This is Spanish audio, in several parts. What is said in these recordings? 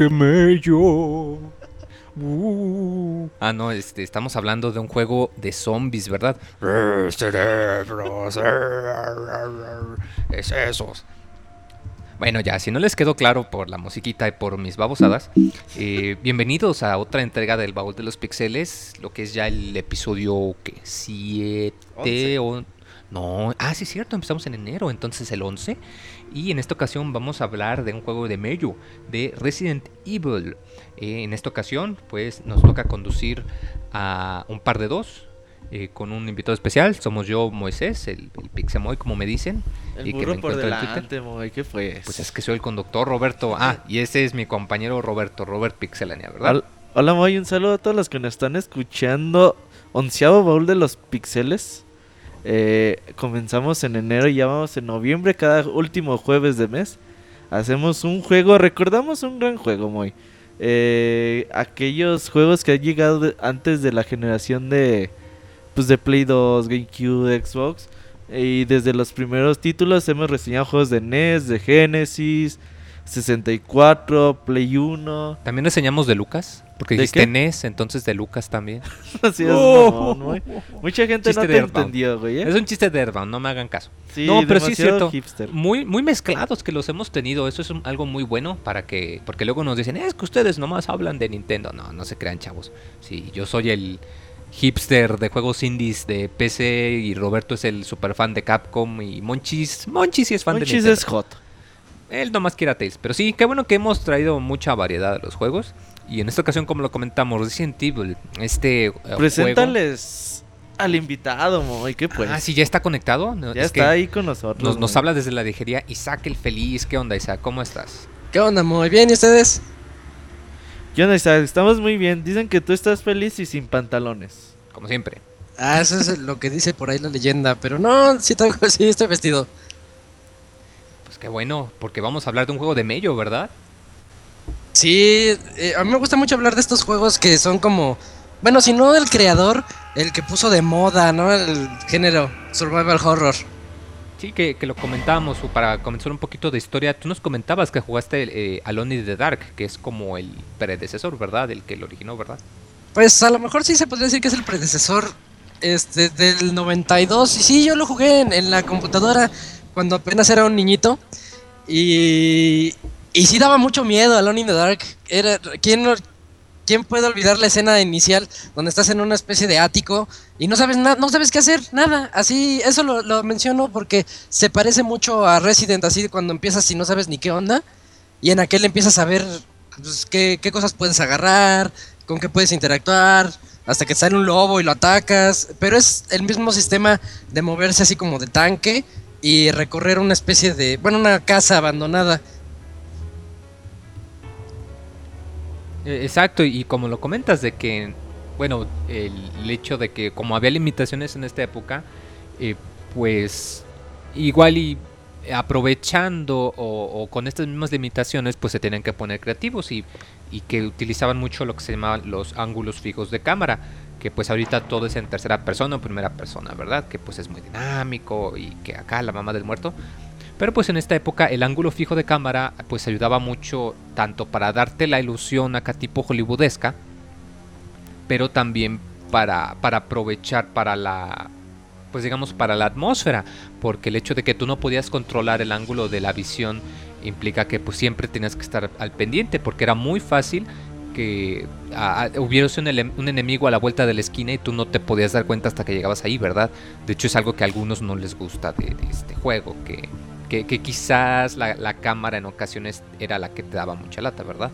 que mello. Uh. Ah, no, este, estamos hablando de un juego de zombies, ¿verdad? Cerebros. Es esos. Bueno, ya, si no les quedó claro por la musiquita y por mis babosadas, eh, bienvenidos a otra entrega del Baúl de los Pixeles, lo que es ya el episodio que 7 o... No, ah, sí es cierto, empezamos en enero, entonces el 11. Y en esta ocasión vamos a hablar de un juego de Medio, de Resident Evil. Eh, en esta ocasión, pues nos toca conducir a un par de dos, eh, con un invitado especial. Somos yo, Moisés, el, el Pixemoy, como me dicen. El y que me por delante, Moy, ¿qué fue? Pues es que soy el conductor Roberto. Ah, y ese es mi compañero Roberto, Robert Pixelania, ¿verdad? Hol- Hola, Moy, un saludo a todos los que nos están escuchando. Onceavo baúl de los pixeles. Eh, comenzamos en enero y ya vamos en noviembre, cada último jueves de mes. Hacemos un juego, recordamos un gran juego, Moy. Eh, aquellos juegos que han llegado antes de la generación de, pues de Play 2, GameCube, Xbox. Y desde los primeros títulos hemos reseñado juegos de NES, de Genesis, 64, Play 1. También reseñamos de Lucas, porque ¿De dijiste qué? NES, entonces de Lucas también. Así es, Oh. mamón, güey. Mucha gente Chiste no te entendió, güey. ¿eh? Es un chiste de Earthbound, no me hagan caso. Sí, no, pero sí es cierto. hipster. Muy, muy mezclados que los hemos tenido. Eso es un- algo muy bueno para que. Porque luego nos dicen, es que ustedes nomás hablan de Nintendo. No, no se crean, chavos. Sí, yo soy el hipster de juegos indies de PC y Roberto es el super fan de Capcom y Monchis. Monchis sí es fan de Monchis Nintendo. es hot. Él nomás quiere a Tales. Pero sí, qué bueno que hemos traído mucha variedad de los juegos. Y en esta ocasión, como lo comentamos, Resident Evil, este eh, juego- Preséntales al invitado, Moy. ¿Qué pues? Ah, sí, ya está conectado. No, ya es está que ahí con nosotros. Nos, nos Moy. habla desde la ligería Isaac el Feliz. ¿Qué onda, Isaac? ¿Cómo estás? ¿Qué onda? Muy bien, ¿y ustedes? ¿Qué onda, Isaac? Estamos muy bien. Dicen que tú estás feliz y sin pantalones. Como siempre. Ah, eso es lo que dice por ahí la leyenda, pero no, sí, traigo, sí estoy vestido. Qué bueno, porque vamos a hablar de un juego de mello, ¿verdad? Sí, eh, a mí me gusta mucho hablar de estos juegos que son como, bueno, si no el creador, el que puso de moda, ¿no? El género survival horror. Sí, que, que lo comentábamos para comenzar un poquito de historia. Tú nos comentabas que jugaste eh, Alone in the Dark, que es como el predecesor, ¿verdad? El que lo originó, ¿verdad? Pues a lo mejor sí se podría decir que es el predecesor este, del 92. Y sí, yo lo jugué en, en la computadora cuando apenas era un niñito. Y, y sí daba mucho miedo Alone in the Dark. Era, ¿quién, ¿Quién puede olvidar la escena inicial donde estás en una especie de ático y no sabes nada, no sabes qué hacer, nada? Así, eso lo, lo menciono porque se parece mucho a Resident, así cuando empiezas y no sabes ni qué onda. Y en aquel empiezas a ver pues, qué, qué cosas puedes agarrar, con qué puedes interactuar, hasta que sale un lobo y lo atacas. Pero es el mismo sistema de moverse así como de tanque y recorrer una especie de, bueno, una casa abandonada. Eh, Exacto, y como lo comentas de que, bueno, el, hecho de que como había limitaciones en esta época, eh, pues igual y aprovechando o, o con estas mismas limitaciones, pues se tenían que poner creativos y, y que utilizaban mucho lo que se llamaban los ángulos fijos de cámara, que pues ahorita todo es en tercera persona o primera persona, ¿verdad? Que pues es muy dinámico y que acá la mamá del muerto. Pero pues en esta época el ángulo fijo de cámara pues ayudaba mucho tanto para darte la ilusión acá tipo hollywoodesca, pero también para, para aprovechar para la pues digamos para la atmósfera, porque el hecho de que tú no podías controlar el ángulo de la visión implica que pues siempre tenías que estar al pendiente, porque era muy fácil que ah, hubiese un, enemigo a la vuelta de la esquina y tú no te podías dar cuenta hasta que llegabas ahí, ¿verdad? De hecho es algo que a algunos no les gusta de, de este juego, que, que, que quizás la, la cámara en ocasiones era la que te daba mucha lata, ¿verdad?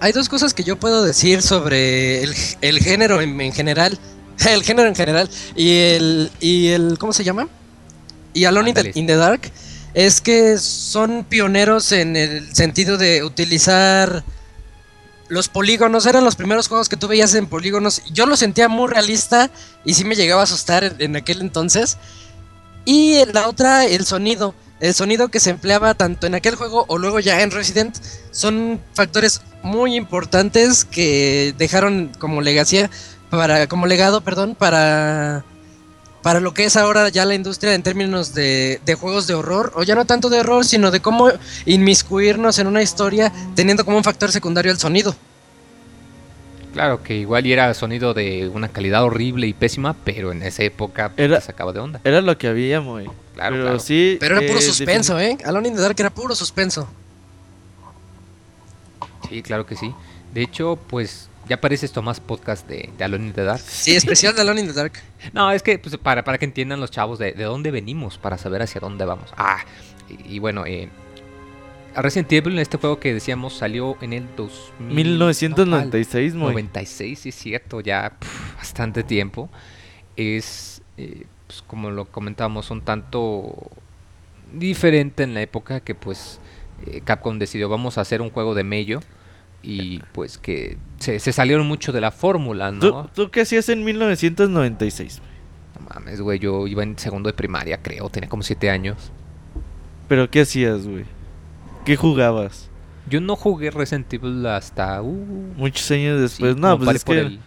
Hay dos cosas que yo puedo decir sobre el, el género en, en general. El género en general. Y el. Y el. ¿Cómo se llama? Y Alone in the, Ándale. in the Dark. Es que son pioneros en el sentido de utilizar los polígonos. Eran los primeros juegos que tú veías en polígonos. Yo lo sentía muy realista. Y sí me llegaba a asustar en, aquel entonces. Y la otra, el sonido. El sonido que se empleaba tanto en aquel juego o luego ya en Resident son factores muy importantes que dejaron como legacía para como legado, perdón, para para lo que es ahora ya la industria en términos de, de juegos de horror, o ya no tanto de horror, sino de cómo inmiscuirnos en una historia teniendo como un factor secundario el sonido. Claro, que igual y era sonido de una calidad horrible y pésima, pero en esa época pues, Era- te sacaba de onda. Era lo que había, muy. Claro, Pero claro. sí. Pero era puro eh, suspenso, ¿eh? Alone in the Dark era puro suspenso. Sí, claro que sí. De hecho, pues ya parece esto más podcast de, de Alone in the Dark. Sí, especial de Alone in the Dark. No, es que pues, para, para que entiendan los chavos de, de dónde venimos, para saber hacia dónde vamos. Ah, y, y bueno, eh, Resident Evil, este juego que decíamos, salió en el 2000, 1996, no, muy. 96, sí es cierto, ya bastante tiempo. Es, eh, pues, como lo comentábamos, un tanto diferente en la época que pues eh, Capcom decidió vamos a hacer un juego de mello y pues que se, se salieron mucho de la fórmula, ¿no? ¿Tú, ¿Tú qué hacías en 1996? No mames, güey, yo iba en segundo de primaria, creo, tenía como siete años. ¿Pero qué hacías, güey? ¿Qué jugabas? Yo no jugué Resident Evil hasta... Uh, Muchos años sí, después. no, pues es que el-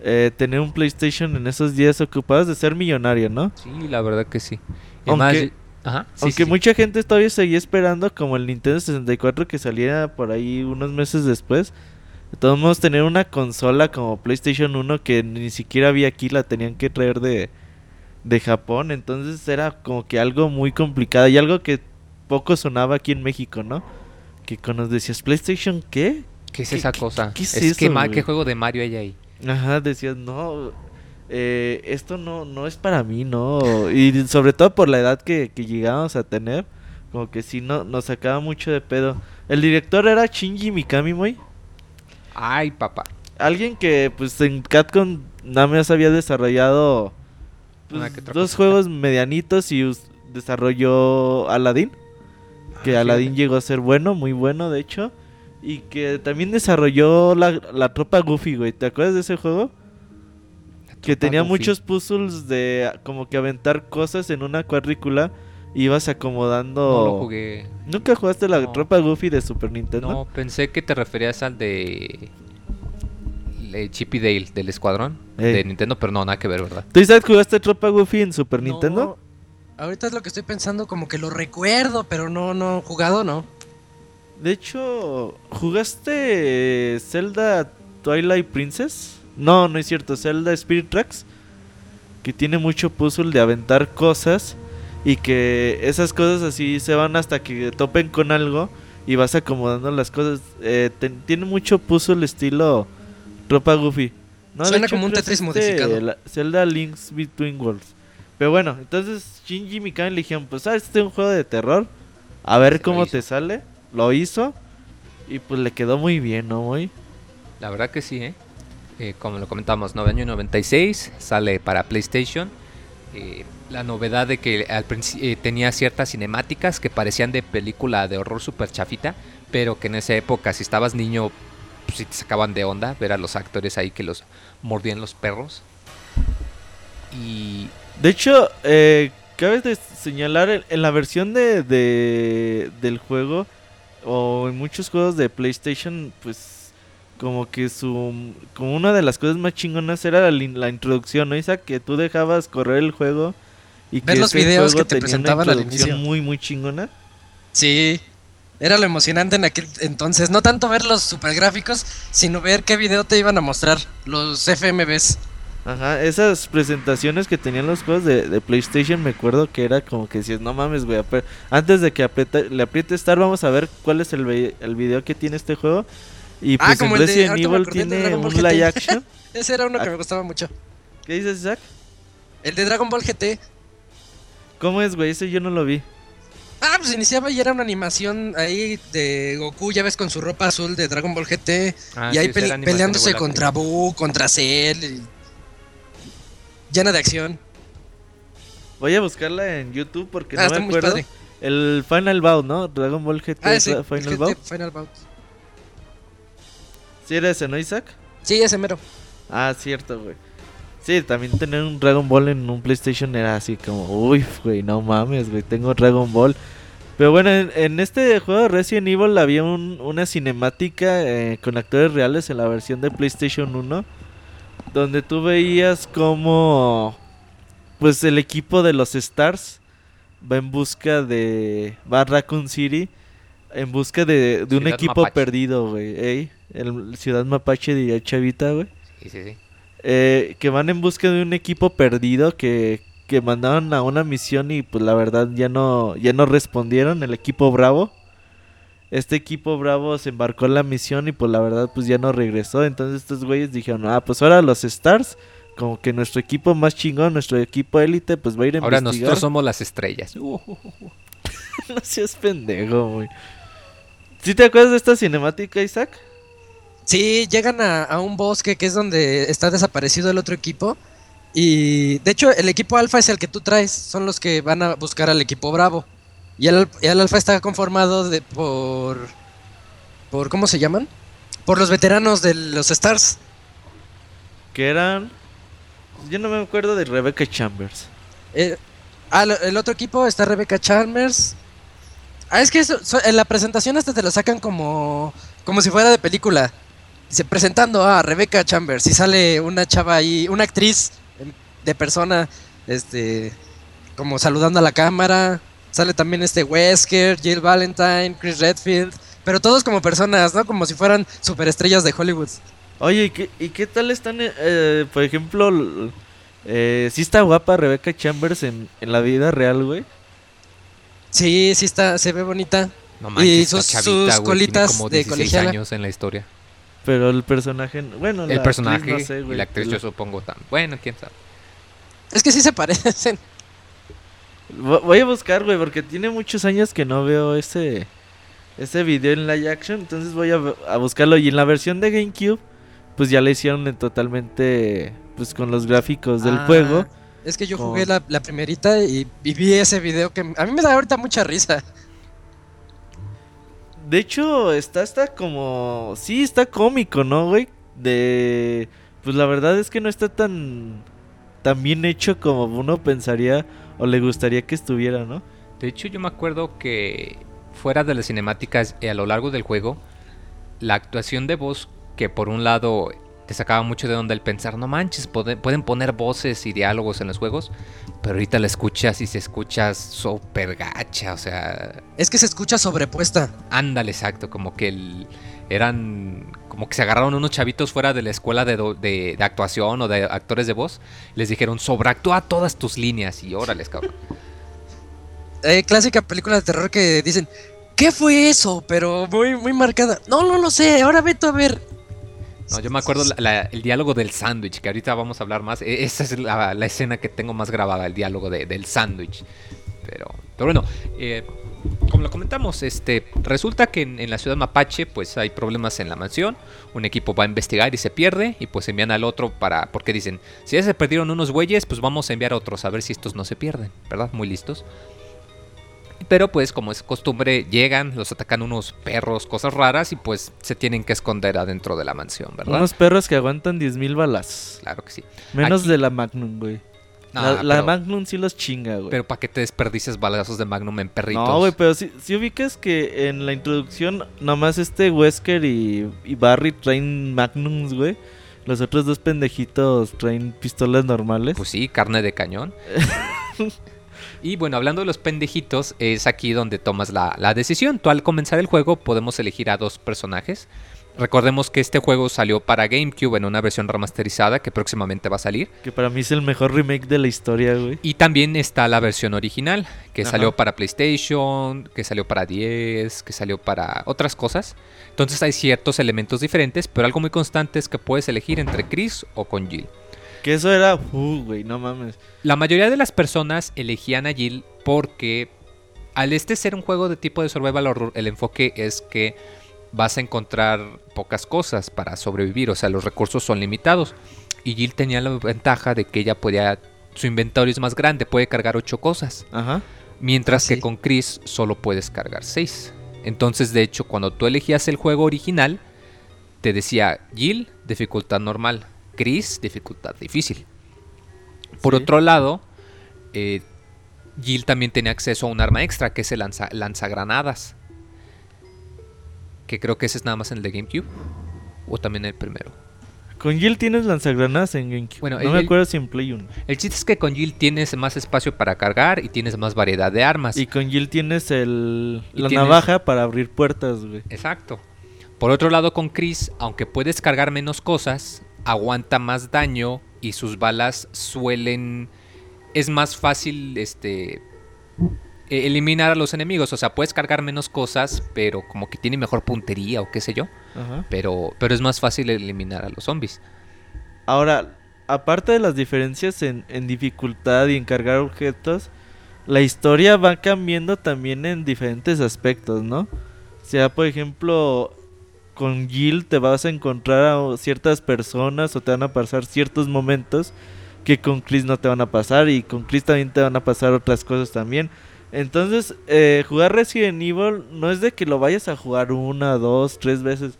eh, tener un PlayStation en esos días ocupabas de ser millonario, ¿no? Sí, la verdad que sí. Aunque- además, ajá, sí, Aunque sí. mucha gente todavía seguía esperando como el Nintendo 64 que saliera por ahí unos meses después. De todos modos, tener una consola como PlayStation 1 que ni siquiera había aquí, la tenían que traer de, de Japón. Entonces era como que algo muy complicado y algo que poco sonaba aquí en México, ¿no? Que cuando nos decías, ¿PlayStation qué? ¿Qué es ¿Qué- esa qué- cosa? qué es eso? ¿Qué juego de Mario hay ahí? Ajá, decías, no, eh, esto no, no es para mí, no. Y sobre todo por la edad que, que llegábamos a tener, como que sí no, nos sacaba mucho de pedo. El director era Shinji Mikami, muy. Ay, papá. Alguien que pues en Capcom nada más había desarrollado pues, que dos juegos medianitos y desarrolló Aladdin. Que Ah, Aladdin fíjate. llegó a ser bueno, muy bueno de hecho. Y que también desarrolló la, la tropa Goofy, güey. ¿Te acuerdas de ese juego? Que tenía Goofy. muchos puzzles de como que aventar cosas en una cuadrícula. Y ibas acomodando. No lo jugué. ¿Nunca jugaste la No. tropa Goofy de Super Nintendo? No, pensé que te referías al de... de Chip y Dale, del escuadrón Ey. de Nintendo, pero no, nada que ver, ¿verdad? ¿Tú sabes jugaste tropa Goofy en Super Nintendo? No, ahorita es lo que estoy pensando, como que lo recuerdo, pero no, no, jugado no. De hecho, ¿jugaste Zelda Twilight Princess? No, no es cierto, Zelda Spirit Tracks. Que tiene mucho puzzle de aventar cosas. Y que esas cosas así se van hasta que topen con algo. Y vas acomodando las cosas. Eh, ten- tiene mucho puzzle estilo Tropa Goofy. No, Suena hecho, como un Tetris es modificado. la- Zelda Links Between Worlds. Pero bueno, entonces Shinji Mikami le dijeron, pues sabes, este es un juego de terror. A ver cómo te sale. Lo hizo. Y pues le quedó muy bien, ¿no? Muy. La verdad que sí, ¿eh? Eh, como lo comentamos, no, año 96, sale para PlayStation. Eh, la novedad de que eh, tenía ciertas cinemáticas que parecían de película de horror super chafita, pero que en esa época, si estabas niño, pues sí te sacaban de onda ver a los actores ahí que los mordían los perros. Y De hecho, cabe de señalar en la versión de, de- del juego o en muchos juegos de PlayStation, pues como que su como una de las cosas más chingonas era la, introducción, ¿no? Que tú dejabas correr el juego y Ver que los videos juego que te presentaban al introducción inicio. muy muy chingona. Sí, era lo emocionante en aquel entonces. No tanto ver los super gráficos, sino ver qué video te iban a mostrar, los FMVs. Ajá, esas presentaciones que tenían los juegos de, de PlayStation, me acuerdo que era como que decías, no mames, güey, antes de que aprieta- le apriete Start, vamos a ver cuál es el, el video que tiene este juego. Y Ah, pues como en el de- Resident Evil acordé tiene un live action. Ese era uno que Ah. me gustaba mucho. ¿Qué dices, Zach? El de Dragon Ball GT. ¿Cómo es, güey? Ese yo no lo vi. Ah, pues iniciaba y era una animación ahí de Goku, ya ves, con su ropa azul de Dragon Ball GT. Ah, y ahí sí, pele- peleándose contra Buu, contra Cell. y- Llena de acción. Voy a buscarla en YouTube porque Ah, no me acuerdo. El Final Bout, ¿no? Dragon Ball GT Ah, ese. Final Bout. Final Bout. ¿Sí era ese, no, Isaac? Sí, ese mero. Ah, cierto, güey. Sí, también tener un Dragon Ball en un PlayStation era así como, uy, güey, no mames, güey, tengo Dragon Ball. Pero bueno, en, en este juego de Resident Evil había un- una cinemática eh, con actores reales en la versión de PlayStation 1, donde tú veías como pues el equipo de los Stars va en busca de. Va a Raccoon City en busca de, de un equipo Mapache. perdido, güey. Ey, el Ciudad Mapache de Chavita, güey. Sí, sí, sí. Eh, que van en busca de un equipo perdido que, que mandaron a una misión y pues la verdad ya no, ya no respondieron, el equipo Bravo. Este equipo Bravo se embarcó en la misión y pues la verdad pues ya no regresó. Entonces estos güeyes dijeron, ah, pues ahora los Stars, como que nuestro equipo más chingón, nuestro equipo élite, pues va a ir a Ahora investigar. nosotros somos las estrellas. Uh, uh, uh. no seas pendejo, güey. ¿Sí te acuerdas de esta cinemática, Isaac? Sí, llegan a, a un bosque que es donde está desaparecido el otro equipo. Y de hecho, el equipo alfa es el que tú traes. Son los que van a buscar al equipo bravo. Y el, y el alfa está conformado de, por. por. ¿Cómo se llaman? Por los veteranos de los Stars. Que eran... Yo no me acuerdo de Rebecca Chambers. Eh, ah, el otro equipo está Rebecca Chalmers. Ah, es que eso- so- en la presentación hasta te lo sacan como, como si fuera de película. Dice, presentando a Rebecca Chambers y sale una chava ahí, una actriz de persona, este, como saludando a la cámara. Sale también este Wesker, Jill Valentine, Chris Redfield, pero todos como personas, ¿no? Como si fueran superestrellas de Hollywood. Oye, ¿y qué, y qué tal están, eh, eh, por ejemplo, eh, sí está guapa Rebecca Chambers en, en la vida real, güey? Sí, sí está, se ve bonita. No Y sus- sus tiene colitas de 16 colegiala. años en la historia. Pero el personaje, bueno, la El actriz personaje no sé, y güey, la actriz la- yo supongo tan... Bueno, quién sabe. Es que sí se parecen. Vo- Voy a buscar, güey, porque tiene muchos años que no veo ese ese video en live action, entonces voy a, a buscarlo y en la versión de GameCube pues ya le hicieron en totalmente pues con los gráficos del Ah, juego. Es que yo Con- jugué la, la primerita y, y vi ese video que a mí me da ahorita mucha risa. De hecho, está está como sí, está cómico, ¿no, güey? De pues la verdad es que no está tan tan bien hecho como uno pensaría o le gustaría que estuviera, ¿no? De hecho, yo me acuerdo que fuera de las cinemáticas y a lo largo del juego, la actuación de voz que por un lado te sacaba mucho de onda el pensar, no manches, pueden poner voces y diálogos en los juegos, pero ahorita la escuchas y se escucha súper gacha, o sea, Es que se escucha sobrepuesta. ándale exacto, como que el- eran, como que se agarraron unos chavitos fuera de la escuela de, do- de- de actuación o de actores de voz, les dijeron, sobreactúa todas tus líneas y órales, cabrón. Eh, clásica película de terror que dicen, ¿qué fue eso? Pero muy, muy marcada. No, no lo sé, ahora vete a ver. No, yo me acuerdo la- el diálogo del sándwich, que ahorita vamos a hablar más. E- Esa es la, la escena que tengo más grabada, el diálogo de- del sándwich. Pero, pero bueno, eh, como lo comentamos, este, resulta que en, la ciudad mapache pues hay problemas en la mansión. Un equipo va a investigar y se pierde y pues envían al otro para... Porque dicen, si ya se perdieron unos güeyes, pues vamos a enviar a otros a ver si estos no se pierden, ¿verdad? Muy listos. Pero pues como es costumbre, llegan, los atacan unos perros, cosas raras y pues se tienen que esconder adentro de la mansión, ¿verdad? Unos perros que aguantan 10.000 balas. Claro que sí. Menos Aquí- de la Magnum, güey. No, la la pero, Magnum sí los chinga, güey. pero ¿para qué te desperdices balazos de Magnum en perritos? No, güey, pero si, si ubicas que en la introducción nomás este Wesker y, y Barry traen Magnums, güey. Los otros dos pendejitos traen pistolas normales. Pues sí, carne de cañón. y bueno, hablando de los pendejitos, es aquí donde tomas la, la decisión. Tú al comenzar el juego podemos elegir a dos personajes. Recordemos que este juego salió para GameCube en una versión remasterizada que próximamente va a salir. Que para mí es el mejor remake de la historia, güey. Y también está la versión original, que Ajá. salió para PlayStation, que salió para 10, que salió para otras cosas. Entonces hay ciertos elementos diferentes, pero algo muy constante es que puedes elegir entre Chris o con Jill. Que eso era, uh, güey, no mames. La mayoría de las personas elegían a Jill porque al este ser un juego de tipo de survival horror, el enfoque es que vas a encontrar pocas cosas para sobrevivir, o sea, los recursos son limitados. Y Jill tenía la ventaja de que ella podía, su inventario es más grande, puede cargar ocho cosas. Ajá. Mientras sí. que con Chris solo puedes cargar 6. Entonces, de hecho, cuando tú elegías el juego original, te decía Jill, dificultad normal, Chris, dificultad difícil. Por Sí. otro lado, eh, Jill también tenía acceso a un arma extra, que es el lanza, lanzagranadas. Que creo que ese es nada más en el de GameCube. O también el primero. Con Jill tienes lanzagranadas en GameCube. Bueno, no me acuerdo si en Play 1. El chiste es que con Jill tienes más espacio para cargar y tienes más variedad de armas. Y con Jill tienes el, la tienes- navaja para abrir puertas, güey. Exacto. Por otro lado, con Chris, aunque puedes cargar menos cosas, aguanta más daño y sus balas suelen. Es más fácil este. e- eliminar a los enemigos. O sea, puedes cargar menos cosas, pero como que tiene mejor puntería o qué sé yo. Ajá. Pero, pero es más fácil eliminar a los zombies. Ahora, aparte de las diferencias en, en dificultad y en cargar objetos, la historia va cambiando también en diferentes aspectos, ¿no? O sea, por ejemplo, con Jill te vas a encontrar a ciertas personas o te van a pasar ciertos momentos que con Chris no te van a pasar y con Chris también te van a pasar otras cosas también. Entonces, eh, jugar Resident Evil no es de que lo vayas a jugar una, dos, tres veces.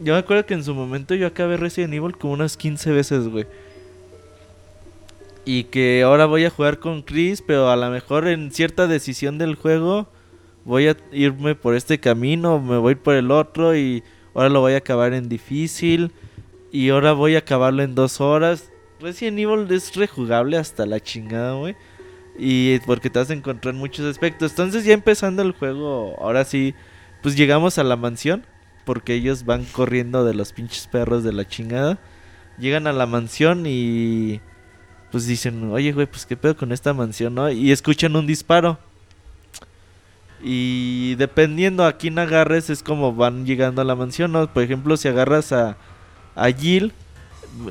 Yo me acuerdo que en su momento yo acabé Resident Evil como unas 15 veces, güey. Y que ahora voy a jugar con Chris, pero a lo mejor en cierta decisión del juego voy a irme por este camino, me voy por el otro y ahora lo voy a acabar en difícil y ahora voy a acabarlo en dos horas. Resident Evil es rejugable hasta la chingada, güey. Y porque te vas a encontrar muchos aspectos. Entonces ya empezando el juego, ahora sí, pues llegamos a la mansión. Porque ellos van corriendo de los pinches perros de la chingada. Llegan a la mansión y pues dicen, oye, güey, pues qué pedo con esta mansión, ¿no? Y escuchan un disparo. Y dependiendo a quién agarres es como van llegando a la mansión, ¿no? Por ejemplo, si agarras a, a Jill,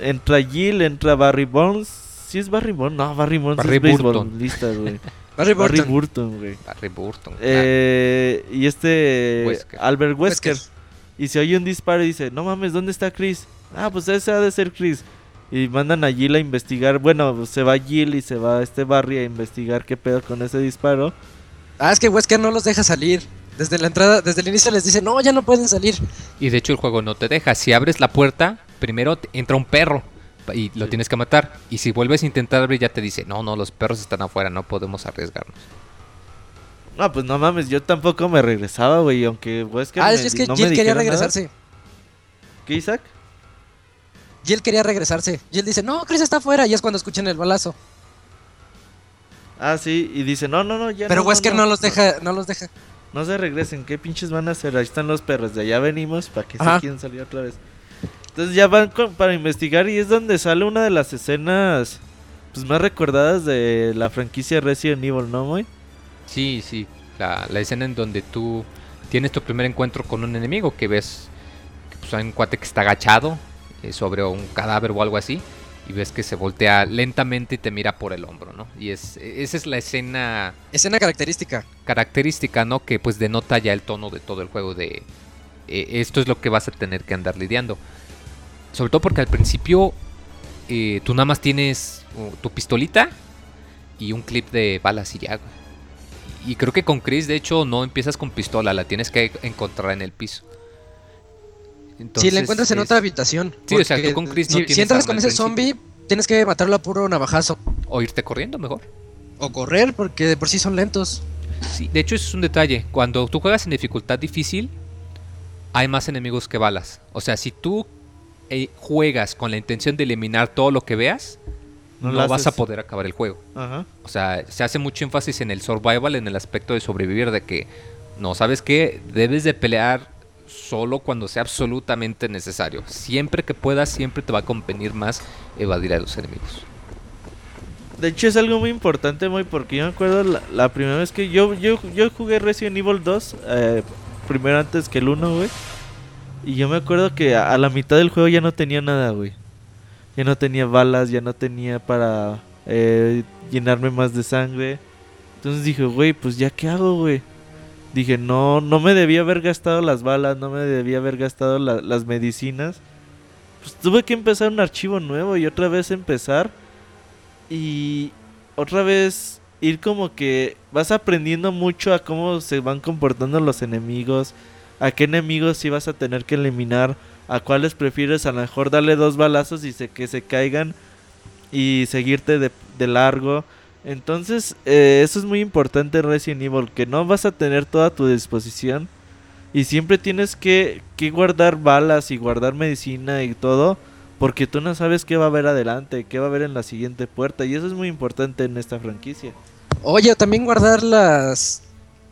entra Jill, entra Barry Bones. ¿Sí es Barry Bones? No, Barry Bones Barry es Burton. beisbolista, güey. Barry Barry Burton. Burton, güey. Barry Burton. Eh, y este Wesker. Albert Wesker. Wesker. Y se oye un disparo y dice, no mames, ¿dónde está Chris? Ah, pues ese ha de ser Chris. Y mandan a Jill a investigar. Bueno, se va Jill y se va este Barry a investigar qué pedo con ese disparo. Ah, es que Wesker no los deja salir. Desde la entrada, desde el inicio les dice, no, ya no pueden salir. Y de hecho el juego no te deja. Si abres la puerta, primero entra un perro y lo Sí. tienes que matar. Y si vuelves a intentar abrir ya te dice, no, no, los perros están afuera, no podemos arriesgarnos. No, pues no mames, yo tampoco me regresaba, güey. Aunque Wesker Ah, me es, que no Jill quería nada. regresarse. ¿Qué, Isaac? Jill quería regresarse. Jill dice, no, Chris está afuera. Y es cuando escuchan el balazo. Ah, sí, y dice, no, no, no, ya Pero no, Wesker no, los deja, no los deja. No se regresen, ¿qué pinches van a hacer? Ahí están los perros, de allá venimos para que se quieren salir otra vez. Entonces ya van con- para investigar y es donde sale una de las escenas pues más recordadas de la franquicia Resident Evil, ¿no, muy? Sí, sí. La, la escena en donde tú tienes tu primer encuentro con un enemigo que ves que pues, hay un cuate que está agachado eh, sobre un cadáver o algo así y ves que se voltea lentamente y te mira por el hombro, ¿no? Y es esa es la escena Escena característica. característica, ¿no? Que pues denota ya el tono de todo el juego de eh, esto es lo que vas a tener que andar lidiando. Sobre todo porque al principio eh, tú nada más tienes uh, tu pistolita y un clip de balas y ya. Y creo que con Chris, de hecho, no empiezas con pistola, la tienes que encontrar en el piso. Si la encuentras en es- otra habitación. Sí, o sea, tú con Chris no si, si entras con ese zombie, tienes que matarlo a puro navajazo. O irte corriendo mejor. O correr, porque de por sí son lentos. Sí, de hecho eso es un detalle. Cuando tú juegas en dificultad difícil, hay más enemigos que balas. O sea, si tú eh, juegas con la intención de eliminar todo lo que veas, No no, lo vas a poder acabar el juego. Ajá. O sea, se hace mucho énfasis en el survival, en el aspecto de sobrevivir, de que, no, ¿sabes qué? Debes de pelear solo cuando sea absolutamente necesario. Siempre que puedas, siempre te va a convenir más evadir a los enemigos. De hecho es algo muy importante, muy porque yo me acuerdo la, primera vez que yo, yo, yo jugué Resident Evil 2, eh, primero antes que el 1, güey. Y yo me acuerdo que a, a la mitad del juego ya no tenía nada, güey. Ya no tenía balas, ya no tenía para eh, llenarme más de sangre. Entonces dije, güey, pues ya qué hago, güey. Dije, no, no me debía haber gastado las balas, no me debía haber gastado la- las medicinas. Pues tuve que empezar un archivo nuevo y otra vez empezar. Y otra vez ir como que vas aprendiendo mucho a cómo se van comportando los enemigos, a qué enemigos sí vas a tener que eliminar, a cuáles prefieres a lo mejor darle dos balazos y se, que se caigan y seguirte de, de largo. Entonces, eh, eso es muy importante en Resident Evil, que no vas a tener toda tu disposición y siempre tienes que, que guardar balas y guardar medicina y todo Porque tú no sabes qué va a haber adelante, qué va a haber en la siguiente puerta. Y eso es muy importante en esta franquicia. Oye, también guardar las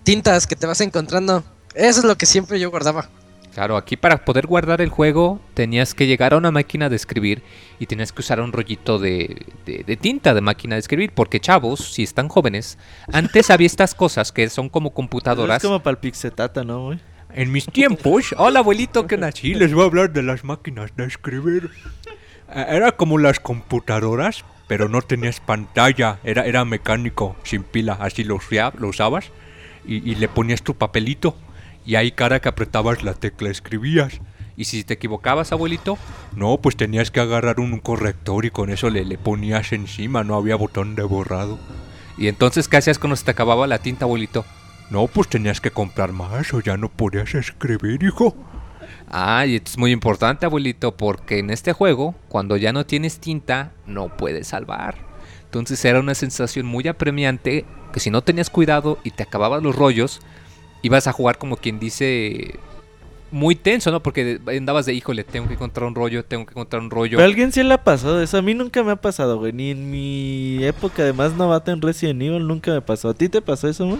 tintas que te vas encontrando. Eso es lo que siempre yo guardaba. Claro, aquí para poder guardar el juego tenías que llegar a una máquina de escribir y tenías que usar un rollito de, de- de tinta de máquina de escribir. Porque chavos, si están jóvenes, antes había estas cosas que son como computadoras. Es como para el pixetata, ¿no, güey? En mis tiempos, hola abuelito que nací, les voy a hablar de las máquinas de escribir. Eh, Era como las computadoras, pero no tenías pantalla, era, era mecánico, sin pila, así lo, usabas y, y le ponías tu papelito y ahí cada que apretabas la tecla escribías. Y si te equivocabas, abuelito, no, pues tenías que agarrar un, un corrector y con eso le, le ponías encima, no había botón de borrado. Y entonces, ¿qué hacías cuando se te acababa la tinta, abuelito? No, pues tenías que comprar más o ya no podías escribir, hijo. Ah, y esto es muy importante, abuelito, porque en este juego, cuando ya no tienes tinta, no puedes salvar. Entonces era una sensación muy apremiante que si no tenías cuidado y te acababas los rollos, ibas a jugar como quien dice muy tenso, ¿no? Porque andabas de, híjole, tengo que encontrar un rollo, tengo que encontrar un rollo. Pero alguien sí le ha pasado eso. A mí nunca me ha pasado, güey. Ni en mi época de más novata en Resident Evil nunca me pasó. ¿A ti te pasó eso, güey?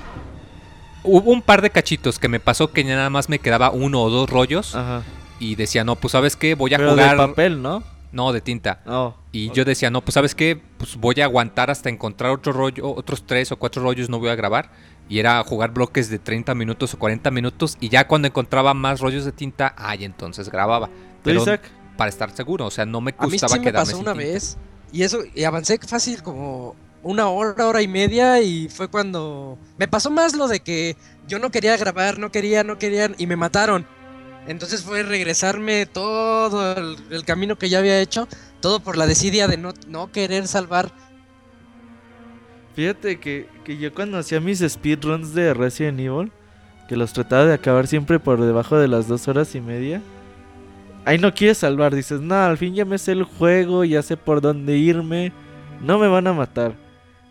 Hubo un par de cachitos que me pasó que ya nada más me quedaba uno o dos rollos Ajá. y decía, no, pues sabes qué, voy a Pero jugar... de papel, ¿no? No, de tinta. No. Y yo decía, no, pues sabes qué, pues voy a aguantar hasta encontrar otro rollo, otros tres o cuatro rollos, no voy a grabar. Y era jugar bloques de 30 minutos o 40 minutos. Y ya cuando encontraba más rollos de tinta, ay, entonces grababa. ¿Tú, Pero Isaac? para estar seguro, o sea, no me A mí gustaba sí me quedarme pasó sin una tinta. vez. Y eso, y avancé fácil como una hora, hora y media. Y fue cuando. Me pasó más lo de que yo no quería grabar, no quería, no querían. Y me mataron. Entonces fue regresarme todo el, el camino que ya había hecho. Todo por la desidia de no, no querer salvar. Fíjate que, que yo cuando hacía mis speedruns de Resident Evil, que los trataba de acabar siempre por debajo de las dos horas y media. Ahí no quieres salvar, dices, no, al fin ya me sé el juego, ya sé por dónde irme, no me van a matar.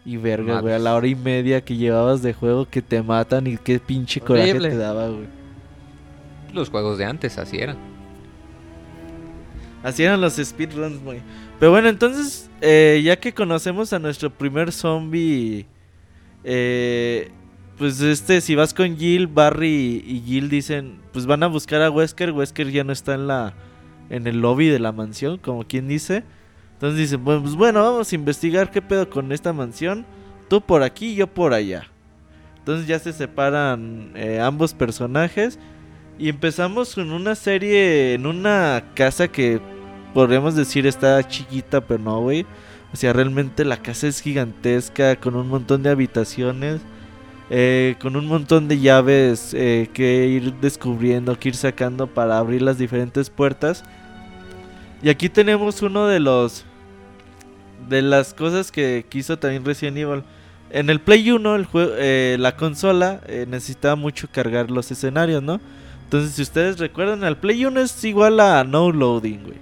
Y verga, güey, a la hora y media que llevabas de juego que te matan y qué pinche coraje Horrible. te daba, güey. Los juegos de antes, así eran. Así eran los speedruns, güey. Pero bueno, entonces, eh, ya que conocemos a nuestro primer zombie, eh, pues este, si vas con Jill, Barry y Jill dicen, pues van a buscar a Wesker. Wesker ya no está en la, en el lobby de la mansión, como quien dice. Entonces dicen, pues bueno, vamos a investigar qué pedo con esta mansión. Tú por aquí, yo por allá. Entonces ya se separan eh, ambos personajes. Y empezamos con una serie en una casa que podríamos decir está chiquita, pero no, güey. O sea, realmente la casa es gigantesca, con un montón de habitaciones, eh, con un montón de llaves eh, que ir descubriendo, que ir sacando para abrir las diferentes puertas. Y aquí tenemos uno de los... De las cosas que quiso también Resident Evil. En el Play 1, el jue- eh, la consola necesitaba mucho cargar los escenarios, ¿no? Entonces, si ustedes recuerdan, el Play 1 es igual a no loading, güey.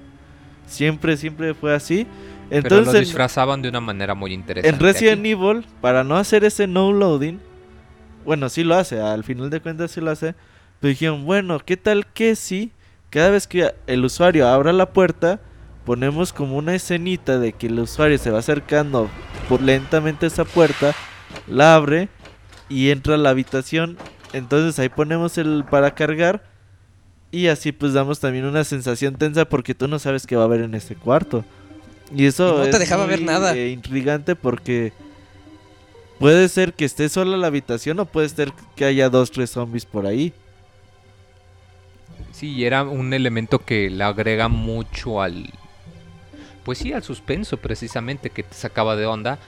Siempre, siempre fue así. Pero Entonces, lo en- disfrazaban de una manera muy interesante. en Resident aquí. Evil, para no hacer ese no loading, bueno, sí lo hace, al final de cuentas sí lo hace. Pero dijeron, bueno, ¿qué tal que si cada vez que el usuario abra la puerta, ponemos como una escenita de que el usuario se va acercando por lentamente a esa puerta, la abre y entra a la habitación. Entonces ahí ponemos el para cargar. Y así pues damos también una sensación tensa porque tú no sabes qué va a haber en este cuarto. Y eso Y no te es dejaba ver nada. eh, intrigante porque puede ser que esté sola la habitación o puede ser que haya dos, tres zombies por ahí. Sí, y era un elemento que le agrega mucho al. Pues sí, al suspenso, precisamente, que te sacaba de onda.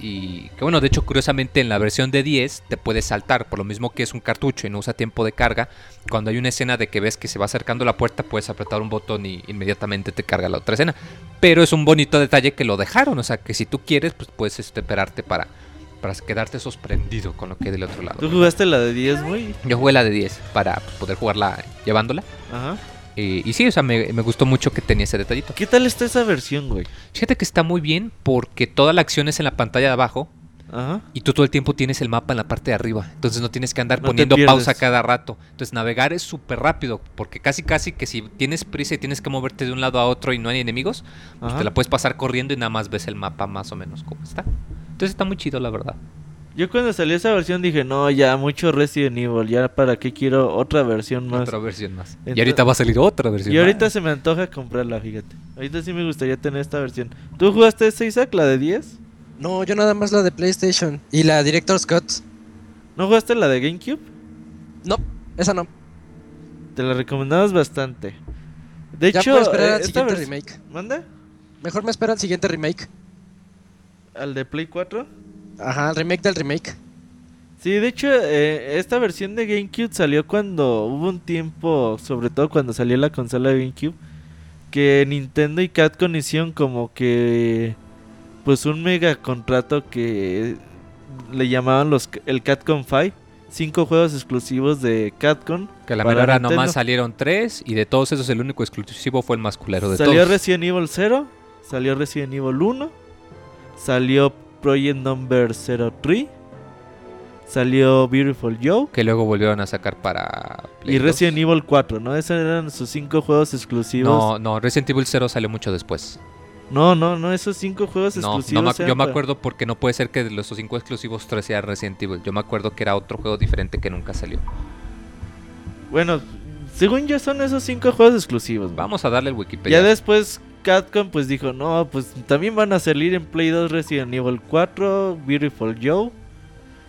Y que bueno, de hecho, curiosamente en la versión de 10 te puedes saltar, por lo mismo que es un cartucho y no usa tiempo de carga. Cuando hay una escena de que ves que se va acercando la puerta, puedes apretar un botón y inmediatamente te carga la otra escena. Pero es un bonito detalle que lo dejaron, o sea que si tú quieres, pues puedes este, esperarte para, para quedarte sorprendido con lo que hay del otro lado. ¿Tú jugaste la de 10, güey? Yo jugué la de 10 para poder jugarla llevándola. Ajá. Eh, y sí, o sea, me, me gustó mucho que tenía ese detallito. ¿Qué tal está esa versión, güey? Fíjate que está muy bien porque toda la acción es en la pantalla de abajo. Ajá. y tú todo el tiempo tienes el mapa en la parte de arriba. Entonces no tienes que andar No poniendo pausa cada rato. Entonces navegar es súper rápido, porque casi casi que si tienes prisa y tienes que moverte de un lado a otro y no hay enemigos, pues te la puedes pasar corriendo y nada más ves el mapa más o menos como está. Entonces está muy chido, la verdad. Yo cuando salió esa versión dije, no, ya mucho Resident Evil, ya para qué quiero otra versión más. Otra versión más. Entonces- y ahorita va a salir otra versión Y ahorita más. se me antoja comprarla, fíjate. Ahorita sí me gustaría tener esta versión. ¿Tú jugaste esta Isaac, la de 10? No, yo nada más la de PlayStation. Y la Director's Cut. ¿No jugaste la de GameCube? No, esa no. Te la recomendamos bastante. De ya hecho, puedo esperar eh, al esta siguiente vers- remake. ¿Manda? Mejor me espera el siguiente remake. ¿Al de Play 4? Ajá, el remake del remake. Sí, de hecho, eh, esta versión de GameCube salió cuando hubo un tiempo, sobre todo cuando salió la consola de GameCube, que Nintendo y Capcom hicieron como que, pues un mega contrato que le llamaban los el Capcom 5, cinco juegos exclusivos de Capcom. Que la para menor Nintendo. nomás salieron tres y de todos esos el único exclusivo fue el más culero de Salió todos. Resident Evil 0, salió Resident Evil 1, salió Project Number 03, salió Beautiful Joe. Que luego volvieron a sacar para... Play Y 2. Resident Evil 4, ¿no? Esos eran sus cinco juegos exclusivos. No, no, Resident Evil 0 salió mucho después. No, no, no, esos cinco juegos No, exclusivos. no me yo me acuerdo porque no puede ser que de los cinco exclusivos tres sea Resident Evil. Yo me acuerdo que era otro juego diferente que nunca salió. Bueno, según yo son esos cinco juegos exclusivos. Vamos a darle el Wikipedia. Ya después Capcom pues dijo, no, pues también van a salir en Play 2 Resident Evil 4, Beautiful Joe.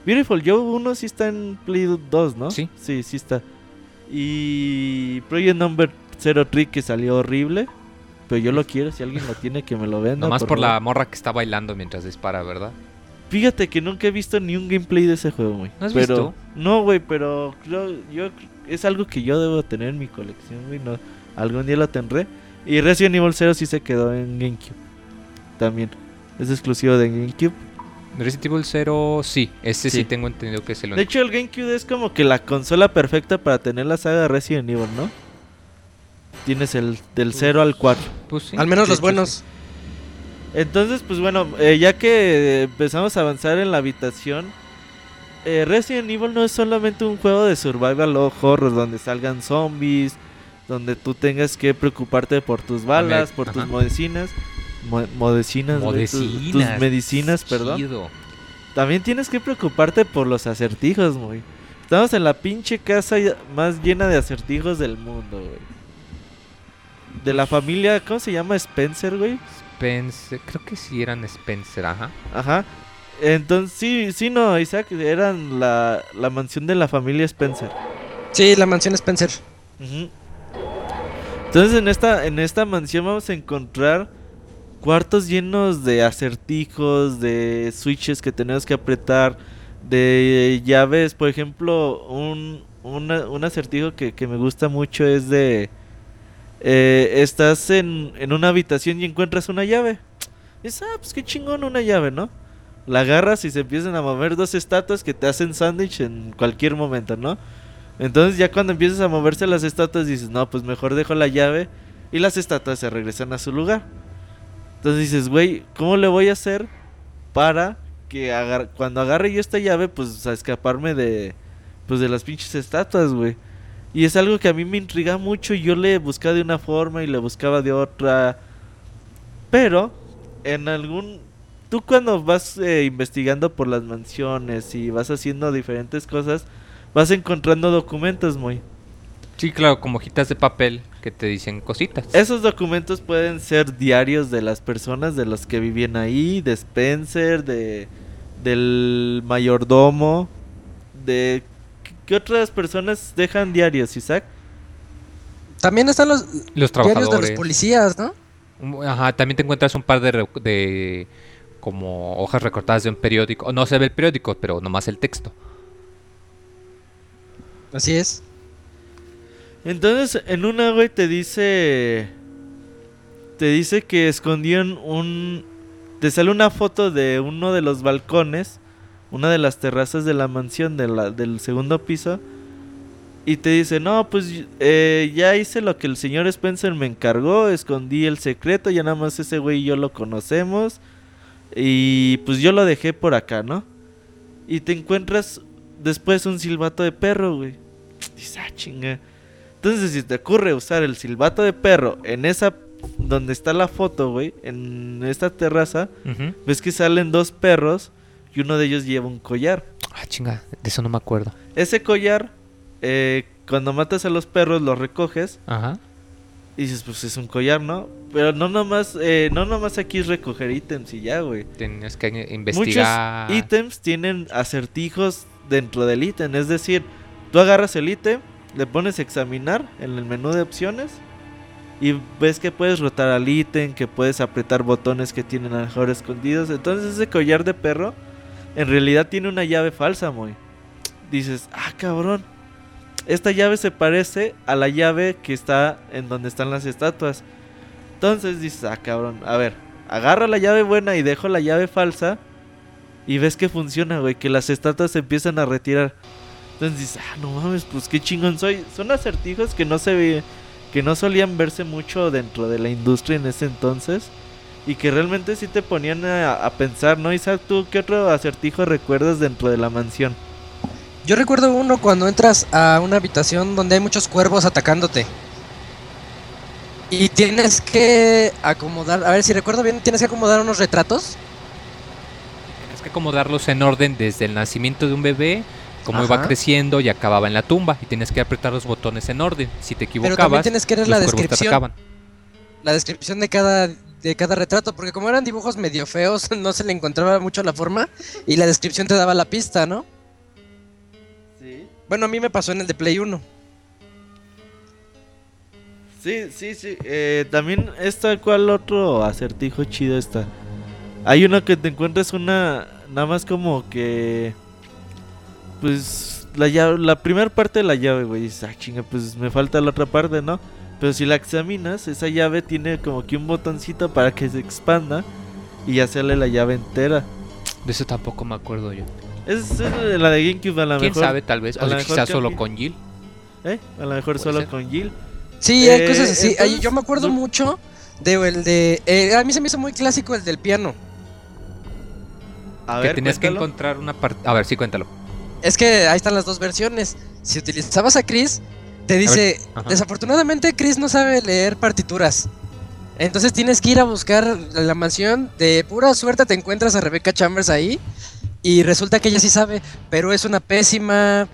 Beautiful Joe 1 sí está en Play 2, ¿no? Sí. Sí, sí está. Y Project Number 03 que salió horrible. Pero yo lo quiero, si alguien lo tiene que me lo venda. Nomás por, la morra que está bailando mientras dispara, ¿verdad? Fíjate que nunca he visto ni un gameplay de ese juego, güey. ¿No has pero, visto? No, güey, pero yo es algo que yo debo tener en mi colección, güey. No, algún día lo tendré. Y Resident Evil 0 sí se quedó en GameCube. También. Es exclusivo de GameCube. Resident Evil 0, sí. Ese sí, Sí. tengo entendido que es el De único. hecho, el GameCube es como que la consola perfecta para tener la saga Resident Evil, ¿no? Tienes el del 0 al 4. Pues sí, Al menos de los hecho, buenos. Entonces, pues bueno, eh, ya que empezamos a avanzar en la habitación, eh, Resident Evil no es solamente un juego de survival o horror donde salgan zombies, donde tú tengas que preocuparte por tus balas, por tus medicinas, mo- modecinas, güey, tus- medicinas, perdón. Chido. También tienes que preocuparte por los acertijos, güey. Estamos en la pinche casa más llena de acertijos del mundo, güey. De la familia, ¿cómo se llama? Spencer, güey. Spencer, creo que sí eran Spencer, ajá. Ajá. Entonces, sí, sí, no, Isaac, eran la, la mansión de la familia Spencer. Sí, la mansión Spencer. Entonces, en esta, en esta mansión vamos a encontrar cuartos llenos de acertijos, de switches que tenemos que apretar, de llaves. Por ejemplo, un, una- un acertijo que, que me gusta mucho es de... eh, estás en, en una habitación y encuentras una llave. Dices, ah, pues qué chingón una llave, ¿no? La agarras y se empiezan a mover dos estatuas que te hacen sándwich en cualquier momento, ¿no? Entonces ya cuando empiezas a moverse las estatuas dices, no, pues mejor dejo la llave y las estatuas se regresan a su lugar. Entonces dices, güey, ¿cómo le voy a hacer para que agar- cuando agarre yo esta llave, pues a escaparme de, pues de las pinches estatuas, güey? Y es algo que a mí me intriga mucho yo le buscaba de una forma y le buscaba de otra. Pero, en algún... Tú cuando vas eh, investigando por las mansiones y vas haciendo diferentes cosas, vas encontrando documentos, muy. Sí, claro, como hojitas de papel que te dicen cositas. Esos documentos pueden ser diarios de las personas, de los que vivían ahí, de Spencer, de del mayordomo, de ¿qué- ¿qué otras personas dejan diarios, Isaac? También están los Los diarios de los trabajadores. policías, ¿no? Ajá, también te encuentras un par de, de como hojas recortadas de un periódico. No se ve el periódico, pero nomás el texto. Así es. Entonces, en una, güey, te dice. Te dice que escondieron un. Te sale una foto de uno de los balcones, una de las terrazas de la mansión del segundo piso. Y te dice: No, pues eh, ya hice lo que el señor Spencer me encargó, escondí el secreto, ya nada más ese güey y yo lo conocemos. Y pues yo lo dejé por acá, ¿no? Y te encuentras después un silbato de perro, güey. Dices, ah, chinga. Entonces, si te ocurre usar el silbato de perro en esa. donde está la foto, güey, en esta terraza, ves que salen dos perros y uno de ellos lleva un collar. Ah, chinga, de eso no me acuerdo. Ese collar, eh, cuando matas a los perros, los recoges Ajá. y dices, pues es un collar, ¿no? Pero no nomás, eh, no nomás aquí es recoger ítems y ya, güey. Tenías que investigar. Muchos ítems tienen acertijos dentro del ítem. Es decir, tú agarras el ítem, le pones examinar en el menú de opciones y ves que puedes rotar al ítem, que puedes apretar botones que tienen a lo mejor escondidos. Entonces ese collar de perro en realidad tiene una llave falsa, muy. Dices, ah, cabrón. Esta llave se parece a la llave que está en donde están las estatuas. Entonces dices, ah, cabrón, a ver, agarra la llave buena y dejo la llave falsa. Y ves que funciona, güey, que las estatuas se empiezan a retirar. Entonces dices, ah, no mames, pues qué chingón soy. Son acertijos que no se ve, que no solían verse mucho dentro de la industria en ese entonces. Y que realmente sí te ponían a, a pensar, ¿no? Isaac, ¿tú qué otro acertijo recuerdas dentro de la mansión? Yo recuerdo uno cuando entras a una habitación donde hay muchos cuervos atacándote. Y tienes que acomodar, a ver si recuerdo bien, tienes que acomodar unos retratos. Tienes que acomodarlos en orden desde el nacimiento de un bebé, cómo iba creciendo y acababa en la tumba. Y tienes que apretar los botones en orden. Si te Pero también equivocabas, tienes que leer la descripción. La descripción de cada, de cada retrato, porque como eran dibujos medio feos, no se le encontraba mucho la forma. Y la descripción te daba la pista, ¿no? Sí. Bueno, a mí me pasó en el de Play 1. Sí, sí, sí. Eh, también está cual otro acertijo chido está. Hay uno que te encuentras una nada más como que pues la llave, la primera parte de la llave, güey, dices, ah, chinga, pues me falta la otra parte, ¿no? Pero si la examinas, esa llave tiene como que un botoncito para que se expanda y ya sale la llave entera. De eso tampoco me acuerdo yo. Es eh, la de GameCube a lo ¿Quién mejor. sabe? Tal vez. O sea, quizás solo con Jill. ¿Eh? A lo mejor solo ser. con Jill. Sí, hay Eh, cosas así. Ay, entonces, yo me acuerdo no- mucho de el de. eh, a mí se me hizo muy clásico el del piano. A que ver, tenías que encontrar una parte. A ver, sí, cuéntalo. Es que ahí están las dos versiones. Si utilizabas a Chris, te dice, desafortunadamente Chris no sabe leer partituras. Entonces tienes que ir a buscar la mansión. De pura suerte te encuentras a Rebecca Chambers ahí. Y resulta que ella sí sabe, pero es una pésima...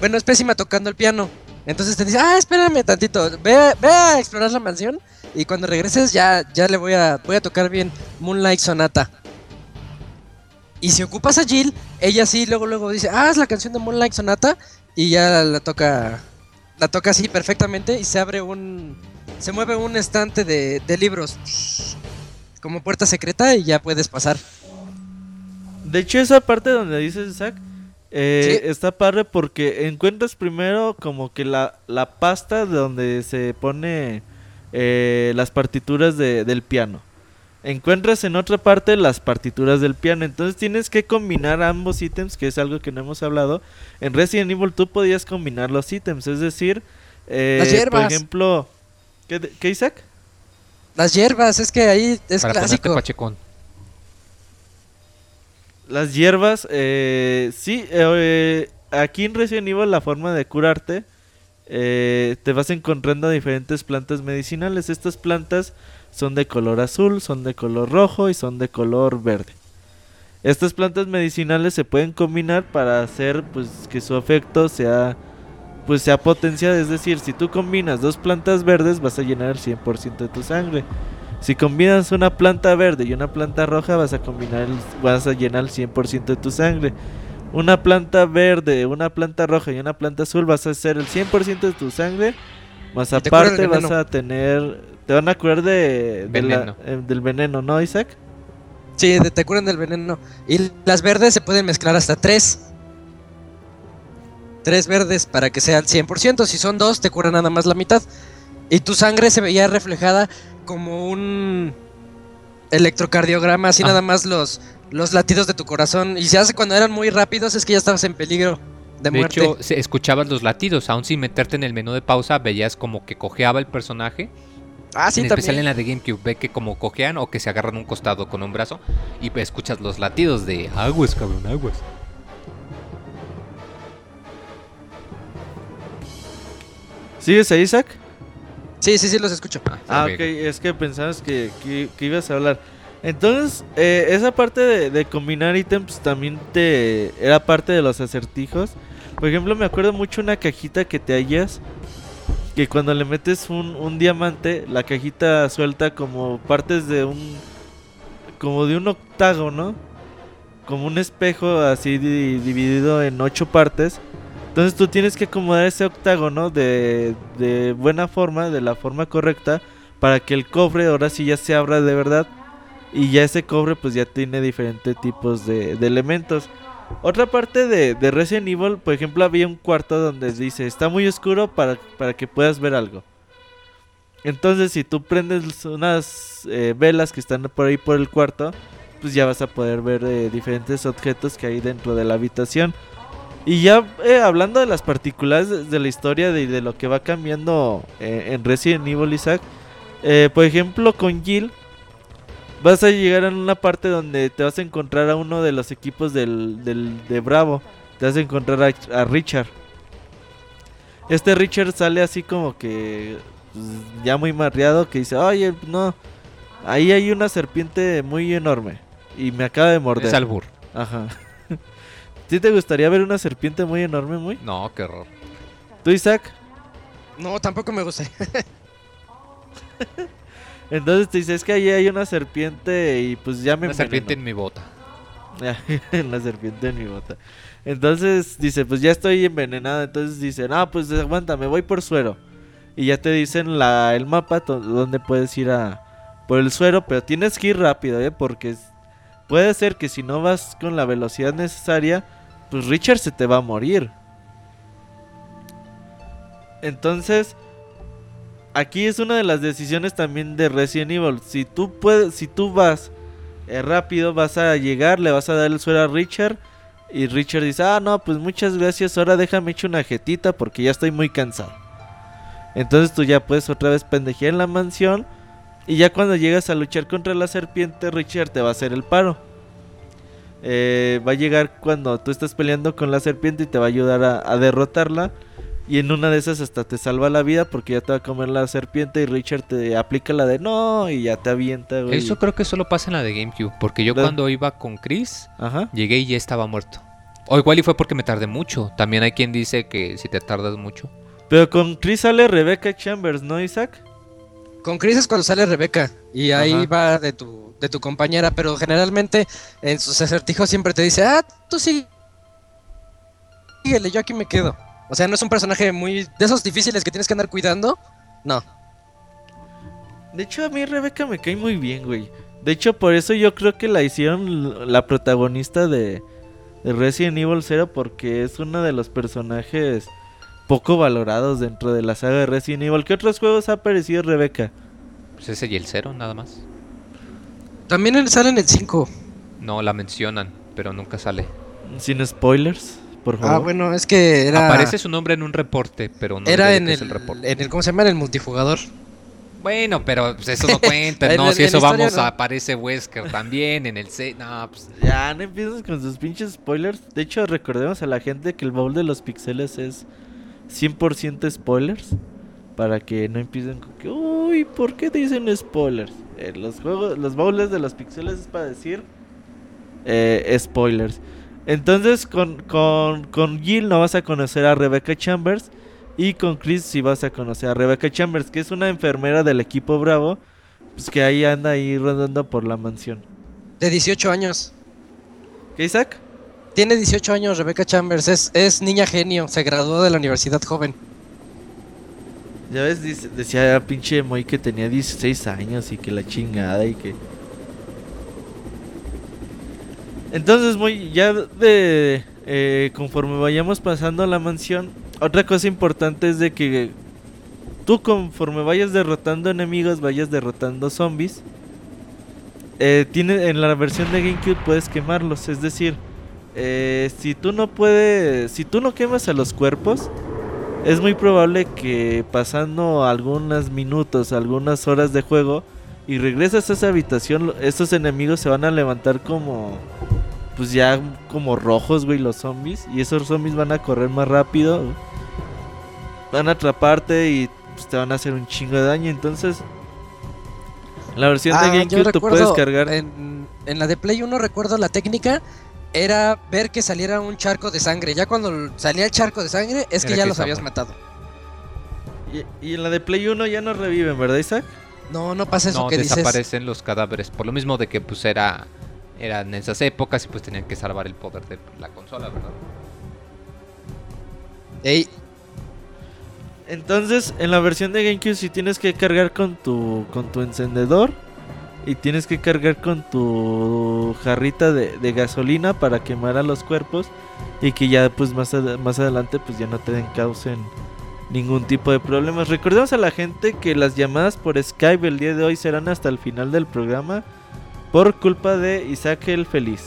Bueno, es pésima tocando el piano. Entonces te dice, ah, espérame tantito, ve, a- ve a explorar la mansión. Y cuando regreses ya, ya le voy a, voy a tocar bien Moonlight Sonata. Y si ocupas a Jill, ella sí luego luego dice, ah, es la canción de Moonlight Sonata. Y ya la toca, la toca así perfectamente y se abre un, se mueve un estante de, de libros. Como puerta secreta y ya puedes pasar. De hecho, esa parte donde dices Isaac eh, Sí. está padre porque encuentras primero como que la, la pasta de donde se pone eh, las partituras de- del piano. Encuentras en otra parte las partituras del piano. Entonces tienes que combinar ambos ítems, que es algo que no hemos hablado. En Resident Evil tú podías combinar los ítems, es decir, eh, Las por ejemplo, ¿qué, Isaac? Las hierbas, es que ahí es para ponerte clásico. pachecón. Las hierbas, eh, sí, eh, eh, aquí en Resident Evil la forma de curarte, eh, te vas encontrando diferentes plantas medicinales. Estas plantas son de color azul, son de color rojo y son de color verde. Estas plantas medicinales se pueden combinar para hacer pues que su efecto sea pues sea potenciado, es decir, si tú combinas dos plantas verdes vas a llenar el 100% de tu sangre. Si combinas una planta verde y una planta roja, vas a combinar, el- vas a llenar el 100% de tu sangre. Una planta verde, una planta roja y una planta azul, vas a hacer el 100% de tu sangre. Más aparte vas a tener, te van a curar de, de la- Veneno. eh, del veneno, ¿no, Isaac? Sí, de- te curan del veneno. Y las verdes se pueden mezclar hasta tres. Tres verdes para que sea el 100%. Si son dos, te curan nada más la mitad. Y tu sangre se veía reflejada como un electrocardiograma, así Ah. nada más los, los latidos de tu corazón. Y se hace cuando eran muy rápidos, es que ya estabas en peligro de, De muerte. hecho, escuchabas los latidos, aún sin meterte en el menú de pausa, veías como que cojeaba el personaje Ah, sí, en especial en también. la de GameCube, ve que como cojean o que se agarran un costado con un brazo y escuchas los latidos de aguas, cabrón, aguas. ¿Sigues ahí, Isaac? Sí, sí, sí, los escucho. Ah, ok. ok, es que pensabas que, que- que ibas a hablar. Entonces, eh, esa parte de, de combinar ítems también te era parte de los acertijos. Por ejemplo, me acuerdo mucho una cajita que te hallas. Que cuando le metes un, un diamante, la cajita suelta como partes de un. como de un octágono. Como un espejo así di- dividido en ocho partes. Entonces tú tienes que acomodar ese octágono de, de buena forma, de la forma correcta, para que el cobre ahora sí ya se abra de verdad. Y ya ese cobre pues ya tiene diferentes tipos de, de elementos. Otra parte de, de Resident Evil, por ejemplo, había un cuarto donde dice, está muy oscuro para, para que puedas ver algo. Entonces si tú prendes unas eh, velas que están por ahí por el cuarto, pues ya vas a poder ver eh, diferentes objetos que hay dentro de la habitación. Y ya eh, hablando de las particulares de, la historia de, de lo que va cambiando en Resident Evil Isaac, por ejemplo con Jill, vas a llegar a una parte donde te vas a encontrar a uno de los equipos del, del- de Bravo, te vas a encontrar a, a Richard. Este Richard sale así como que pues, ya muy marreado que dice, oye, no, ahí hay una serpiente muy enorme y me acaba de morder. Es albur. Ajá. ¿Sí te gustaría ver una serpiente muy enorme, muy? No, qué horror. ¿Tú, Isaac? No, tampoco me gusta. Entonces te dice, es que ahí hay una serpiente y pues ya me Una serpiente en envenenó". mi bota. la serpiente en mi bota. Entonces dice, pues ya estoy envenenado. Entonces dice, no, pues aguanta, me voy por suero. Y ya te dicen la, el mapa donde puedes ir a por el suero, pero tienes que ir rápido, ¿eh? Porque puede ser que si no vas con la velocidad necesaria, pues Richard se te va a morir. Entonces, aquí es una de las decisiones también de Resident Evil. Si tú puedes, si tú vas eh, rápido, vas a llegar, le vas a dar el suero a Richard. Y Richard dice, ah, no, pues muchas gracias, ahora déjame echar una jetita porque ya estoy muy cansado. Entonces tú ya puedes otra vez pendejear en la mansión. Y ya cuando llegas a luchar contra la serpiente, Richard te va a hacer el paro. Eh, va a llegar cuando tú estás peleando con la serpiente y te va a ayudar a, a derrotarla. Y en una de esas hasta te salva la vida porque ya te va a comer la serpiente y Richard te aplica la de no y ya te avienta, güey. Eso creo que solo pasa en la de GameCube. Porque yo La- cuando iba con Chris, Ajá. llegué y ya estaba muerto. O igual y fue porque me tardé mucho. También hay quien dice que si te tardas mucho. Pero con Chris sale Rebecca Chambers, ¿no, Isaac? Con Chris es cuando sale Rebeca y ahí Ajá. va de tu, de tu compañera, pero generalmente en sus acertijos siempre te dice, ah, tú sigue, síguele, yo aquí me quedo. O sea, no es un personaje muy de esos difíciles que tienes que andar cuidando. No. De hecho, a mí Rebeca me cae muy bien, güey. De hecho, por eso yo creo que la hicieron la protagonista de, de Resident Evil 0 porque es uno de los personajes poco valorados dentro de la saga de Resident Evil. ¿Qué otros juegos ha aparecido Rebeca? Pues ese y el cero, nada más. También en- sale en el 5. No, la mencionan, pero nunca sale. Sin spoilers, por favor. Ah, bueno, es que era. Aparece su nombre en un reporte, pero no era en el, es el reporte. en el. ¿Cómo se llama? En el multijugador. Bueno, pero pues, eso no cuenta, En no, el- si eso vamos no. a aparece Wesker también en el C, no, pues Ya, no empieces con sus pinches spoilers. De hecho, recordemos a la gente que el baúl de los pixeles es 100% spoilers. Para que no empiecen con que, uy, ¿por qué dicen spoilers? Eh, los juegos, los baúles de los pixeles es para decir eh, spoilers. Entonces, con, con, con Jill no vas a conocer a Rebecca Chambers. Y con Chris sí vas a conocer a Rebecca Chambers, que es una enfermera del equipo Bravo. Pues que ahí anda ahí rodando por la mansión. De 18 años. ¿Qué, Isaac? Tiene 18 años Rebecca Chambers. Es, es niña genio. Se graduó de la universidad joven. Ya ves, dice- decía pinche Moy que tenía 16 años y que la chingada y que... Entonces, Moy, ya de... eh, conforme vayamos pasando a la mansión, otra cosa importante es de que tú conforme vayas derrotando enemigos, vayas derrotando zombies, eh, tiene, en la versión de GameCube puedes quemarlos, es decir, eh, si tú no puedes, si tú no quemas a los cuerpos, es muy probable que pasando algunos minutos, algunas horas de juego y regresas a esa habitación, estos enemigos se van a levantar como pues ya como rojos, güey, los zombies y esos zombies van a correr más rápido. Van a atraparte y pues, te van a hacer un chingo de daño, entonces la versión de Ah, GameCube tú puedes cargar En, en la de Play 1 recuerdo la técnica era ver que saliera un charco de sangre. Ya cuando salía el charco de sangre es que Era ya que los habías matado. y, y en la de Play 1 ya no reviven, ¿verdad, Isaac? No, no pasa eso no que dices. desaparecen los cadáveres por lo mismo de que pues era eran esas épocas y pues tenían que salvar el poder de la consola, ¿verdad? Ey, Entonces, en la versión de GameCube sí tienes que cargar con tu con tu encendedor y tienes que cargar con tu jarrita de, de gasolina para quemar a los cuerpos y que ya pues más, ad- más adelante pues ya no te den causen ningún tipo de problemas. Recordemos a la gente que las llamadas por Skype el día de hoy serán hasta el final del programa por culpa de Isaac el Feliz.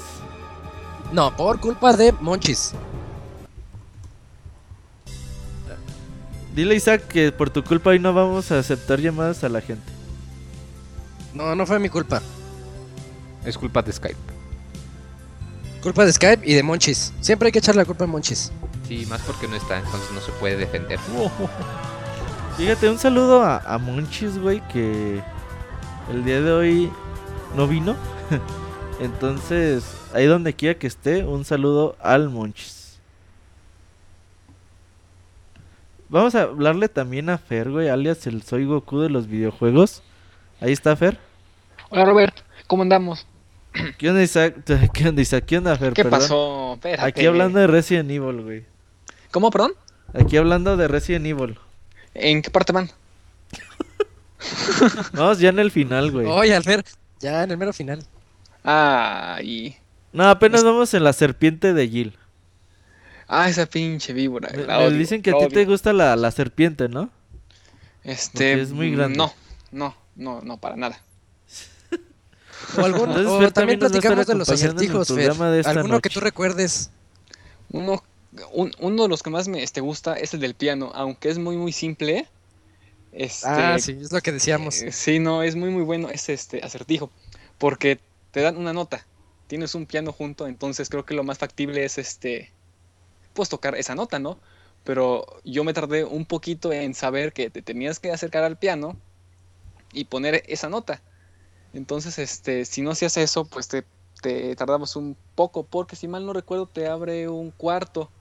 no, por culpa de Monchis. Dile Isaac que por tu culpa hoy no vamos a aceptar llamadas a la gente. No, no fue mi culpa. Es culpa de Skype. Culpa de Skype y de Monchis. Siempre hay que echar la culpa a Monchis. Sí, más porque no está, entonces no se puede defender. Fíjate, un saludo a, a Monchis, güey, que el día de hoy no vino. Entonces, ahí donde quiera que esté, un saludo al Monchis. Vamos a hablarle también a Fer, güey, alias el Soy Goku de los videojuegos. Ahí está Fer. Hola Robert, ¿cómo andamos? ¿Qué onda, Isaac? ¿Qué onda, Isaac? ¿Qué onda, Fer? ¿Qué Perdón. pasó? Espérate. Aquí hablando de Resident Evil, güey. ¿Cómo, perdón? Aquí hablando de Resident Evil. ¿En qué parte van? Vamos ya en el final, güey. Oye, Alfer, ya en el mero final. Ah, y... No, apenas vamos en la serpiente de Jill. Ah, esa pinche víbora. Me, la me odio, dicen que a ti odio. te gusta la, la serpiente, ¿no? Este... porque es muy grande. No, no, no, no, para nada. O, algún- Entonces, o Fer también platicamos de los acertijos, Fer. programa de esta Alguno que tú recuerdes. Uno, un- uno de los que más me este, gusta es el del piano, aunque es muy, muy simple. Este, Ah, sí, es lo que decíamos. eh, sí, no, es muy, muy bueno ese este, acertijo. Porque te dan una nota. Tienes un piano junto, entonces creo que lo más factible es este. Pues tocar esa nota, ¿no? Pero yo me tardé un poquito en saber que te tenías que acercar al piano y poner esa nota. Entonces, este, si no hacías eso, pues te, te tardabas un poco, porque si mal no recuerdo, te abre un cuarto.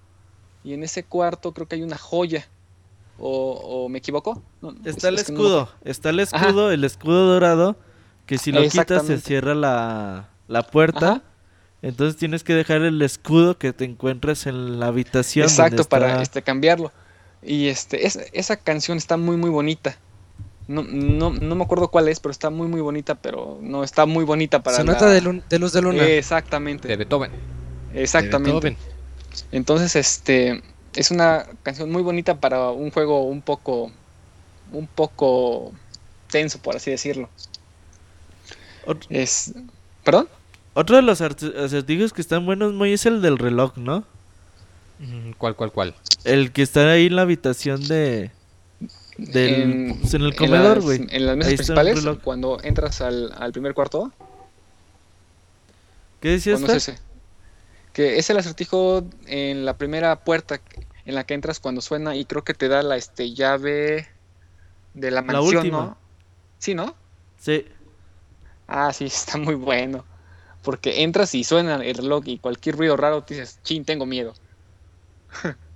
Y en ese cuarto creo que hay una joya. ¿O, o me equivoco? No, Está el es- no escudo. Está el escudo, el escudo dorado. Que si lo quitas se cierra la, la puerta. Ajá. Entonces tienes que dejar el escudo que te encuentres en la habitación. Exacto, para este, cambiarlo. Y este, es- esa canción está muy, muy bonita. No, no, no me acuerdo cuál es, pero está muy, muy bonita, pero no está muy bonita para Sonata la- de, lun- de luz de luna. Exactamente, De Beethoven. exactamente. Beethoven. Entonces, este, es una canción muy bonita para un juego un poco, un poco tenso, por así decirlo. Ot- Es, ¿perdón? Otro de los acertijos que están buenos, muy es el del reloj, ¿no? Mm, ¿Cuál, cuál, cuál? El que está ahí en la habitación de. Del, pues, en el comedor, las- güey. En las mesas Ahí está el principales, cuando entras al, al primer cuarto, ¿Qué decías. Que es el acertijo en la primera puerta en la que entras cuando suena y creo que te da la este, llave de la La mansión, última. ¿no? Sí, ¿no? Sí. Ah, sí, está muy bueno. Porque entras y suena el reloj y cualquier ruido raro te dices, chin, tengo miedo.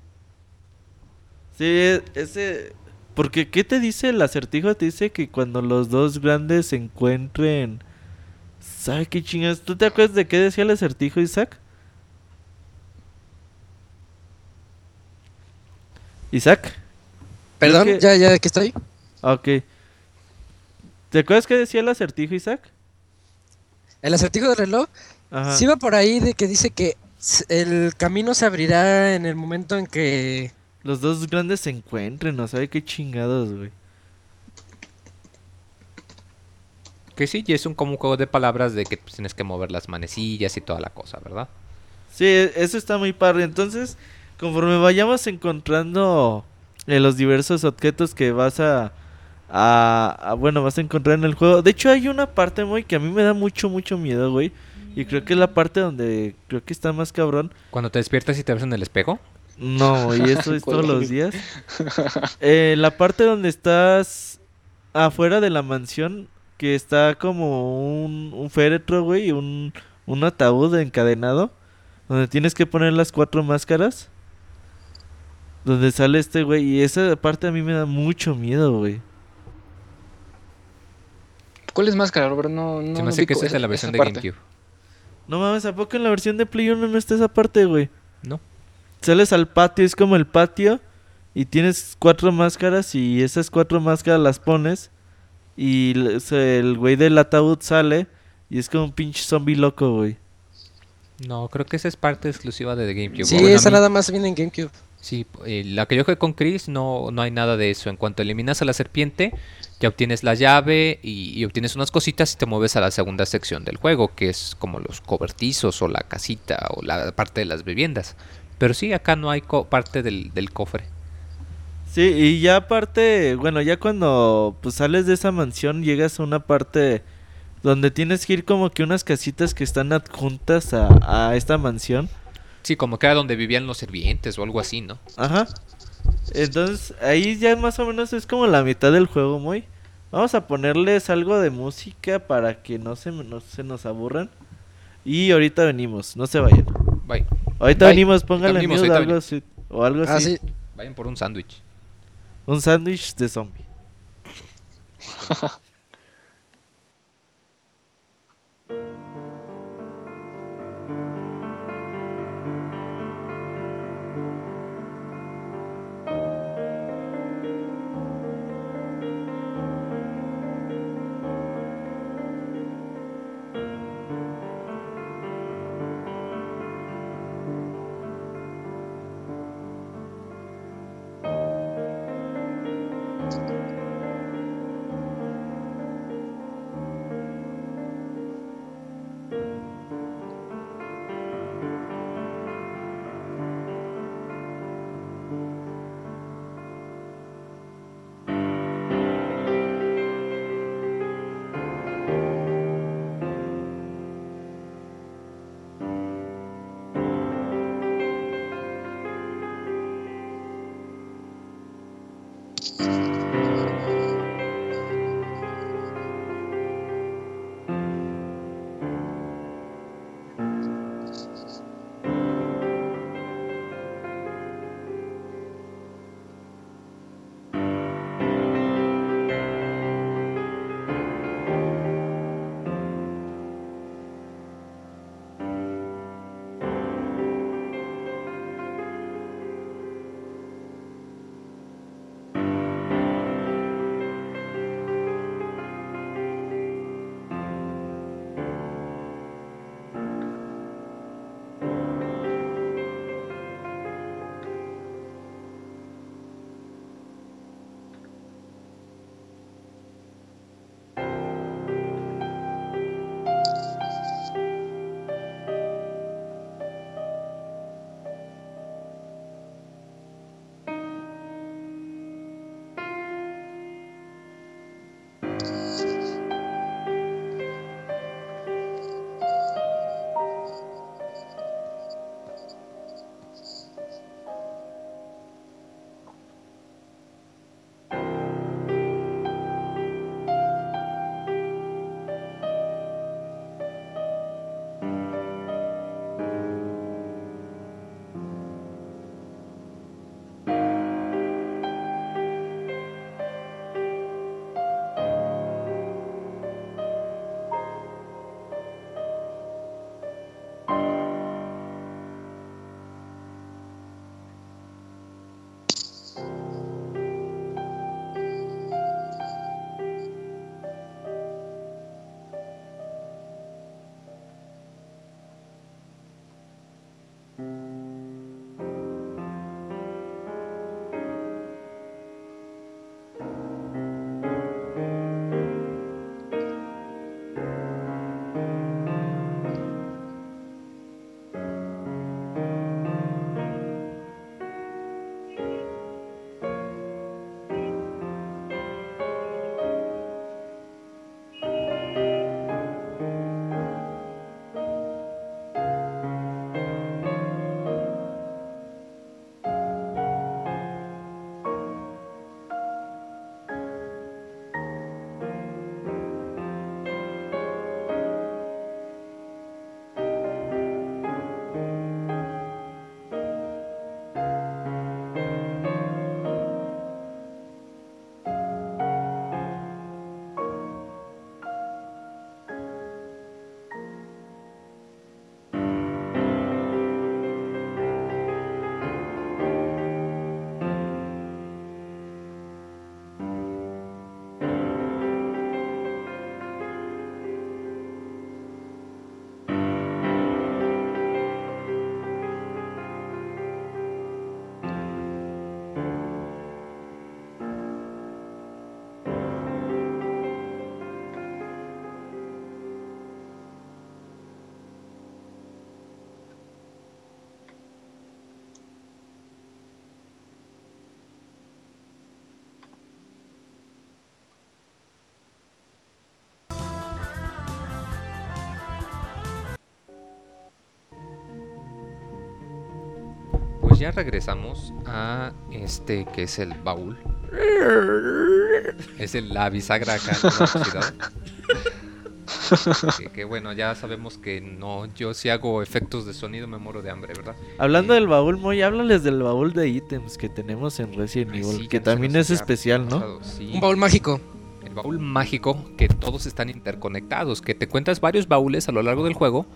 Sí, ese. Porque, ¿qué te dice el acertijo? Te dice que cuando los dos grandes se encuentren. ¿Sabe qué chingas? ¿Tú te acuerdas de qué decía el acertijo, Isaac? ¿Isaac? Perdón, que- ya, ya, aquí estoy. Ah, Ok. ¿Te acuerdas qué decía el acertijo, Isaac? El acertijo del reloj Ajá. sí va por ahí de que dice que el camino se abrirá en el momento en que... Los dos grandes se encuentren, ¿no? ¿Sabe qué chingados, güey? Que sí, y es un como un juego de palabras de que pues, tienes que mover las manecillas y toda la cosa, ¿verdad? Sí, e- eso está muy padre. Entonces, conforme vayamos encontrando de los diversos objetos que vas a, a, a- bueno, vas a encontrar en el juego. De hecho, hay una parte, muy que a mí me da mucho, mucho miedo, güey. Y creo que es la parte donde creo que está más cabrón. Cuando te despiertas y te ves en el espejo. No, y eso es todos los días. Eh, la parte donde estás afuera de la mansión, que está como un, un féretro, güey, un ataúd encadenado, donde tienes que poner las cuatro máscaras. Donde sale este güey, y esa parte a mí me da mucho miedo, güey. ¿Cuál es máscara, Robert? No, no Se me no hace que esa es de la versión de parte. GameCube. No mames, ¿a poco en la versión de Play 1 no está esa parte, güey? No. Sales al patio, es como el patio, y tienes cuatro máscaras, y esas cuatro máscaras las pones, y el güey del ataúd sale, y es como un pinche zombie loco, güey. No, creo que esa es parte exclusiva de GameCube. Sí, Bueno, esa mí- nada más viene en GameCube. Sí, eh, la que yo jugué con Chris no, no hay nada de eso. En cuanto eliminas a la serpiente, ya obtienes la llave y, obtienes unas cositas y te mueves a la segunda sección del juego, que es como los cobertizos o la casita o la parte de las viviendas. Pero sí, acá no hay co- parte del, del cofre. Sí, y ya aparte, bueno, ya cuando pues sales de esa mansión llegas a una parte donde tienes que ir como que unas casitas que están adjuntas a, a esta mansión. Sí, como que era donde vivían los sirvientes o algo así, ¿no? Ajá. Entonces, ahí ya más o menos es como la mitad del juego, muy. Vamos a ponerles algo de música para que no se, no se nos aburran. Y ahorita venimos, no se vayan. Bye. Ahorita Bye. venimos, pónganle venimos, mute o ahorita algo así. O algo Ah, así. sí. Vayan por un sándwich. Un sándwich de zombie. pues ya regresamos a este que es el baúl. Es el, la bisagra acá. que, que bueno, ya sabemos que no, yo si hago efectos de sonido me muero de hambre, ¿verdad? Hablando Eh, del baúl, Moy, háblales del baúl de ítems que tenemos en Resident Evil, sí, que también es especial, ¿no? sí. Un baúl mágico. El baúl mágico, que todos están interconectados, que te cuentas varios baúles a lo largo del juego,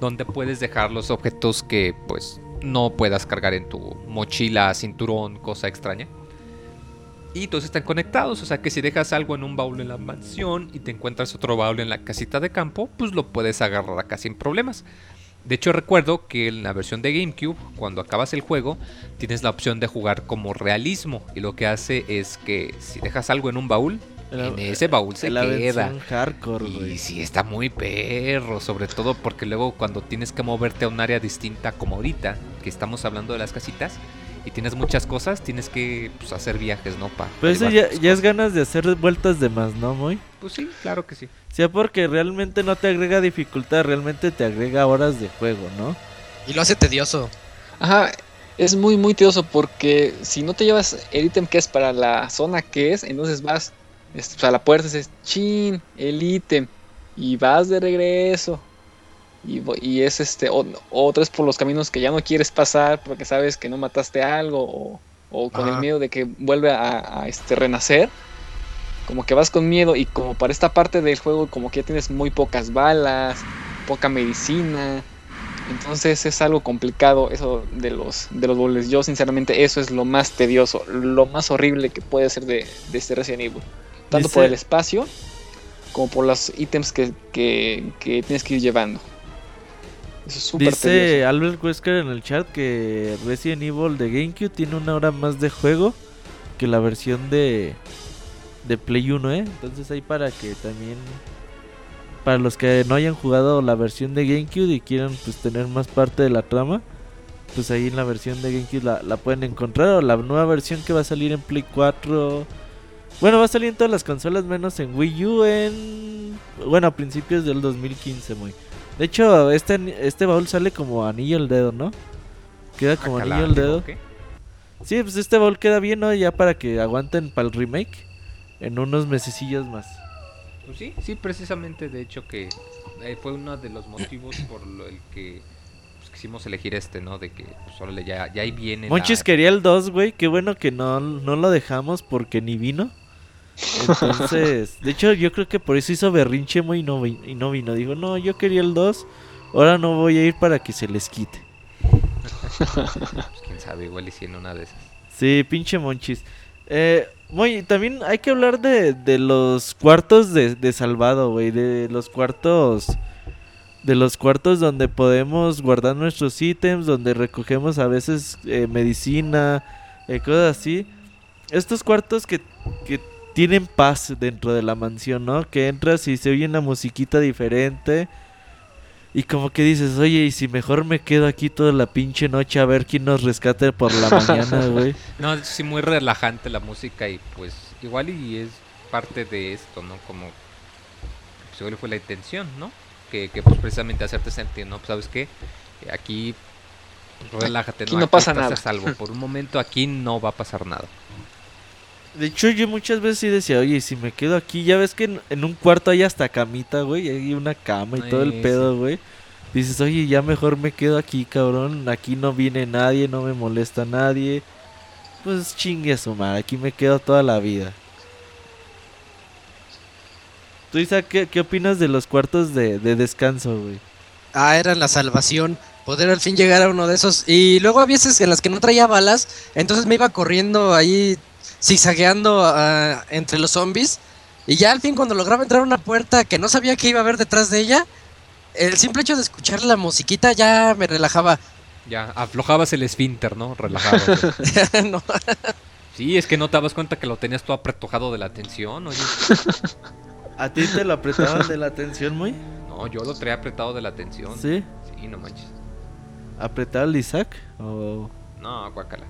donde puedes dejar los objetos que pues no puedas cargar en tu mochila, cinturón, cosa extraña. Y todos están conectados, o sea que si dejas algo en un baúl en la mansión y te encuentras otro baúl en la casita de campo, pues lo puedes agarrar acá sin problemas. De hecho recuerdo que en la versión de GameCube, cuando acabas el juego, tienes la opción de jugar como realismo y lo que hace es que si dejas algo en un baúl, En la- en ese baúl se la queda. hardcore. Y sí, está muy perro, sobre todo porque luego cuando tienes que moverte a un área distinta como ahorita, que estamos hablando de las casitas, y tienes muchas cosas, tienes que pues, hacer viajes, ¿no? Pa, Pero eso ya, ya es ganas de hacer vueltas de más, ¿no, Moy? Pues sí, claro que sí. sea porque realmente no te agrega dificultad, realmente te agrega horas de juego, ¿no? Y lo hace tedioso. Ajá, es muy, muy tedioso porque si no te llevas el ítem que es para la zona que es, entonces vas este, a la puerta dices, chin, el ítem, y vas de regreso. Y, es este, o, otra vez por los caminos que ya no quieres pasar porque sabes que no mataste algo, o, o con el miedo de que vuelve a, a, este, renacer. Como que vas con miedo y como para esta parte del juego como que ya tienes muy pocas balas, poca medicina. Entonces es algo complicado eso de los, de los boles. Yo sinceramente eso es lo más tedioso, lo más horrible que puede ser de, de este Resident Evil. Tanto por el espacio como por los ítems que, que, que tienes que ir llevando. Eso es súper Dice tedioso. Albert Wesker en el chat que Resident Evil de GameCube tiene una hora más de juego que la versión de, de Play 1, ¿eh? Entonces ahí para que también... Para los que no hayan jugado la versión de GameCube y quieran pues tener más parte de la trama, pues ahí en la versión de GameCube la, la pueden encontrar. O la nueva versión que va a salir en Play 4. Bueno, va a salir en todas las consolas menos en Wii U en... Bueno, a principios del 2015, muy. De hecho, este, este baúl sale como anillo al dedo, ¿no? Queda como Guácala, anillo al dedo. ¿ok? Sí, pues este baúl queda bien, ¿no? Ya para que aguanten para el remake en unos mesecillos más. Pues sí, sí, precisamente, de hecho que eh, fue uno de los motivos por lo el que pues, quisimos elegir este, ¿no? De que pues órale, ya, ya ahí viene Monchis la- quería el 2, güey. Qué bueno que no, no lo dejamos porque ni vino. Entonces, de hecho, yo creo que por eso hizo berrinche muy y no, y no vino. Dijo, no, yo quería el 2. Ahora no voy a ir para que se les quite. Pues quién sabe, igual en una de esas. Sí, pinche Monchis. Eh, muy, también hay que hablar de, de los cuartos de, de salvado, güey. De los cuartos. De los cuartos donde podemos guardar nuestros ítems, donde recogemos a veces eh, medicina, eh, cosas así. Estos cuartos que, que tienen paz dentro de la mansión, ¿no? Que entras y se oye una musiquita diferente. Y como que dices, oye, y si mejor me quedo aquí toda la pinche noche a ver quién nos rescate por la mañana, güey. No, es sí muy relajante la música y pues igual y es parte de esto, ¿no? Como pues igual fue la intención, ¿no? Que, que pues precisamente hacerte sentir, ¿no? Pues sabes qué, Eh, aquí pues, relájate, Aquí no pasa estás a nada. salvo. Por un momento aquí no va a pasar nada. De hecho, yo muchas veces sí decía, oye, si me quedo aquí, ya ves que en, en un cuarto hay hasta camita, güey, hay una cama y todo el pedo, güey. Dices, oye, ya mejor me quedo aquí, cabrón, aquí no viene nadie, no me molesta nadie. Pues chingue a su madre, aquí me quedo toda la vida. ¿Tú, Isaac, qué, qué opinas de los cuartos de, de descanso, güey? Ah, era la salvación. Poder al fin llegar a uno de esos. Y luego había veces en las que no traía balas. Entonces me iba corriendo ahí, zigzagueando ah, entre los zombies. Y ya al fin cuando lograba entrar a una puerta que no sabía que iba a haber detrás de ella. El simple hecho de escuchar la musiquita ya me relajaba. Ya, aflojabas el esfínter, ¿no? Relajabas. No, sí, es que no te dabas cuenta que lo tenías todo apretujado de la tensión, oye. ¿A ti te lo apretaban de la atención, muy? No, yo lo traía apretado de la tensión. ¿Sí? Sí, no manches. ¿Apretaba el Isaac? ¿O, No, guácala.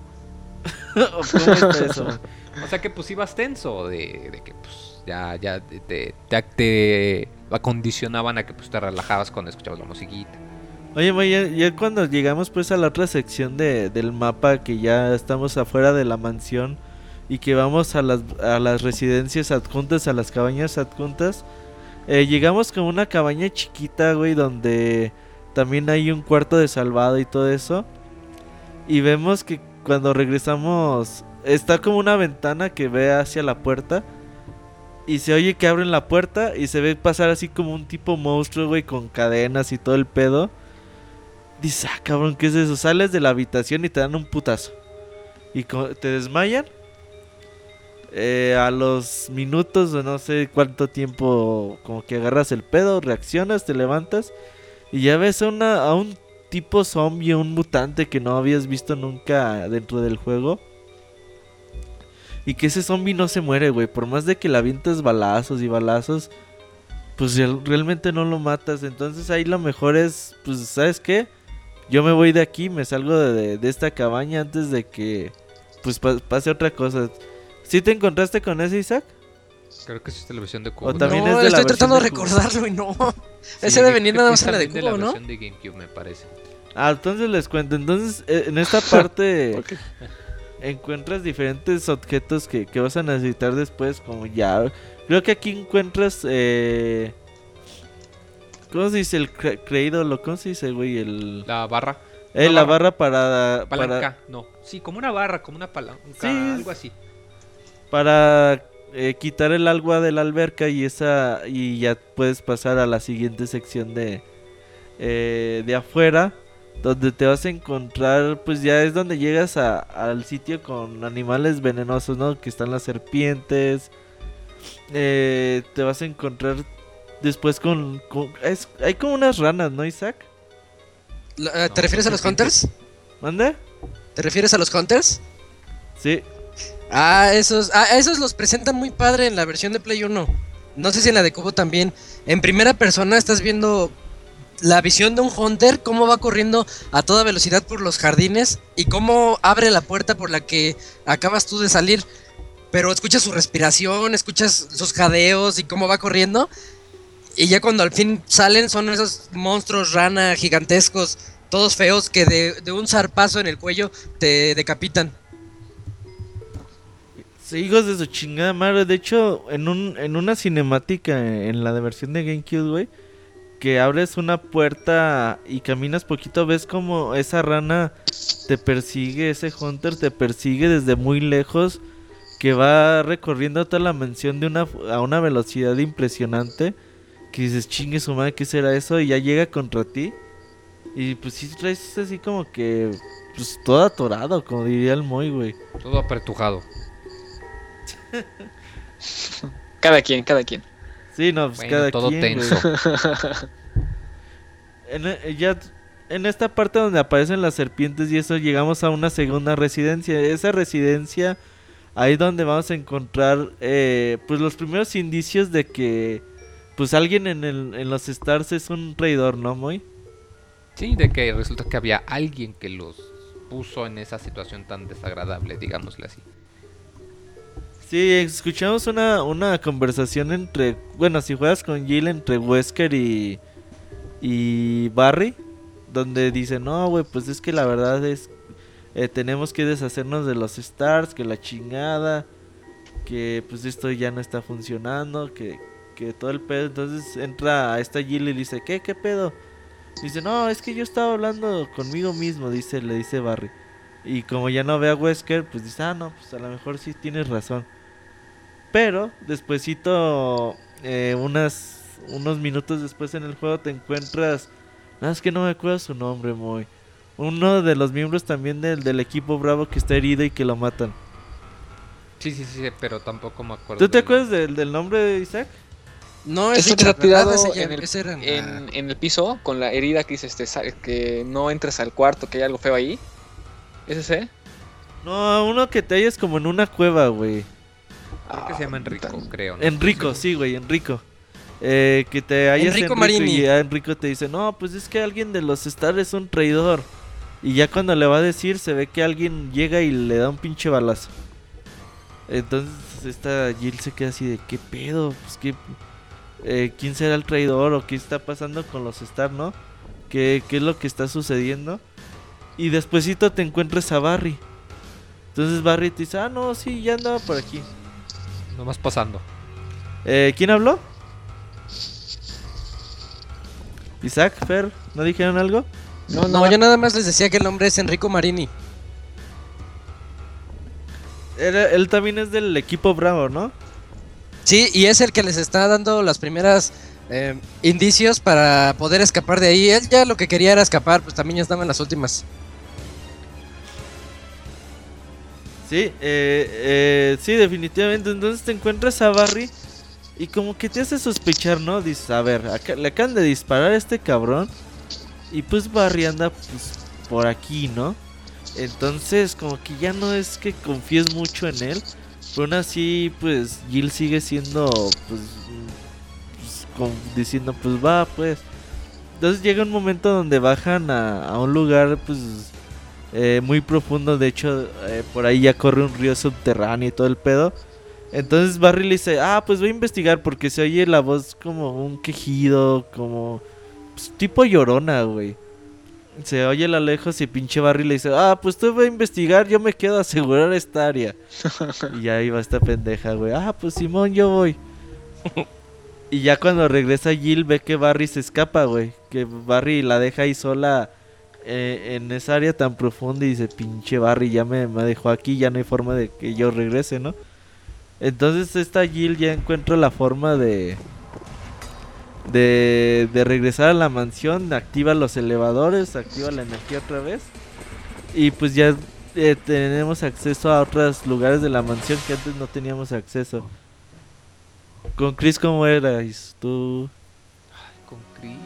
¿O cómo está eso? O sea que pues ibas tenso de, de que pues ya, ya te, te, te- acondicionaban a que pues te relajabas cuando escuchabas la musiquita. Oye, ya, ya cuando llegamos pues a la otra sección de, del mapa, que ya estamos afuera de la mansión y que vamos a las, a las residencias adjuntas, a las cabañas adjuntas, eh, llegamos con una cabaña chiquita, güey, donde también hay un cuarto de salvado y todo eso. Y vemos que cuando regresamos está como una ventana que ve hacia la puerta. Y se oye que abren la puerta y se ve pasar así como un tipo monstruo, güey, con cadenas y todo el pedo. Dices, ah, cabrón, ¿qué es eso? Sales de la habitación y te dan un putazo. Y te desmayan. Eh, a los minutos o no sé cuánto tiempo, como que agarras el pedo, reaccionas, te levantas. Y ya ves a, una, a un tipo zombie, un mutante que no habías visto nunca dentro del juego. Y que ese zombie no se muere, güey. Por más de que le avientas balazos y balazos, pues real- realmente no lo matas. Entonces ahí lo mejor es, pues, ¿sabes qué? Yo me voy de aquí, me salgo de, de- de esta cabaña antes de que, pues, pa- pase otra cosa. ¿Sí te encontraste con ese, Isaac? Creo que es televisión de O cubo. también no, es de la estoy tratando de versión de recordarlo y no. Sí, Ese debe creo venir nada más en la de también de cubo, la ¿no? versión de GameCube, me parece. Ah, entonces les cuento. Entonces, eh, en esta parte Ok. Encuentras diferentes objetos que, que vas a necesitar después, como ya. Creo que aquí encuentras. Eh, ¿Cómo se dice? El cre- cradle, ¿Cómo se dice, güey? El, La barra. eh, la barra. barra para. Para, Palanca, no. Sí, como una barra, como una palanca. Sí. Algo así. para eh, quitar el agua de la alberca y esa. Y ya puedes pasar a la siguiente sección de. eh, de afuera. Donde te vas a encontrar, pues ya es donde llegas a- al sitio con animales venenosos, ¿no? Que están las serpientes. Eh, te vas a encontrar después con... con- es- hay como unas ranas, ¿no, Isaac? No, ¿Te refieres a los hunters? ¿Mande? ¿Te refieres a los hunters? Sí. Ah, esos, ah, esos los presentan muy padre en la versión de Play 1. No sé si en la de Cubo también. En primera persona estás viendo la visión de un Hunter, cómo va corriendo a toda velocidad por los jardines y cómo abre la puerta por la que acabas tú de salir. Pero escuchas su respiración, escuchas sus jadeos y cómo va corriendo. Y ya cuando al fin salen son esos monstruos rana gigantescos, todos feos, que de, de un zarpazo en el cuello te decapitan. Sí, hijos de su chingada madre. De hecho, en, un, en una cinemática en la versión de GameCube, güey, que abres una puerta y caminas poquito, ves como esa rana te persigue, ese Hunter te persigue desde muy lejos, que va recorriendo toda la mansión de una, a una velocidad impresionante. Que dices, chingue su madre, ¿qué será eso? Y ya llega contra ti. Y pues sí traes así como que, pues todo atorado, como diría el Moy, güey. Todo apretujado. Cada quien, cada quien. Sí, no, pues Bueno, cada todo quien, tenso. En, e- ya en esta parte donde aparecen las serpientes y eso llegamos a una segunda residencia. Esa residencia, ahí donde vamos a encontrar eh, pues los primeros indicios de que pues alguien en, el, en los stars es un traidor, ¿no, Moy? Sí, de que resulta que había alguien que los puso en esa situación tan desagradable, digámosle así. Sí, escuchamos una, una conversación entre, bueno, si juegas con Jill entre Wesker y, y Barry, donde dice, no, güey, pues es que la verdad es, eh, tenemos que deshacernos de los stars, que la chingada, que pues esto ya no está funcionando, que, que todo el pedo, entonces entra a esta Jill y dice, ¿qué, qué pedo? Dice, no, es que yo estaba hablando conmigo mismo, dice, le dice Barry. Y como ya no ve a Wesker, pues dice, ah, no, pues a lo mejor sí tienes razón. Pero, despuesito, eh, unas, unos minutos después en el juego te encuentras... Nada, es que no me acuerdo su nombre, muy. Uno de los miembros también del, del equipo Bravo que está herido y que lo matan. Sí, sí, sí, pero tampoco me acuerdo. ¿Tú te del acuerdas del, del nombre de Isaac? No, Es el que está tirado ya- en el, en el piso con la herida que dice este, que no entres al cuarto, que hay algo feo ahí. ¿Es ese? No, uno que te hallas como en una cueva, güey. Creo que se llama Enrico, creo. ¿no? Enrico, sí, güey, Enrico. Eh, que te hallas Enrico Enrico Marini. y ya Enrico te dice, no, pues es que alguien de los Stars es un traidor. Y ya cuando le va a decir, se ve que alguien llega y le da un pinche balazo. Entonces esta Jill se queda así de, ¿qué pedo? Pues que, eh, ¿quién será el traidor o qué está pasando con los Stars, no? qué, qué es lo que está sucediendo. Y despuesito te encuentras a Barry. Entonces Barry te dice, ah, no, sí, ya andaba por aquí. Nomás pasando. Eh, ¿Quién habló? Isaac, Fer, ¿no dijeron algo? No, no, yo nada más les decía que el nombre es Enrico Marini. Él también es del equipo Bravo, ¿no? Sí, y es el que les está dando las primeras eh, indicios para poder escapar de ahí. Él ya lo que quería era escapar, pues también ya estaba en las últimas. Sí, eh, eh, sí, definitivamente. Entonces te encuentras a Barry y como que te hace sospechar, ¿no? Dices, a ver, acá- le acaban de disparar a este cabrón y pues Barry anda pues, por aquí, ¿no? Entonces como que ya no es que confíes mucho en él, pero aún así pues Jill sigue siendo pues, pues, como diciendo pues va pues. Entonces llega un momento donde bajan a, a un lugar pues eh, muy profundo. De hecho, eh, por ahí ya corre un río subterráneo y todo el pedo. Entonces Barry le dice, ah, pues voy a investigar porque se oye la voz como un quejido, como pues, tipo llorona, güey. Se oye a lo lejos y pinche Barry le dice, ah, pues tú voy a investigar, yo me quedo a asegurar esta área. y ya iba esta pendeja, güey. Ah, pues Simón, yo voy. y ya cuando regresa Jill ve que Barry se escapa, güey. Que Barry la deja ahí sola eh, en esa área tan profunda y dice, pinche Barry ya me, me dejó aquí, ya no hay forma de que yo regrese, ¿no? Entonces esta Jill ya encuentra la forma de, de, de regresar a la mansión, activa los elevadores, activa la energía otra vez y pues ya eh, tenemos acceso a otros lugares de la mansión que antes no teníamos acceso. Con Chris, ¿cómo eras? Tú... Con Chris.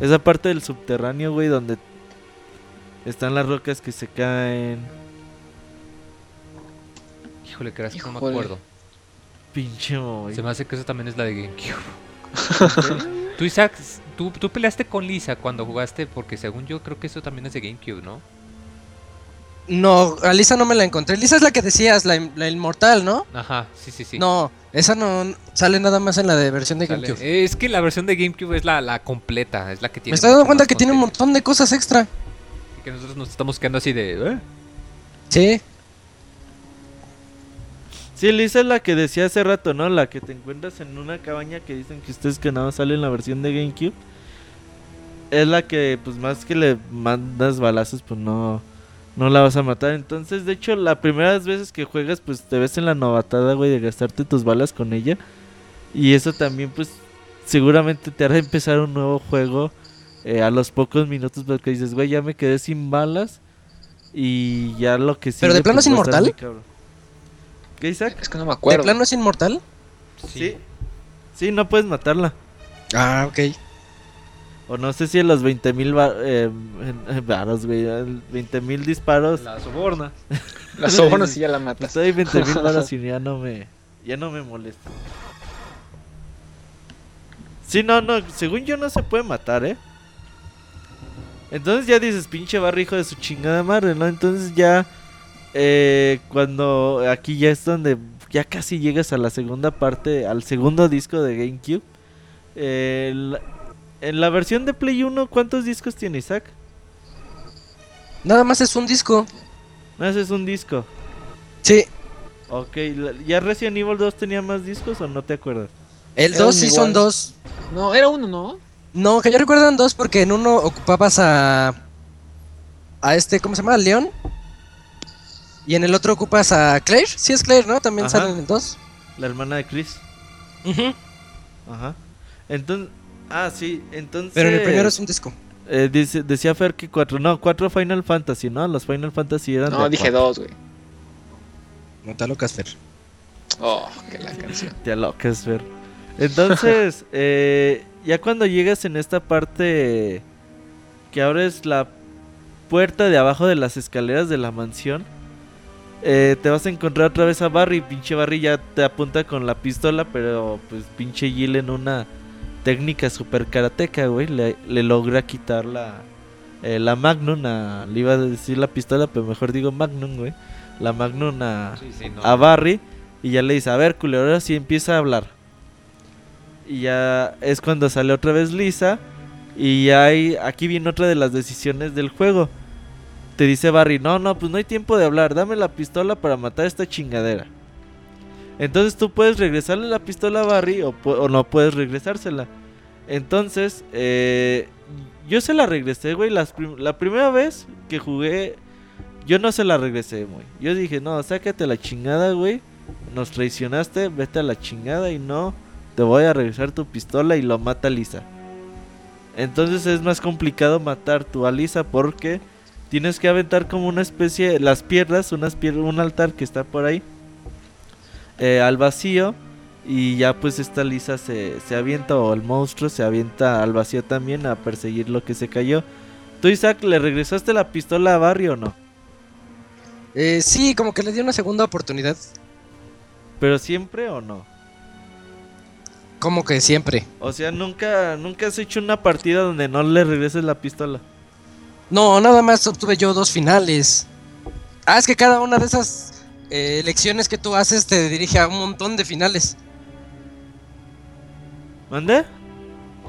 Esa parte del subterráneo, güey, donde están las rocas que se caen. Híjole, creas que no me acuerdo. Pinche Moy. Se me hace que eso también es la de GameCube. Tú, Isaac, tú, tú peleaste con Lisa cuando jugaste, porque según yo creo que eso también es de GameCube, ¿no? No, a Lisa no me la encontré. Lisa es la que decías, la, la inmortal, ¿no? Ajá, sí, sí, sí. No, esa no sale nada más en la de versión de Sale- GameCube. Es que la versión de GameCube es la, la completa, es la que tiene. Me estoy dando cuenta que tiene un montón de cosas extra. Que nosotros nos estamos quedando así de. ¿eh? Sí. Sí, Lisa es la que decía hace rato, ¿no? La que te encuentras en una cabaña que dicen que ustedes que nada más sale en la versión de GameCube. Es la que, pues más que le mandas balazos, pues no, no la vas a matar. Entonces, de hecho, la primeras veces que juegas, pues te ves en la novatada, güey, de gastarte tus balas con ella. Y eso también, pues, seguramente te hará empezar un nuevo juego eh, a los pocos minutos, porque dices, güey, ya me quedé sin balas. Y ya lo que ¿Pero de plano pues, es inmortal? ¿Qué, Isaac? Es que no me ¿De acuerdo. plano es inmortal? Sí. Sí, no puedes matarla. Ah, ok. O no sé si en los 20 mil eh, varos, güey. 20 mil disparos. La soborna. La soborno sí ya la matas. Estoy 20 mil varos y ya no me. Ya no me molesta. Sí, no, no. Según yo no se puede matar, ¿eh? Entonces ya dices, pinche barro hijo de su chingada madre, ¿no? Entonces ya. eh, cuando aquí ya es donde ya casi llegas a la segunda parte, al segundo disco de GameCube. Eh, en la versión de Play 1, ¿cuántos discos tiene Isaac? Nada más es un disco. No, ese es un disco. Sí. Ok, ¿ya Resident Evil 2 tenía más discos o no te acuerdas? El Era 2 un sí igual. son dos. No, era uno, ¿no? No, que yo recuerdo eran dos porque en uno ocupabas a. A este, ¿cómo se llama? León. Y en el otro ocupas a Claire. Sí, es Claire, ¿no? También Ajá. salen en dos. La hermana de Chris. Ujú. Ajá. Entonces, ah, sí, entonces... Pero en el primero es un disco. eh, dice- decía Fer que cuatro, no, cuatro Final Fantasy, ¿no? Los Final Fantasy eran No, de dije cuatro. dos, güey. No te locas, Fer. Oh, que la canción. Te locas, Fer. Entonces, eh, ya cuando llegas en esta parte que abres la puerta de abajo de las escaleras de la mansión, eh, te vas a encontrar otra vez a Barry. Pinche Barry ya te apunta con la pistola, pero pues pinche Jill en una técnica super karateca, güey, le, le logra quitar la, eh, la Magnum a... Le iba a decir la pistola, pero mejor digo Magnum, güey. La Magnum a Sí, sí, no. a Barry y ya le dice, a ver, culero, ahora sí empieza a hablar. Y ya es cuando sale otra vez Lisa Y hay, aquí viene otra de las decisiones del juego. Te dice Barry, no, no, pues no hay tiempo de hablar, dame la pistola para matar esta chingadera. Entonces tú puedes regresarle la pistola a Barry o, no puedes regresársela. Entonces, eh, yo se la regresé, güey. la primera vez que jugué, yo no se la regresé, güey. Yo dije, no, sácate la chingada, güey. Nos traicionaste, vete a la chingada y no, te voy a regresar tu pistola y lo mata Lisa. Entonces es más complicado matar tu a Lisa porque tienes que aventar como una especie, las piedras, unas pier- un altar que está por ahí, eh, al vacío. Y ya pues esta Lisa se, se avienta o el monstruo se avienta al vacío también a perseguir lo que se cayó. ¿Tú Isaac le regresaste la pistola a Barry o no? Eh, sí, como que le dio una segunda oportunidad. ¿Pero siempre o no? Como que siempre. O sea, nunca, nunca has hecho una partida donde no le regreses la pistola. No, nada más obtuve yo dos finales. Ah, es que cada una de esas eh, elecciones que tú haces te dirige a un montón de finales. ¿Mande?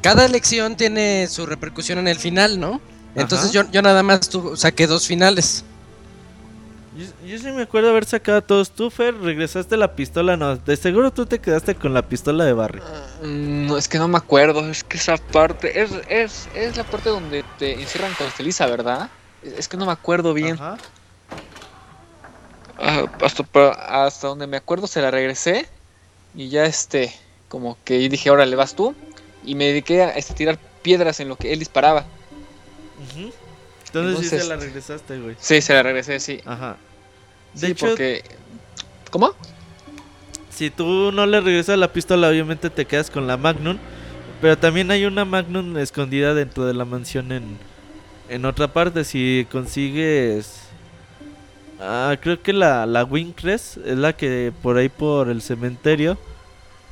Cada elección tiene su repercusión en el final, ¿no? Entonces yo, yo nada más tu- saqué dos finales. Yo, yo sí me acuerdo haber sacado a todos. Tú, Fer, regresaste la pistola, no. De seguro tú te quedaste con la pistola de Barry. Mm, No, es que no me acuerdo, es que esa parte, es, es, es la parte donde te encierran con Felisa, ¿verdad? Es es que no me acuerdo bien. Ajá. Ah, hasta, donde me acuerdo se la regresé y ya este, como que dije, ahora le vas tú y me dediqué a este, tirar piedras en lo que él disparaba. Ujú. Entonces, sí Entonces- se la regresaste, güey. Sí, se la regresé, sí. Ajá. De Sí, hecho, porque... ¿Cómo? si tú no le regresas la pistola, obviamente te quedas con la Magnum. Pero también hay una Magnum escondida dentro de la mansión en, en otra parte. Si consigues... Ah, creo que la, la Wingcrest es la que por ahí por el cementerio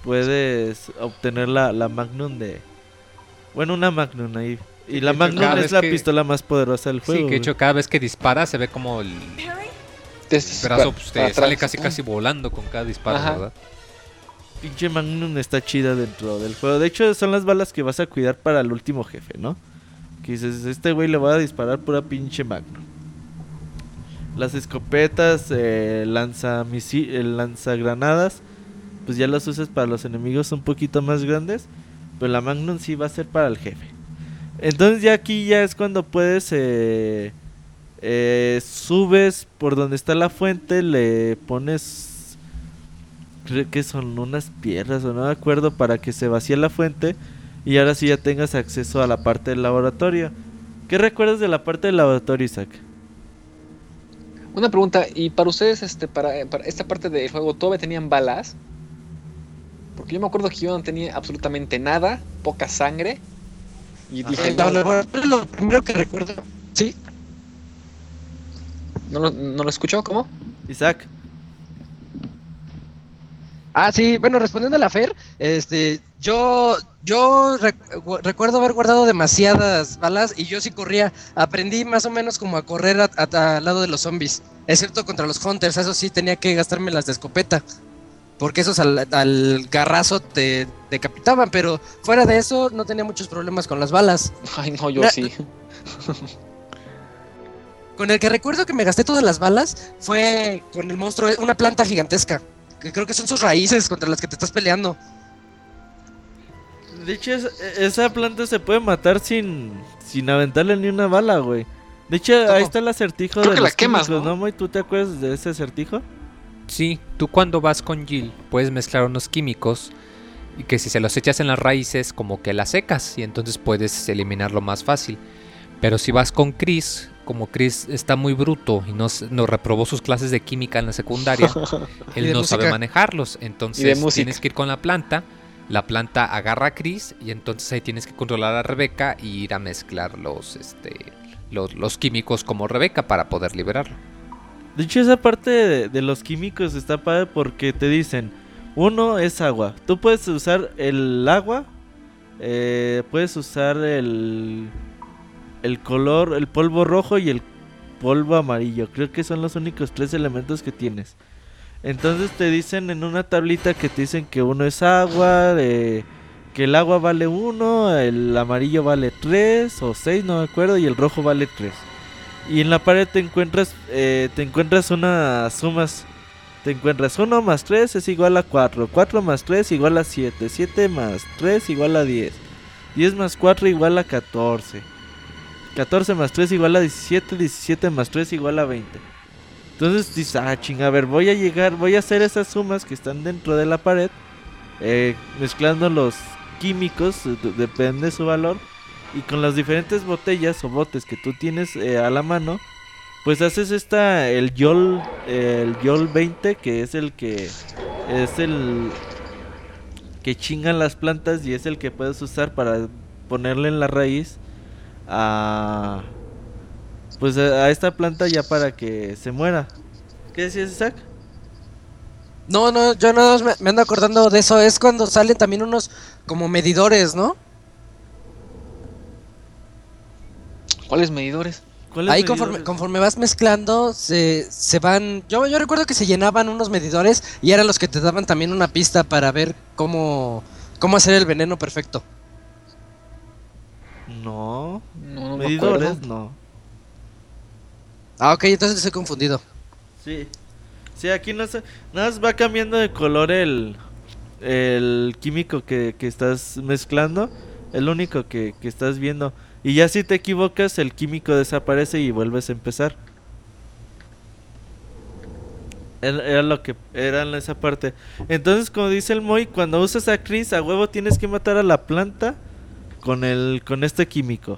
puedes obtener la, la Magnum de... Bueno, una Magnum ahí. Y la Magnum es la que- pistola más poderosa del juego. Sí, que de hecho cada vez que dispara se ve como el Des- brazo pues, te sale casi casi volando con cada disparo, Ajá. ¿verdad? Pinche Magnum está chida dentro del juego. De hecho, son las balas que vas a cuidar para el último jefe, ¿no? Que dices, este güey le va a disparar pura pinche Magnum. Las escopetas, eh, lanza el lanzagranadas, pues ya las usas para los enemigos un poquito más grandes. Pero la Magnum sí va a ser para el jefe. Entonces ya aquí ya es cuando puedes... Eh, eh, subes por donde está la fuente, le pones creo que son unas piedras o no me acuerdo para que se vacíe la fuente y ahora sí ya tengas acceso a la parte del laboratorio. ¿Qué recuerdas de la parte del laboratorio, Isaac? Una pregunta, ¿y para ustedes, este, para, para esta parte del juego, todavía tenían balas? Porque yo me acuerdo que yo no tenía absolutamente nada, poca sangre. Y dije, no, lo, primero que recuerdo. Sí. ¿no, lo, ¿no lo escuchó? ¿Cómo? Isaac, Ah, sí, bueno, respondiendo a la Fer, este, yo, yo rec- recuerdo haber guardado demasiadas balas y yo sí corría. Aprendí más o menos como a correr al lado de los zombies, excepto contra los hunters. Eso sí tenía que gastarme las de escopeta, porque esos al, al garrazo te decapitaban. Pero fuera de eso, no tenía muchos problemas con las balas. Ay, no, yo Na- sí. Con el que recuerdo que me gasté todas las balas fue con el monstruo, una planta gigantesca. Que creo que son sus raíces contra las que te estás peleando. de hecho es- esa planta se puede matar sin, sin aventarle ni una bala, güey. De hecho, ahí está el acertijo Creo de que la los quemas, químicos, ¿no? ¿no? ¿Tú te acuerdas de ese acertijo? Sí, tú cuando vas con Jill puedes mezclar unos químicos y que si se los echas en las raíces como que las secas y entonces puedes eliminarlo más fácil. Pero si vas con Chris, como Chris está muy bruto y no, s- no reprobó sus clases de química en la secundaria, él no sabe manejarlos. Entonces tienes que ir con la planta, la planta agarra a Chris y entonces ahí tienes que controlar a Rebeca y ir a mezclar los, este, los, los químicos como Rebeca para poder liberarlo. De hecho, esa parte de, los químicos está padre porque te dicen, uno es agua. Tú puedes usar el agua, eh, puedes usar el, el color, el polvo rojo y el polvo amarillo. Creo que son los únicos tres elementos que tienes. Entonces te dicen en una tablita que te dicen que uno es agua, que el agua vale 1, el amarillo vale 3 o 6, no me acuerdo, y el rojo vale 3. Y en la pared te encuentras, eh, te encuentras unas sumas. Te encuentras 1 más 3 es igual a 4, 4 más 3 igual a 7, 7 más 3 igual a 10, 10 más 4 igual a 14, 14 más 3 igual a 17, 17 más 3 igual a 20. Entonces dices, ah, chinga, a ver, voy a llegar, voy a hacer esas sumas que están dentro de la pared, eh, mezclando los químicos, depende de su valor, y con las diferentes botellas o botes que tú tienes eh, a la mano, pues haces esta, el YOL, el YOL 20, que es el que es el que chingan las plantas y es el que puedes usar para ponerle en la raíz a pues a, esta planta ya para que se muera. ¿Qué decías, Isaac? No, no, yo no me, me ando acordando de eso. Es cuando salen también unos como medidores, ¿no? ¿Cuáles medidores? ¿Cuáles Ahí conforme, medidores? conforme vas mezclando, se, se van... Yo, yo recuerdo que se llenaban unos medidores y eran los que te daban también una pista para ver cómo, cómo hacer el veneno perfecto. No, No, no me medidores no. Ah, ok, entonces estoy confundido. Sí. Sí, aquí no sé. Nada más va cambiando de color el, el químico que, que estás mezclando. El único que, que estás viendo. Y ya si te equivocas, el químico desaparece y vuelves a empezar. Era lo que era en esa parte. Entonces, como dice el Moy, cuando usas a Chris, a huevo tienes que matar a la planta con el con este químico.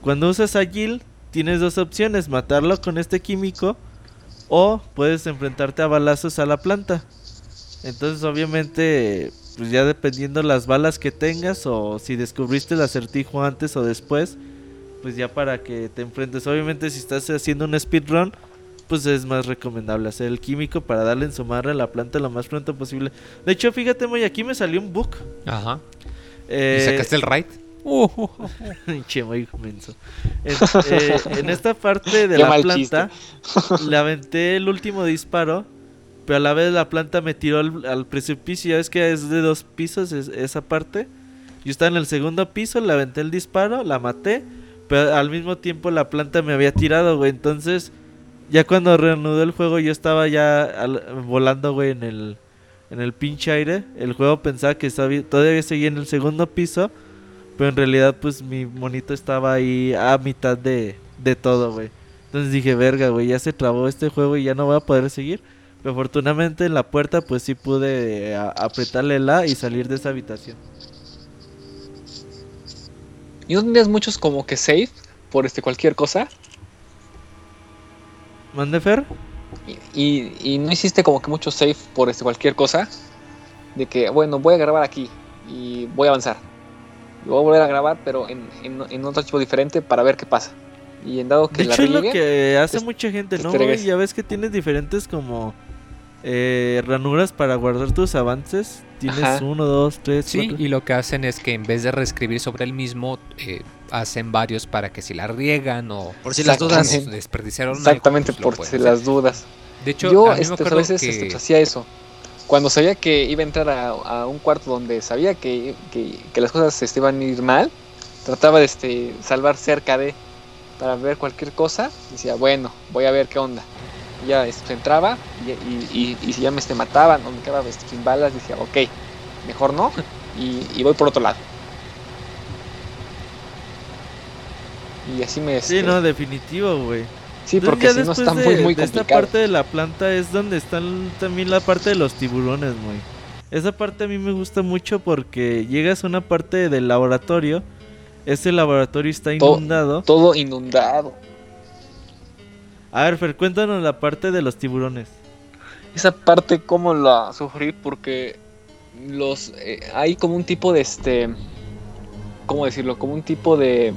Cuando usas a Jill, tienes dos opciones, matarlo con este químico o puedes enfrentarte a balazos a la planta. Entonces, obviamente, pues ya dependiendo las balas que tengas o si descubriste el acertijo antes o después, pues ya para que te enfrentes. Obviamente, si estás haciendo un speedrun, pues es más recomendable hacer el químico para darle en su madre a la planta lo más pronto posible. De hecho, fíjate, muy aquí me salió un book. Ajá. Eh, ¿Y sacaste el raid? Uh, uh, uh. Che, muy menso. En, eh, en esta parte de Qué la planta, le aventé el último disparo, pero a la vez la planta me tiró al, al precipicio. Ya ves que es de dos pisos es- esa parte. Yo estaba en el segundo piso, le aventé el disparo, la maté, pero al mismo tiempo la planta me había tirado, güey. Entonces, ya cuando reanudó el juego, yo estaba ya volando, güey, en el, en el pinche aire. El juego pensaba que estaba, todavía seguía en el segundo piso. Pero en realidad, pues mi monito estaba ahí a mitad de, de todo, güey. Entonces dije, verga, güey, ya se trabó este juego y ya no voy a poder seguir. Pero afortunadamente en la puerta, pues sí pude eh, apretarle la y salir de esa habitación. ¿Y no tendrías muchos como que save por este cualquier cosa? ¿Mande Fer? Y, y, y no hiciste como que mucho save por este cualquier cosa? De que, bueno, voy a grabar aquí y voy a avanzar. Y voy a volver a grabar, pero en, en, en otro archivo diferente para ver qué pasa. Y en dado que De la hecho es lo que hace mucha gente, te ¿no? Ya ves que tienes diferentes como eh, ranuras para guardar tus avances. Tienes Ajá. uno, dos, tres, Sí, cuatro. y lo que hacen es que en vez de reescribir sobre el mismo, eh, hacen varios para que si la riegan o Por si las dudas. Exactamente. desperdiciaron algo, exactamente pues lo por si hacer. las dudas. De hecho, Yo a mí me este, a acuerdo veces que... este, hacía eso. Cuando sabía que iba a entrar a, a un cuarto donde sabía que, que- que las cosas este, iban a ir mal, trataba de este, salvar cerca de para ver cualquier cosa. Decía, bueno, voy a ver qué onda. Ya este, entraba y, y- y- y si ya me este, mataban o me quedaba este, sin balas, decía, ok, mejor no. Y, y voy por otro lado. Y así me... Sí, este, no, definitivo, güey. sí, Entonces, porque si no está de, muy, muy de esta parte de la planta es donde están también la parte de los tiburones, güey. Esa parte a mí me gusta mucho porque llegas a una parte del laboratorio. Este laboratorio está inundado. Todo inundado. A ver, Fer, cuéntanos la parte de los tiburones. esa parte cómo la sufrí porque los eh, hay como un tipo de este cómo decirlo como un tipo de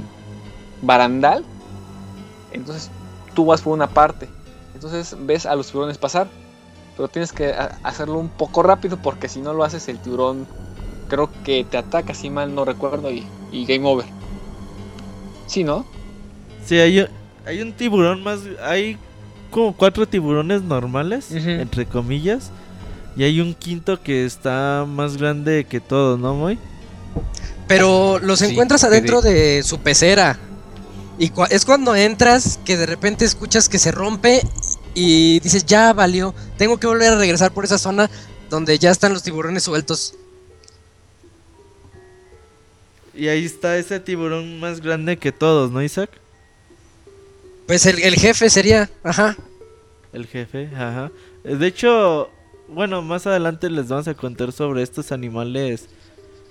barandal. Entonces tú vas por una parte. Entonces ves a los tiburones pasar pero tienes que hacerlo un poco rápido porque si no lo haces el tiburón creo que te ataca si mal no recuerdo y, y game over. Sí no Sí, hay, hay un tiburón más. Hay como cuatro tiburones normales, entre comillas. Y hay un quinto que está más grande que todos, ¿no, Moy? Pero los Sí, encuentras adentro de- de su pecera. Y es cuando entras que de repente escuchas que se rompe y dices, ya valió, tengo que volver a regresar por esa zona donde ya están los tiburones sueltos. Y ahí está ese tiburón más grande que todos, ¿no, Isaac? Pues el, el jefe sería, ajá. El jefe, ajá. Eh, De hecho, bueno, más adelante les vamos a contar sobre estos animales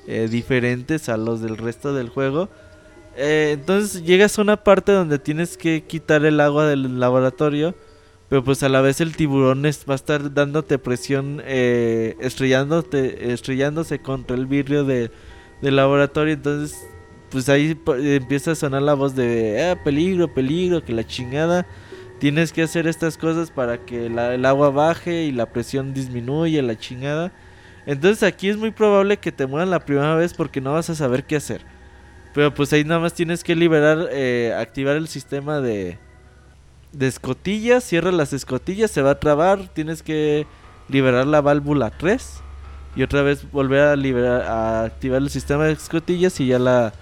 eh, diferentes a los del resto del juego. Eh, entonces llegas a una parte donde tienes que quitar el agua del laboratorio. Pero pues a la vez el tiburón es- va a estar dándote presión, eh, estrellándote, estrellándose contra el vidrio de- del laboratorio. Entonces, pues ahí empieza a sonar la voz de ah, peligro, peligro, que la chingada. Tienes que hacer estas cosas para que el agua baje y la presión disminuya, la chingada. Entonces aquí es muy probable que te mueran la primera vez porque no vas a saber qué hacer. Pero pues ahí nada más tienes que liberar, eh, activar el sistema de, de escotillas. Cierra las escotillas, se va a trabar. Tienes que liberar la válvula 3. Y otra vez volver a, liberar, a activar el sistema de escotillas y ya la,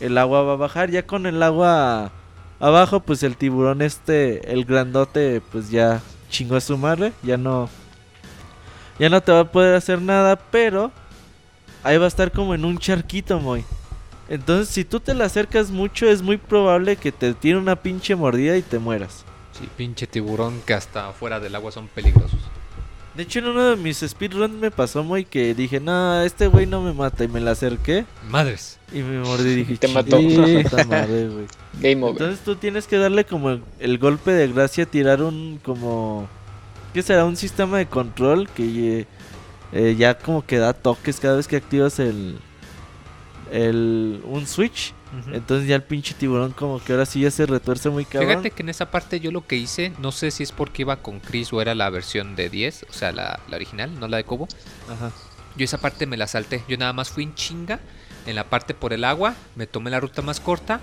el agua va a bajar. Ya con el agua abajo, pues el tiburón este, el grandote, pues ya chingó a su madre. Ya no, ya no te va a poder hacer nada, pero ahí va a estar como en un charquito, muy. Entonces, si tú te le acercas mucho, es muy probable que te tire una pinche mordida y te mueras. Sí, pinche tiburón que hasta afuera del agua son peligrosos. De hecho, en uno de mis speedruns me pasó muy que dije, no, este güey no me mata. Y me le acerqué Madres. y me mordí y dije, Te mató. "Chinga tu puta madre, güey". Game over. Entonces tú tienes que darle como el, el golpe de gracia, tirar un como... ¿Qué será? Un sistema de control que eh, eh, ya como que da toques cada vez que activas el... el un switch. Entonces ya el pinche tiburón como que ahora sí ya se retuerce muy cabrón. Fíjate que en esa parte yo lo que hice, no sé si es porque iba con Chris o era la versión de 10, o sea, la, la original, no la de Cobo. Ajá. Yo esa parte me la salté. Yo nada más fui en chinga en la parte por el agua, me tomé la ruta más corta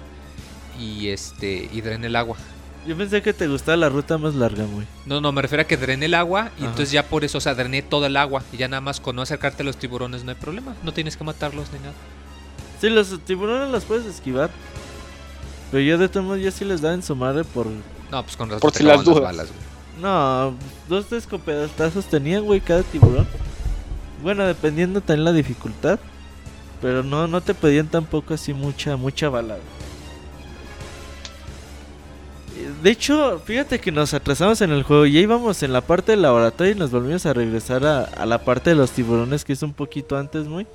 y este y drené el agua. Yo pensé que te gustaba la ruta más larga, muy. No, no, me refiero a que drené el agua y Ajá. entonces ya por eso, o sea, drené todo el agua y ya nada más con no acercarte a los tiburones no hay problema, no tienes que matarlos ni nada. Sí, los tiburones los puedes esquivar. Pero yo de todos modos yo sí les daba en su madre por... No, pues con razón Por si las dudas. balas, güey. No, dos escopetazos tenían, güey, cada tiburón. Bueno, dependiendo también la dificultad. Pero no, no te pedían tampoco así mucha, mucha bala. güey. De hecho, fíjate que nos atrasamos en el juego. Ya íbamos en la parte del laboratorio y nos volvimos a regresar a, a la parte de los tiburones, que es un poquito antes, muy.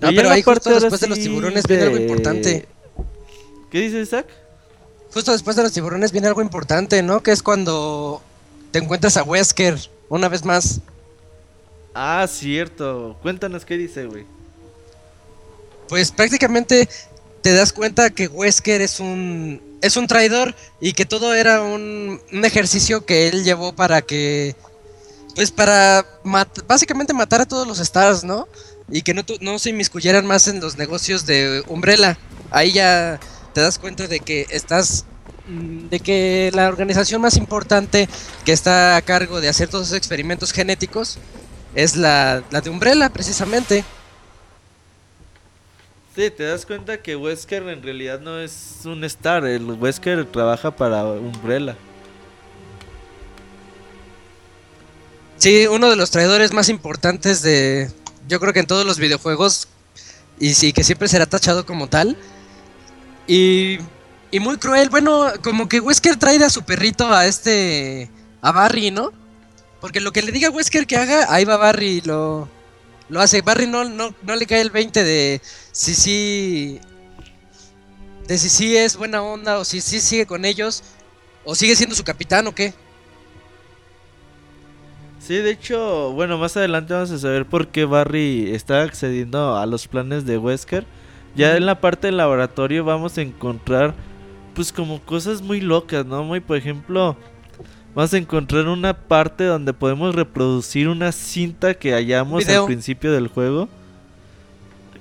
No, pero ahí justo después de los tiburones viene algo importante. ¿Qué dice Isaac? Justo después de los tiburones viene algo importante, ¿no? Que es cuando te encuentras a Wesker una vez más. Ah, cierto. Cuéntanos qué dice, güey. Pues prácticamente te das cuenta que Wesker es un es un traidor y que todo era un, un ejercicio que él llevó para que pues para mat- básicamente matar a todos los stars, ¿no? Y que no, no se inmiscuyeran más en los negocios de Umbrella. Ahí ya te das cuenta de que estás mm, de que la organización más importante que está a cargo de hacer todos esos experimentos genéticos es la, la de Umbrella precisamente. Sí, te das cuenta que Wesker en realidad no es un star. El Wesker trabaja para Umbrella. Sí, uno de los traidores más importantes de. Yo creo que en todos los videojuegos. Y sí, que siempre será tachado como tal. Y. Y muy cruel. Bueno, como que Wesker trae a su perrito a este. A Barry, ¿no? Porque lo que le diga Wesker que haga, ahí va Barry y lo. Lo hace. Barry no, no, no le cae el 20 de. Si sí. De si sí es buena onda o si sí sigue con ellos. O sigue siendo su capitán o qué. Sí, de hecho, bueno, más adelante vamos a saber por qué Barry está accediendo a los planes de Wesker. Ya en la parte del laboratorio vamos a encontrar, pues, como cosas muy locas, ¿no? Muy, por ejemplo, vamos a encontrar una parte donde podemos reproducir una cinta que hallamos Video. al principio del juego.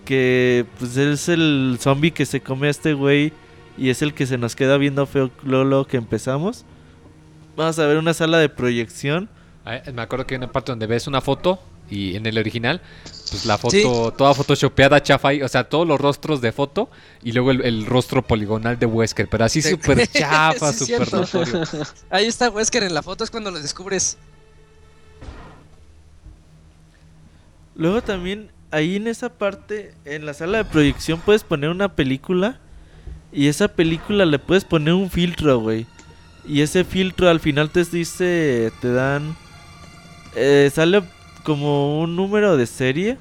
Que, pues, es el zombie que se come a este güey y es el que se nos queda viendo feo luego que empezamos. Vamos a ver una sala de proyección. Ah, Me acuerdo que hay una parte donde ves una foto Y en el original, pues la foto, toda photoshopeada, chafa, o sea, todos los rostros de foto y luego el, el rostro poligonal de Wesker, pero así Sí. súper chafa, Sí, súper notorio. Ahí está Wesker en la foto, es cuando lo descubres. Luego también, ahí en esa parte, en la sala de proyección puedes poner una película y esa película le puedes poner un filtro, güey. Y ese filtro al final te dice, te dan, eh, sale como un número de serie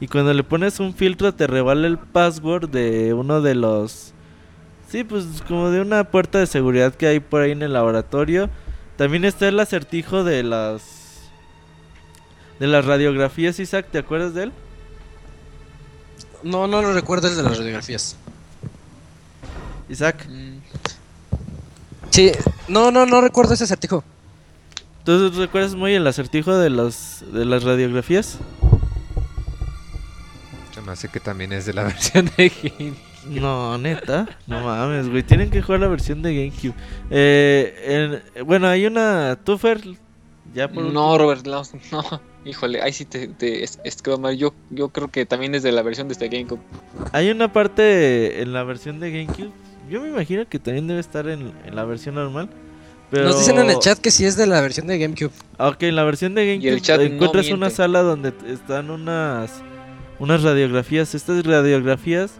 y cuando le pones un filtro te revela el password de uno de los, sí, pues como de una puerta de seguridad que hay por ahí en el laboratorio. También está el acertijo de las de las radiografías, Isaac, ¿te acuerdas de él? No, no lo recuerdo el de las radiografías. Isaac, Mm, Sí, no, no, no recuerdo ese acertijo. ¿Tú recuerdas muy el acertijo de las de las radiografías? Se me hace que también es de la versión de Game. No, neta, no mames, güey, tienen que jugar la versión de GameCube. Eh, en- bueno, hay una Tufer ya por último. No, Robert, no, no. Híjole, ahí sí te, te es, es que, Omar, yo, yo creo que también es de la versión de este GameCube. Hay una parte en la versión de GameCube. Yo me imagino que también debe estar en, en la versión normal. Pero... Nos dicen en el chat que sí es de la versión de GameCube. Ah, Ok, en la versión de Y GameCube el chat no encuentras una sala donde están unas unas radiografías. Estas radiografías,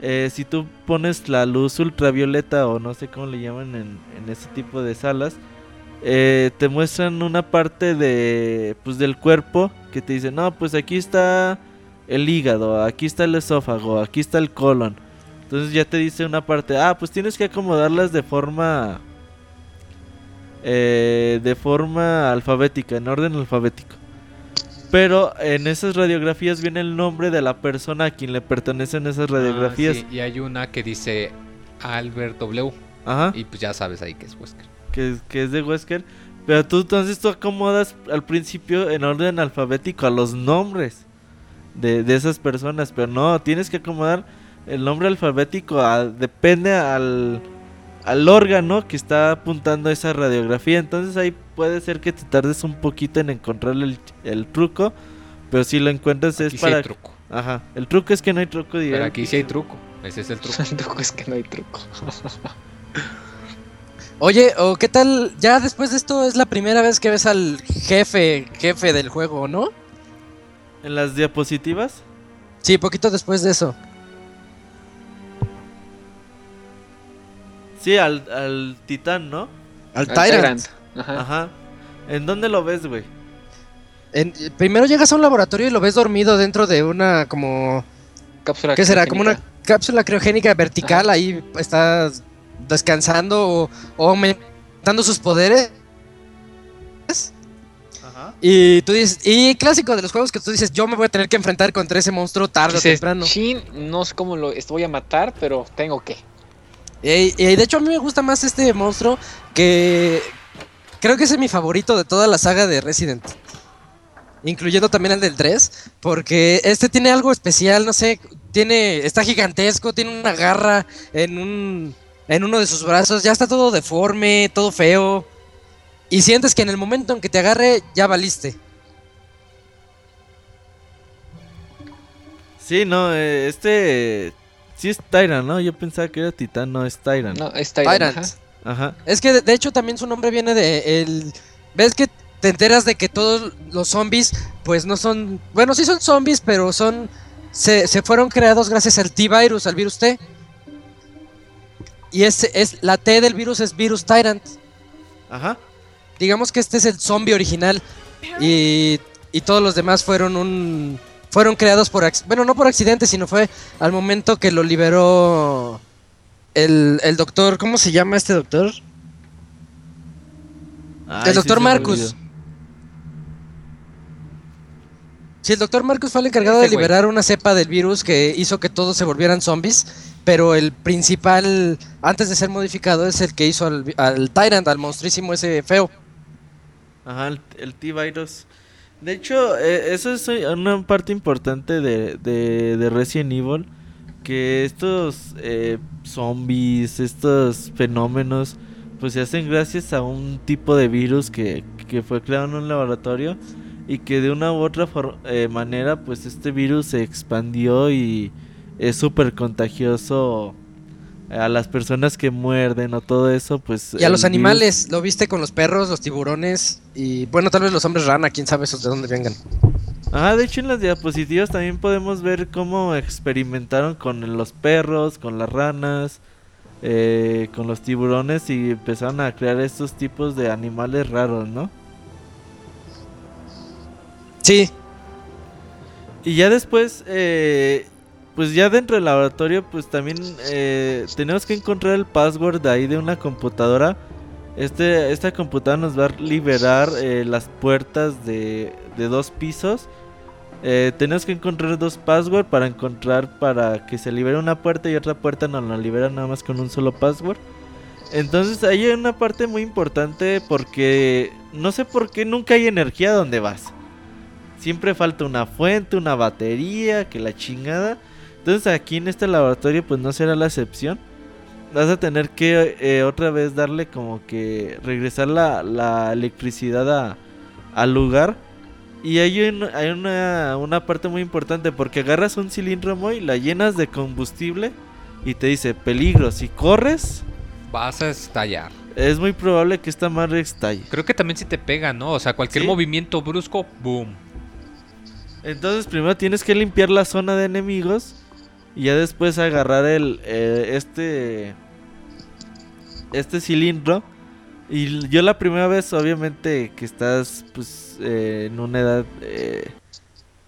eh, si tú pones la luz ultravioleta o no sé cómo le llaman en, en ese tipo de salas, eh, te muestran una parte de pues del cuerpo que te dice, no, pues aquí está el hígado, aquí está el esófago, aquí está el colon. Entonces ya te dice una parte, ah, pues tienes que acomodarlas de forma eh, de forma alfabética, en orden alfabético. Pero en esas radiografías viene el nombre de la persona a quien le pertenecen esas radiografías. Ah, sí, y hay una que dice Albert W. Ajá, Y pues ya sabes ahí que es Wesker. que, que es de Wesker. Pero tú entonces tú acomodas al principio en orden alfabético a los nombres de, de esas personas. Pero no, tienes que acomodar el nombre alfabético a- depende al, al órgano que está apuntando esa radiografía. Entonces ahí puede ser que te tardes un poquito en encontrar el, el truco. Pero si lo encuentras es Aquí sí hay para... truco. Ajá, el truco es que no hay truco Pero aquí sí hay truco. Ese es el truco. Tampoco es que no hay truco. Oye, o qué tal, ya después de esto es la primera vez que ves al jefe, jefe del juego, ¿no? En las diapositivas. Sí, poquito después de eso. Sí, al, al titán, ¿no? Al Al Tyrant. Ajá. Ajá. ¿En dónde lo ves, güey? En- primero llegas a un laboratorio y lo ves dormido dentro de una como... Cápsula ¿Qué será? Como una criogénica. cápsula criogénica vertical, ahí está descansando o, o aumentando sus poderes. Ajá. Y tú dices, y clásico de los juegos que tú dices, yo me voy a tener que enfrentar contra ese monstruo tarde o temprano. Chin, no sé cómo lo estoy a matar, pero tengo que. Y, de hecho a mí me gusta más este monstruo que creo que es mi favorito de toda la saga de Resident. Incluyendo también el del 3, porque este tiene algo especial, no sé, tiene está gigantesco, tiene una garra en un en uno de sus brazos, ya está todo deforme, todo feo. Y sientes que en el momento en que te agarre ya valiste. Sí, no, eh, este. Sí es Tyrant, ¿no? Yo pensaba que era Titán, no es Tyrant. No, es Tyrant. Tyrant. ajá. Ajá. Es que de, de hecho también su nombre viene de el ves que te enteras de que todos los zombies pues no son, bueno, sí son zombies, pero son se, se fueron creados gracias al T-virus, al virus T. Y ese es la T del virus es virus Tyrant. Ajá. Digamos que este es el zombie original y, y todos los demás fueron un fueron creados por bueno, no por accidente, sino fue al momento que lo liberó el, el doctor, ¿cómo se llama este doctor? Ay, el doctor Marcus. Sí, el doctor Marcus fue el encargado de güey. liberar una cepa del virus que hizo que todos se volvieran zombies, pero el principal, antes de ser modificado, es el que hizo al, al Tyrant, al monstruísimo ese feo. Ajá, el, el T-Virus. De hecho, eh, eso es eh, una parte importante de, de, de Resident Evil. Que estos eh, zombies, estos fenómenos, pues se hacen gracias a un tipo de virus que, que fue creado en un laboratorio. y que de una u otra eh, manera pues este virus se expandió y es súper contagioso a las personas que muerden o todo eso pues Y a los virus- animales, lo viste con los perros, los tiburones y bueno, tal vez los hombres rana, quién sabe esos de dónde vengan. Ah, de hecho en las diapositivas también podemos ver cómo experimentaron con los perros, con las ranas, eh, con los tiburones y empezaron a crear estos tipos de animales raros, ¿no? Sí, Y ya después, eh, pues ya dentro del laboratorio, pues también eh, tenemos que encontrar el password de ahí de una computadora. Este, esta computadora nos va a liberar eh, las puertas de, de dos pisos. Eh, tenemos que encontrar dos passwords para encontrar para que se libere una puerta y otra puerta nos la libera nada más con un solo password. Entonces ahí hay una parte muy importante porque no sé por qué nunca hay energía donde vas. Siempre falta una fuente, una batería, que la chingada. Entonces aquí en este laboratorio pues no será la excepción. Vas a tener que eh, otra vez darle como que regresar la, la electricidad a- al lugar. Y hay, un- hay una, una parte muy importante porque agarras un cilindro muy, la llenas de combustible y te dice peligro. Si corres, Vas a estallar. es muy probable que esta madre estalle. Creo que también si te pega, ¿no? O sea, cualquier Sí. movimiento brusco, boom. Entonces primero tienes que limpiar la zona de enemigos y ya después agarrar el eh, este este cilindro y yo la primera vez obviamente que estás pues eh, en una edad eh,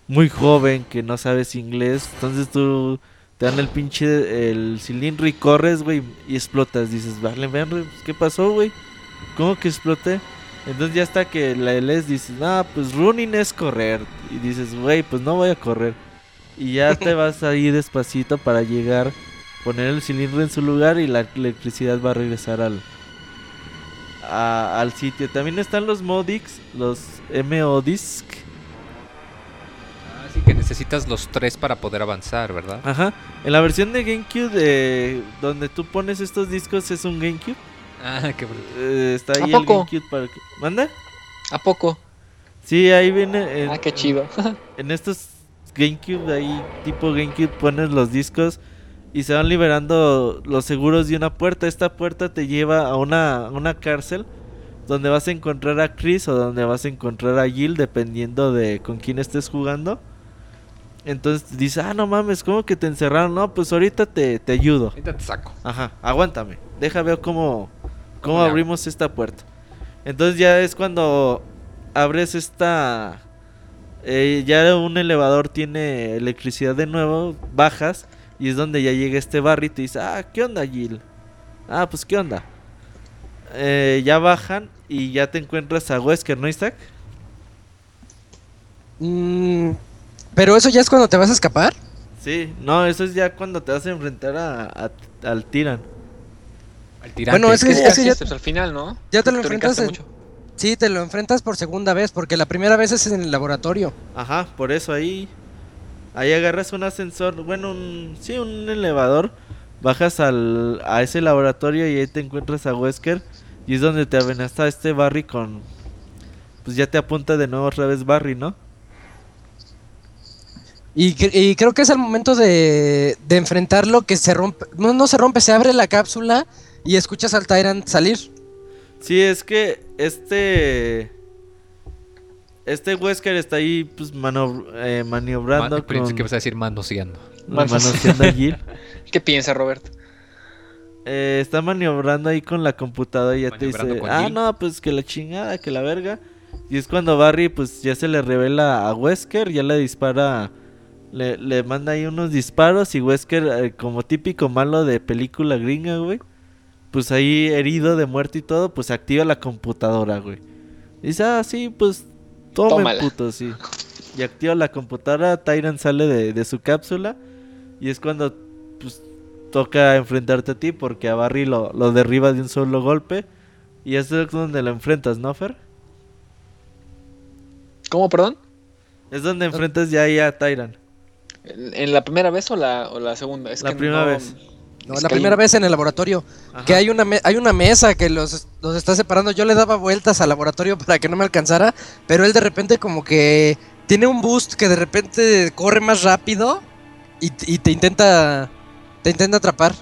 muy joven que no sabes inglés entonces tú te dan el pinche el cilindro y corres güey y explotas dices vale vean pues, qué pasó güey cómo que exploté entonces ya hasta que la lees dices, ah, pues running es correr. Y dices, güey, pues no voy a correr. Y ya te vas ahí despacito para llegar, poner el cilindro en su lugar y la electricidad va a regresar al, a- al sitio. También están los Modix, los MODISC. Así que necesitas los tres para poder avanzar, ¿verdad? Ajá. En la versión de GameCube, eh, donde tú pones estos discos, es un GameCube. Ah, qué bonito. Eh, está ¿A ahí poco? el GameCube para que... ¿Manda? ¿A poco? Sí, ahí viene. en- Ah, qué chido. en estos GameCube, ahí tipo GameCube, pones los discos y se van liberando los seguros de una puerta. Esta puerta te lleva a una, a una cárcel donde vas a encontrar a Chris o donde vas a encontrar a Jill, dependiendo de con quién estés jugando. Entonces dices, ah, no mames, ¿cómo que te encerraron? No, pues ahorita te, te ayudo. Ahorita te saco. Ajá, aguántame. Deja ver cómo, cómo ¿Cómo le abrimos esta puerta. Entonces ya es cuando abres esta... eh, ya un elevador tiene electricidad de nuevo, bajas y es donde ya llega este barrio y te dice, ah, ¿qué onda Jill? Ah, pues ¿qué onda? Eh, ya bajan y ya te encuentras a Wesker, ¿no, Isaac? Mm, pero eso ya es cuando te vas a escapar. Sí, no, eso es ya cuando te vas a enfrentar a, a- al Tiran. Al tirante. Bueno, es que- Es es casi ya- hasta el final, ¿no? ya te lo enfrentas en- Sí, te lo enfrentas por segunda vez, porque la primera vez es en el laboratorio. Ajá, por eso ahí. Ahí agarras un ascensor, bueno, un, sí, un elevador. Bajas al, a ese laboratorio y ahí te encuentras a Wesker. Y es donde te amenaza este Barry con. Pues ya te apunta de nuevo otra vez Barry, ¿no? Y, y creo que es el momento de, de enfrentarlo que se rompe. No, no se rompe, se abre la cápsula y escuchas al Tyrant salir. Sí, es que este. Este Wesker está ahí, pues, mano- eh, maniobrando. Ma- pensé con, que vas a decir manoseando. manoseando a Jill. ¿Qué piensa, Robert? Eh, está maniobrando ahí con la computadora y ya te dice, ah, Jill. no, pues que la chingada, que la verga. Y es cuando Barry, pues ya se le revela a Wesker, ya le dispara, le, le manda ahí unos disparos y Wesker, eh, como típico malo de película gringa, güey, pues ahí herido de muerte y todo, pues activa la computadora, güey. Dice, ah, sí, pues tomen Tómala. puto, sí. Y activa la computadora, Tyrant sale de, de su cápsula y es cuando, pues, toca enfrentarte a ti porque a Barry lo, lo derriba de un solo golpe. Y eso es donde lo enfrentas, ¿no, Fer? ¿Cómo, perdón? Es donde enfrentas ya ahí a Tyrant. ¿En la primera vez o la, o la segunda? Es La que primera no- vez. No, la primera vez en el laboratorio. Ajá. Que hay una, me- hay una mesa que los, los está separando. Yo le daba vueltas al laboratorio para que no me alcanzara. Pero él de repente como que tiene un boost que de repente corre más rápido. Y, y te intenta... Te intenta atrapar.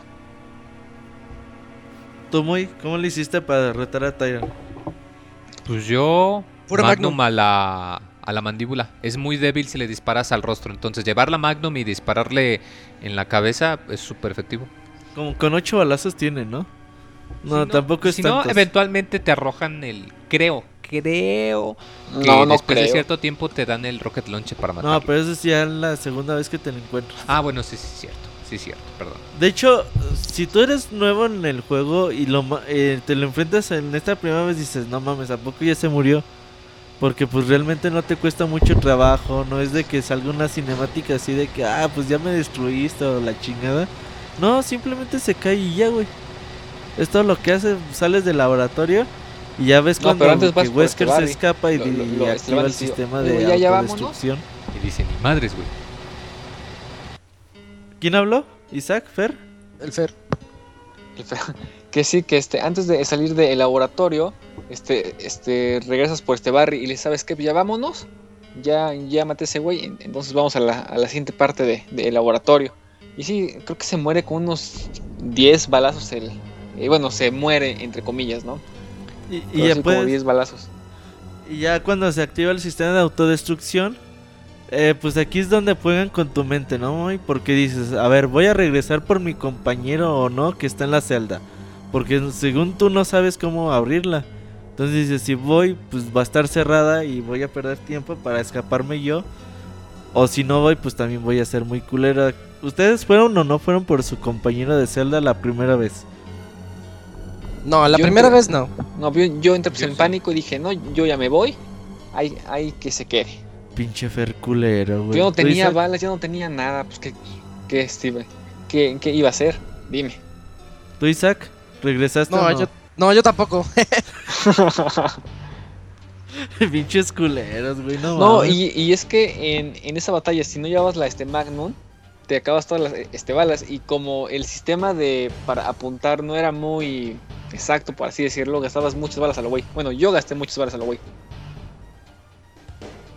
¿Tú, muy? ¿Cómo le hiciste para derrotar a Tyron? Pues yo. Puro Magnum, Magnum. a la. A la mandíbula. Es muy débil si le disparas al rostro. Entonces, llevar la Magnum y dispararle en la cabeza es súper efectivo. Como con ocho balazos tiene, ¿no? No, Si tampoco es Si no, eventualmente te arrojan el. Creo, creo. Que No, no después de creo. cierto tiempo te dan el rocket launcher para matar. No, pero eso es ya la segunda vez que te lo encuentras. Ah, bueno, sí, sí, es cierto. Sí, es cierto, perdón. De hecho, si tú eres nuevo en el juego y lo ma- eh, te lo enfrentas en esta primera vez, dices, no mames, ¿a poco ya se murió? Porque pues realmente no te cuesta mucho trabajo, no es de que salga una cinemática así de que, ah, pues ya me destruiste o la chingada. No, simplemente se cae y ya, güey. Es todo lo que hace, sales del laboratorio y ya ves No, cuando pero antes que Wesker se escapa y, Lo- lo- y lo- activa el sistema de ya, ya vámonos. Y dicen, ni madres, güey. ¿Quién habló? ¿Isaac? ¿Fer? El Fer. El fe- Que sí, que este, antes de salir del laboratorio, este, este, regresas por este barrio y le sabes que ya vámonos, ya, ya maté a ese güey, en- entonces vamos a la, a la siguiente parte de- del laboratorio. Y sí, creo que se muere con unos 10 balazos el, eh, bueno, se muere entre comillas, ¿no? Y, y ya puedes... como 10 balazos. Y ya cuando se activa el sistema de autodestrucción, eh, pues aquí es donde juegan con tu mente, ¿no? Y Porque dices, a ver, voy a regresar por mi compañero o no que está en la celda. Porque según tú no sabes cómo abrirla. Entonces dices, si voy, pues va a estar cerrada y voy a perder tiempo para escaparme yo. O si no voy, pues también voy a ser muy culera. ¿Ustedes fueron o no fueron por su compañero de celda la primera vez? No, la Yo primera entré- vez no. No, yo, yo entré pues, Yo en sí. pánico y dije, no, yo ya me voy, hay, hay que se quede. Pinche Fer culero, güey. Yo no ¿Tú, tenía balas, yo no tenía nada, pues qué, qué, Steve, qué, qué iba a hacer, dime. ¿Tú, Isaac? ¿Regresaste o No, no? yo, no, yo tampoco. Pinches culeros, güey, no No, y, y es que en, en esa batalla, si no llevabas la este Magnum, te acabas todas las este, balas. Y como el sistema de para apuntar no era muy exacto, por así decirlo, gastabas muchas balas a lo güey. Bueno, yo gasté muchas balas a lo güey.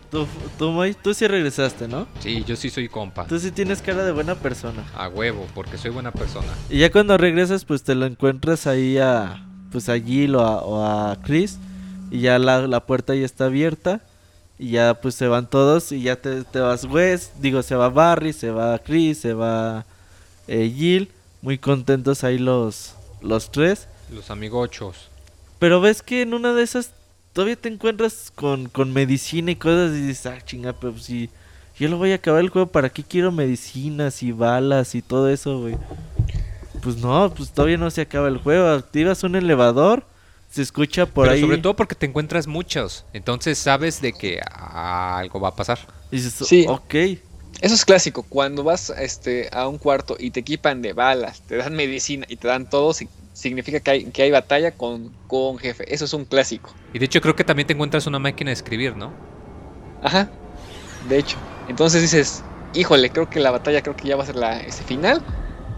Tú, tú, Moy, tú sí regresaste, ¿no? Sí, yo sí soy compa. Tú sí tienes cara de buena persona. A huevo, porque soy buena persona. Y ya cuando regresas, pues te lo encuentras ahí a. Pues a Jill o a, o a Chris. Y ya la, la puerta ya está abierta. Y ya pues se van todos. Y ya te, te vas Wes. Digo, se va Barry, se va Chris, se va eh, Jill. Muy contentos ahí los, los tres. Los amigochos. Pero ves que en una de esas todavía te encuentras con, con medicina y cosas y dices, ah, chinga, pero si yo lo voy a acabar el juego, ¿para qué quiero medicinas y balas y todo eso, güey? Pues no, pues todavía no se acaba el juego. Activas un elevador, se escucha por Pero ahí. sobre todo porque te encuentras muchos. Entonces sabes de que algo va a pasar. y dices, Sí. ok. Eso es clásico, cuando vas este, a un cuarto y te equipan de balas, te dan medicina y te dan todo, si- significa que hay, que hay batalla con, con jefe. Eso es un clásico. Y de hecho creo que también te encuentras una máquina de escribir, ¿no? Ajá, de hecho. Entonces dices, híjole, creo que la batalla creo que ya va a ser la este final.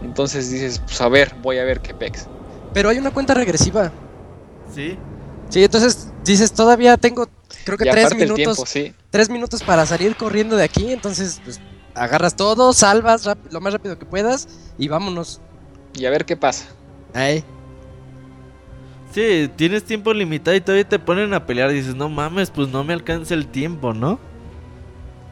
Entonces dices, pues a ver, voy a ver qué pex. Pero hay una cuenta regresiva. Sí. Sí, entonces dices, todavía tengo, creo que Y tres minutos, tiempo, sí. tres minutos para salir corriendo de aquí. Entonces, pues, agarras todo, salvas lo más rápido que puedas y vámonos. Y a ver qué pasa. Ahí. Sí, tienes tiempo limitado y todavía te ponen a pelear. Y dices, no mames, pues no me alcanza el tiempo, ¿no?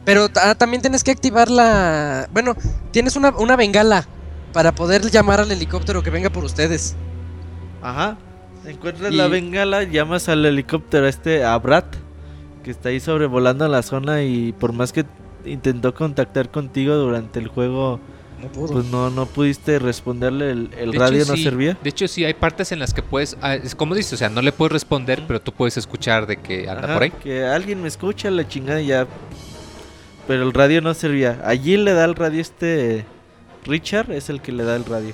Pero ah, también tienes que activar la... Bueno, tienes una, una bengala para poder llamar al helicóptero que venga por ustedes. Ajá. Encuentras Y- la bengala, llamas al helicóptero este, a Brad, que está ahí sobrevolando la zona y por más que intentó contactar contigo durante el juego, No pudo. pues no, no pudiste responderle, el, el radio hecho, no sí. servía. De hecho, sí, hay partes en las que puedes. ah, es como dices, o sea, no le puedes responder, pero tú puedes escuchar de que anda Ajá, por ahí. Que alguien me escucha la chingada y ya. Pero el radio no servía. Allí le da el radio este Richard, es el que le da el radio.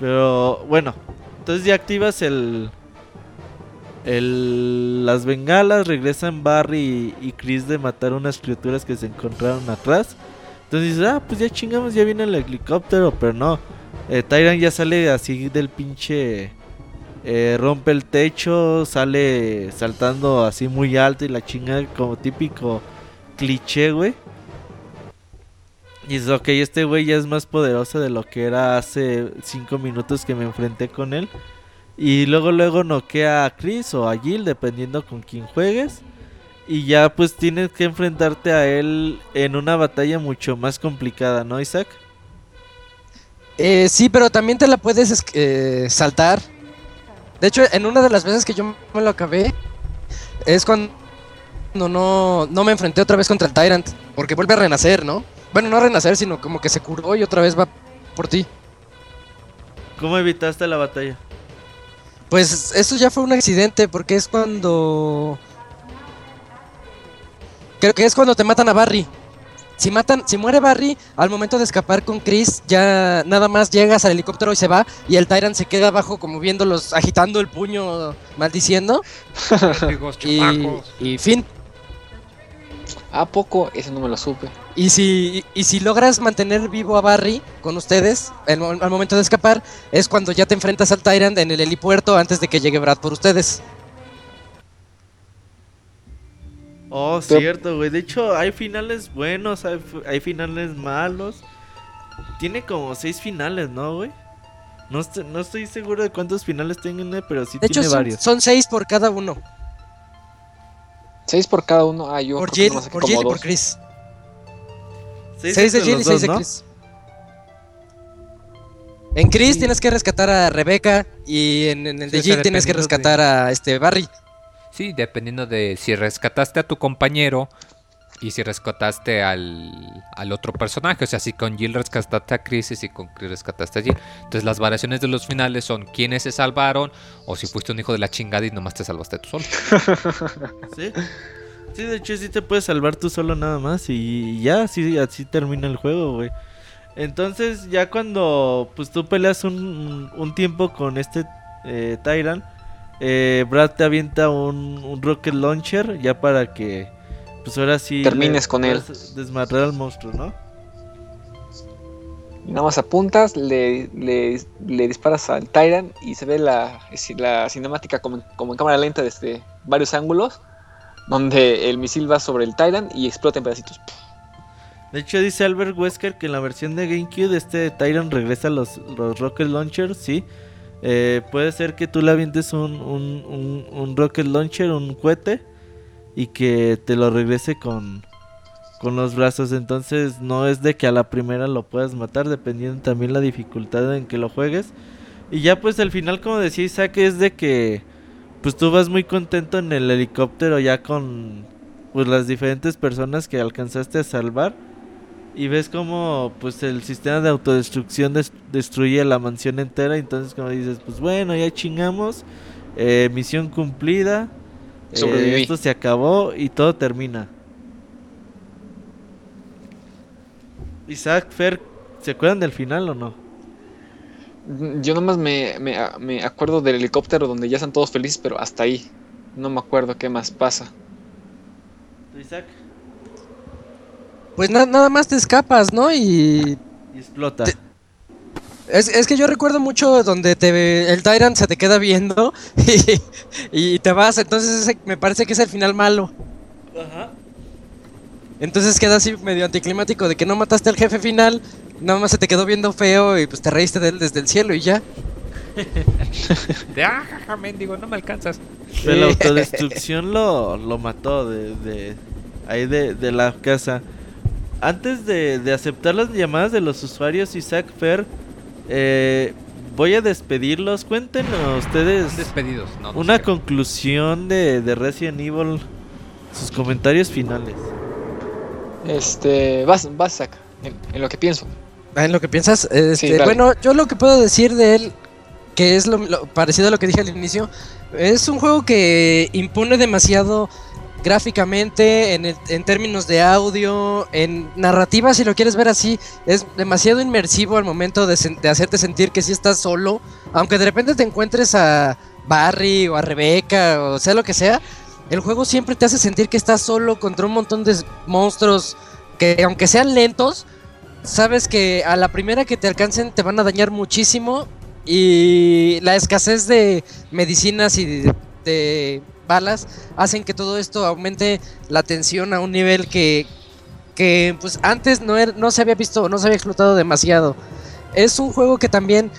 Pero bueno, entonces ya activas el el las bengalas, regresan Barry y, Chris de matar unas criaturas que se encontraron atrás. Entonces dices, ah, pues ya chingamos, ya viene el helicóptero, pero no. Eh, ya sale así del pinche... eh, rompe el techo, sale saltando así muy alto y la chinga como típico cliché, güey. Y es ok, este güey ya es más poderoso de lo que era hace 5 minutos que me enfrenté con él. Y luego luego noquea a Chris o a Jill, dependiendo con quién juegues. Y ya pues tienes que enfrentarte a él en una batalla mucho más complicada, ¿no, Isaac? Eh, sí, pero también te la puedes es- eh, saltar. De hecho, en una de las veces que yo me lo acabé, es cuando no, no me enfrenté otra vez contra el Tyrant. Porque vuelve a renacer, ¿no? Bueno, no a renacer, sino como que se curó y otra vez va por ti. ¿Cómo evitaste la batalla? Pues eso ya fue un accidente, porque es cuando. Creo que es cuando te matan a Barry. Si matan, si muere Barry, al momento de escapar con Chris, ya nada más llegas al helicóptero y se va, y el Tyrant se queda abajo como viéndolos, agitando el puño, maldiciendo, y, y fin. ¿A poco? Eso no me lo supe. Y si, y si logras mantener vivo a Barry con ustedes el mo- al momento de escapar, es cuando ya te enfrentas al Tyrant en el helipuerto antes de que llegue Brad por ustedes. Oh, Pero- cierto, güey. De hecho, hay finales buenos, hay, finales malos. Tiene como seis finales, ¿no, güey? No, estoy- no estoy seguro de cuántos finales tiene, pero sí De hecho, tiene son, varios. son seis por cada uno. Seis por cada uno. Ah, yo Por Jill, por Jill y por. Chris. Seis, Seis de Jill y seis de. Chris. En Chris Sí. tienes que rescatar a Rebecca y en, en el Sí, de Jill tienes que de- rescatar a este Barry. Sí, dependiendo de si rescataste a tu compañero y si rescataste al, al otro personaje. O sea, si con Jill rescataste a Chris y si con Chris rescataste a Jill. Entonces las variaciones de los finales son quiénes se salvaron o si fuiste un hijo de la chingada y nomás te salvaste tú solo. ¿Sí? Sí, de hecho sí te puedes salvar tú solo nada más y ya, así, así termina el juego, güey. Entonces ya cuando pues tú peleas un, un tiempo con este eh, Tyrant, eh, Brad te avienta un, un rocket launcher ya para que pues ahora sí Termines con él. desmadrar al monstruo, ¿no? Y nada más apuntas, le, le, le disparas al Tyrant y se ve la, la cinemática como, como en cámara lenta desde varios ángulos, donde el misil va sobre el Tyrant y explota en pedacitos. De hecho dice Albert Wesker que en la versión de GameCube este Tyrant regresa los, los rocket launchers, sí. Eh, puede ser que tú le avientes un, un, un, un rocket launcher, un cohete, y que te lo regrese con, con los brazos. Entonces no es de que a la primera lo puedas matar, dependiendo también la dificultad en que lo juegues. Y ya pues al final, como decía Isaac, es de que pues tú vas muy contento en el helicóptero ya con pues las diferentes personas que alcanzaste a salvar. Y ves como pues el sistema de autodestrucción des- destruye la mansión entera. Entonces como dices, pues bueno, ya chingamos. eh, misión cumplida. Eh, Sobreviví. esto se acabó y todo termina. Isaac, Fer, ¿se acuerdan del final o no? Yo nomás me, me, me acuerdo del helicóptero donde ya están todos felices, pero hasta ahí. No me acuerdo qué más pasa. ¿Tú, Isaac? Pues na- nada más te escapas, ¿no? Y Y explota. Te- es, es que yo recuerdo mucho donde te el Tyrant se te queda viendo y, y te vas, entonces ese me parece que es el final malo. Ajá. Entonces queda así medio anticlimático de que no mataste al jefe final, nada más se te quedó viendo feo y pues te reíste de él desde el cielo y ya. De ah, jaja, mendigo, no me alcanzas. Pero la autodestrucción lo, lo mató de, de ahí de, de la casa. Antes de, de aceptar las llamadas de los usuarios, Isaac Fer, eh, voy a despedirlos. Cuéntenos ustedes Despedidos. No, no una sé. conclusión de, de Resident Evil, sus comentarios finales. Este, vas, vas, Zack, en, en lo que pienso. Ah, En lo que piensas, este, Sí, bueno, yo lo que puedo decir de él, que es lo, lo parecido a lo que dije al inicio, es un juego que impone demasiado gráficamente, en, el- en términos de audio, en narrativa, si lo quieres ver así, es demasiado inmersivo al momento de, hacerte sentir que sí estás solo, aunque de repente te encuentres a Barry o a Rebeca o sea lo que sea, el juego siempre te hace sentir que estás solo contra un montón de monstruos que aunque sean lentos, sabes que a la primera que te alcancen te van a dañar muchísimo y la escasez de medicinas y de balas hacen que todo esto aumente la tensión a un nivel que, que pues antes no, era- no se había visto, no se había explotado demasiado. Es un juego que también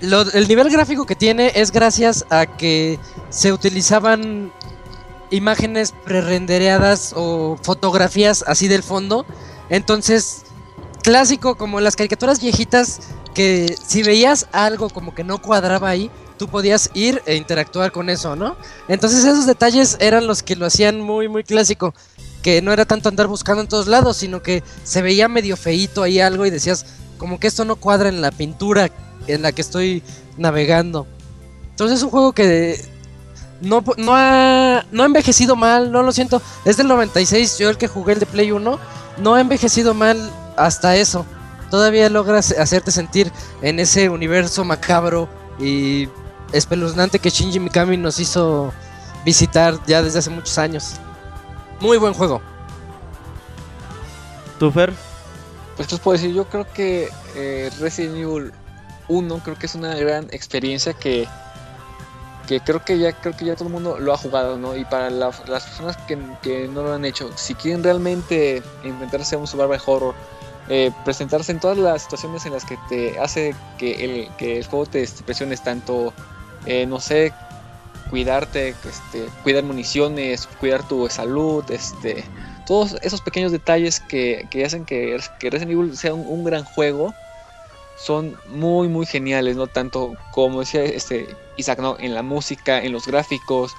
lo- el nivel gráfico que tiene es gracias a que se utilizaban imágenes prerendereadas o fotografías así del fondo. Entonces, clásico como las caricaturas viejitas que si veías algo como que no cuadraba ahí, tú podías ir e interactuar con eso, ¿no? Entonces esos detalles eran los que lo hacían muy muy clásico, que no era tanto andar buscando en todos lados, sino que se veía medio feíto ahí algo y decías como que esto no cuadra en la pintura en la que estoy navegando. Entonces es un juego que no, no, ha, no ha envejecido mal, no lo siento. Es del 96, yo el que jugué el de Play 1, no ha envejecido mal hasta eso. Todavía logras hacerte sentir en ese universo macabro y espeluznante que Shinji Mikami nos hizo visitar ya desde hace muchos años. Muy buen juego. ¿Tú, Fer? Pues qué os puedo decir, yo creo que eh, Resident Evil 1 creo que es una gran experiencia que, que creo que ya creo que ya todo el mundo lo ha jugado, ¿no? Y para la- las personas que, que no lo han hecho, si quieren realmente enfrentarse a un survival horror, eh, presentarse en todas las situaciones en las que te hace que el, que el juego te presiones tanto, eh, no sé, cuidarte, este, cuidar municiones, cuidar tu salud, este, todos esos pequeños detalles que, que hacen que, que Resident Evil sea un, un gran juego son muy muy geniales, no tanto como decía este Isaac, ¿no? en la música, en los gráficos,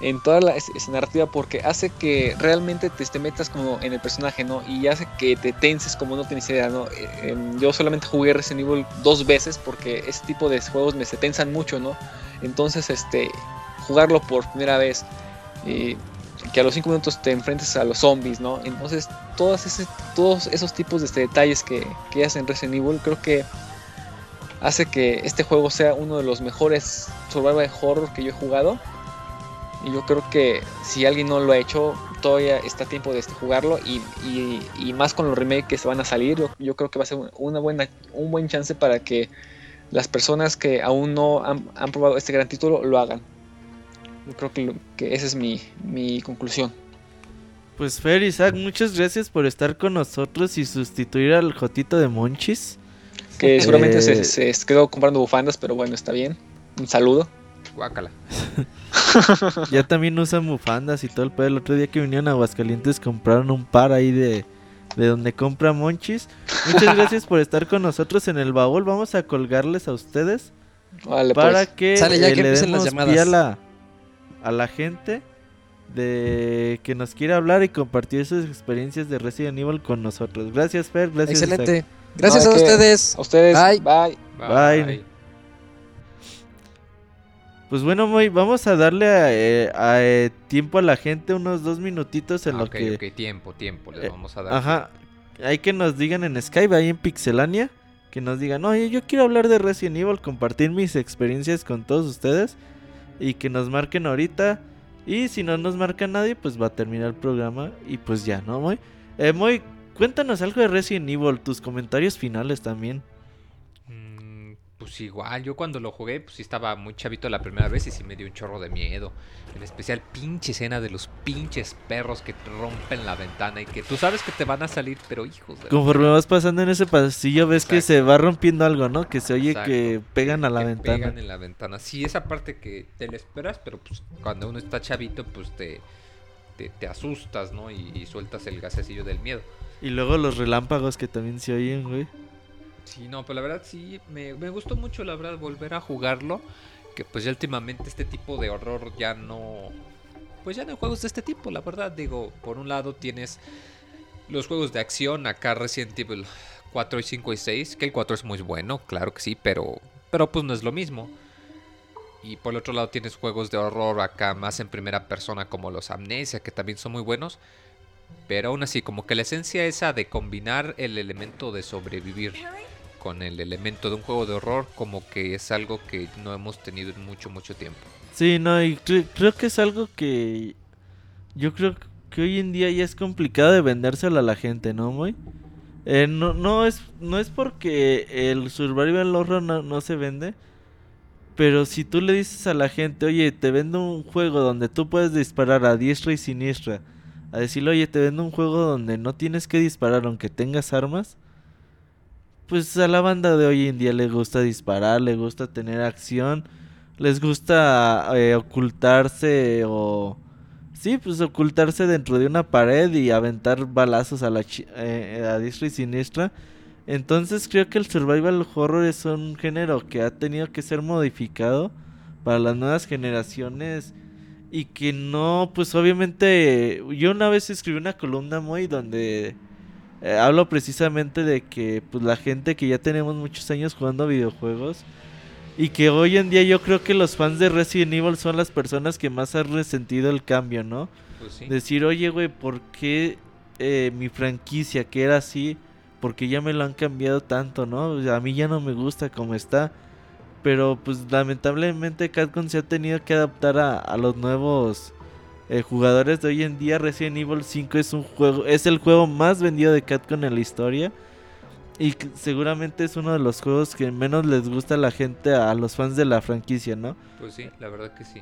en toda la narrativa, porque hace que realmente te, metas como en el personaje, ¿no? Y hace que te tenses como no tienes idea, ¿no? Eh, em, yo solamente jugué Resident Evil dos veces porque ese tipo de juegos me se tensan mucho, ¿no? Entonces, este, jugarlo por primera vez, eh, que a los 5 minutos te enfrentes a los zombies, ¿no? Entonces, todas ese, todos esos tipos de este, detalles que, que hacen Resident Evil, creo que hace que este juego sea uno de los mejores survival horror que yo he jugado. Y yo creo que si alguien no lo ha hecho, todavía está a tiempo de este, jugarlo. Y, y- y más con los remakes que se van a salir, yo, yo creo que va a ser una buena, un buen chance para que las personas que aún no han, han probado este gran título lo hagan. Yo creo que, lo- que esa es mi, mi conclusión. Pues Fer, Isaac, muchas gracias por estar con nosotros y sustituir al Jotito de Monchis. Que seguramente Eh. se, se quedó comprando bufandas, pero bueno, está bien. Un saludo. Guácala. Ya también usan bufandas y todo el pedo. El otro día que vinieron a Aguascalientes compraron un par ahí de, de donde compra Monchis. Muchas gracias por estar con nosotros en el baúl. Vamos a colgarles a ustedes Vale, para pues. que, Sale ya eh, que le las demos llamadas. pie a la, a la gente de que nos quiera hablar y compartir sus experiencias de Resident Evil con nosotros. Gracias Fer, gracias Isaac. Excelente. Gracias No, a que- ustedes. A ustedes, Bye. bye. Bye. Pues bueno, Moy, vamos a darle a, eh, a, eh, tiempo a la gente, unos dos minutitos en Ah, lo que... ok, tiempo, tiempo, les Eh, vamos a dar. Ajá. Hay que nos digan en Skype, ahí en Pixelania, que nos digan, oye, yo quiero hablar de Resident Evil, compartir mis experiencias con todos ustedes y que nos marquen ahorita. Y si no nos marca nadie, pues va a terminar el programa y pues ya, ¿no, Moy? Eh, Moy, cuéntanos algo de Resident Evil, tus comentarios finales también. Pues igual, yo cuando lo jugué, pues sí estaba muy chavito la primera vez y sí me dio un chorro de miedo. En especial, pinche escena de los pinches perros que rompen la ventana y que tú sabes que te van a salir, pero hijos de... Conforme vas pasando en ese pasillo, ves que se va rompiendo algo, ¿no? Que se oye Exacto, que pegan a la que ventana. Pegan en la ventana. Sí, esa parte que te la esperas, pero pues cuando uno está chavito, pues te, te, te asustas, ¿no? Y, y sueltas el gasecillo del miedo. Y luego los relámpagos que también se oyen, güey. Sí, no, pero la verdad sí, me, me gustó mucho, la verdad, volver a jugarlo. Que pues ya últimamente este tipo de horror ya no... Pues ya no hay juegos de este tipo, la verdad. Digo, por un lado tienes los juegos de acción, acá Resident Evil 4 y 5 y 6, que el 4 es muy bueno, claro que sí, pero, pero pues no es lo mismo. Y por el otro lado tienes juegos de horror acá más en primera persona como los Amnesia, que también son muy buenos. Pero aún así, como que la esencia esa de combinar el elemento de sobrevivir con el elemento de un juego de horror, como que es algo que no hemos tenido en mucho, mucho tiempo. Sí, no, y cre- creo que es algo que yo creo que hoy en día ya es complicado de vendérselo a la gente, ¿no, muy? Eh, no, no, es, no es porque el survival horror no, no se vende. Pero si tú le dices a la gente, oye, te vendo un juego donde tú puedes disparar a diestra y siniestra. A decirle, oye, te vendo un juego donde no tienes que disparar aunque tengas armas. Pues a la banda de hoy en día le gusta disparar, le gusta tener acción, les gusta eh, ocultarse o... Sí, pues ocultarse dentro de una pared y aventar balazos a la eh, a diestra y siniestra. Entonces creo que el survival horror es un género que ha tenido que ser modificado para las nuevas generaciones y que no, pues obviamente yo una vez escribí una columna muy donde eh, hablo precisamente de que pues la gente que ya tenemos muchos años jugando videojuegos y que hoy en día yo creo que los fans de Resident Evil son las personas que más han resentido el cambio, ¿no? Pues sí. Decir, oye, güey, ¿por qué eh, mi franquicia que era así? Porque ya me lo han cambiado tanto, ¿no? O sea, a mí ya no me gusta como está. Pero pues lamentablemente Capcom se ha tenido que adaptar a, a los nuevos eh, jugadores de hoy en día. Resident Evil 5 es un juego, es el juego más vendido de Capcom en la historia. Y seguramente es uno de los juegos que menos les gusta a la gente, a los fans de la franquicia, ¿no? Pues sí, la verdad que sí.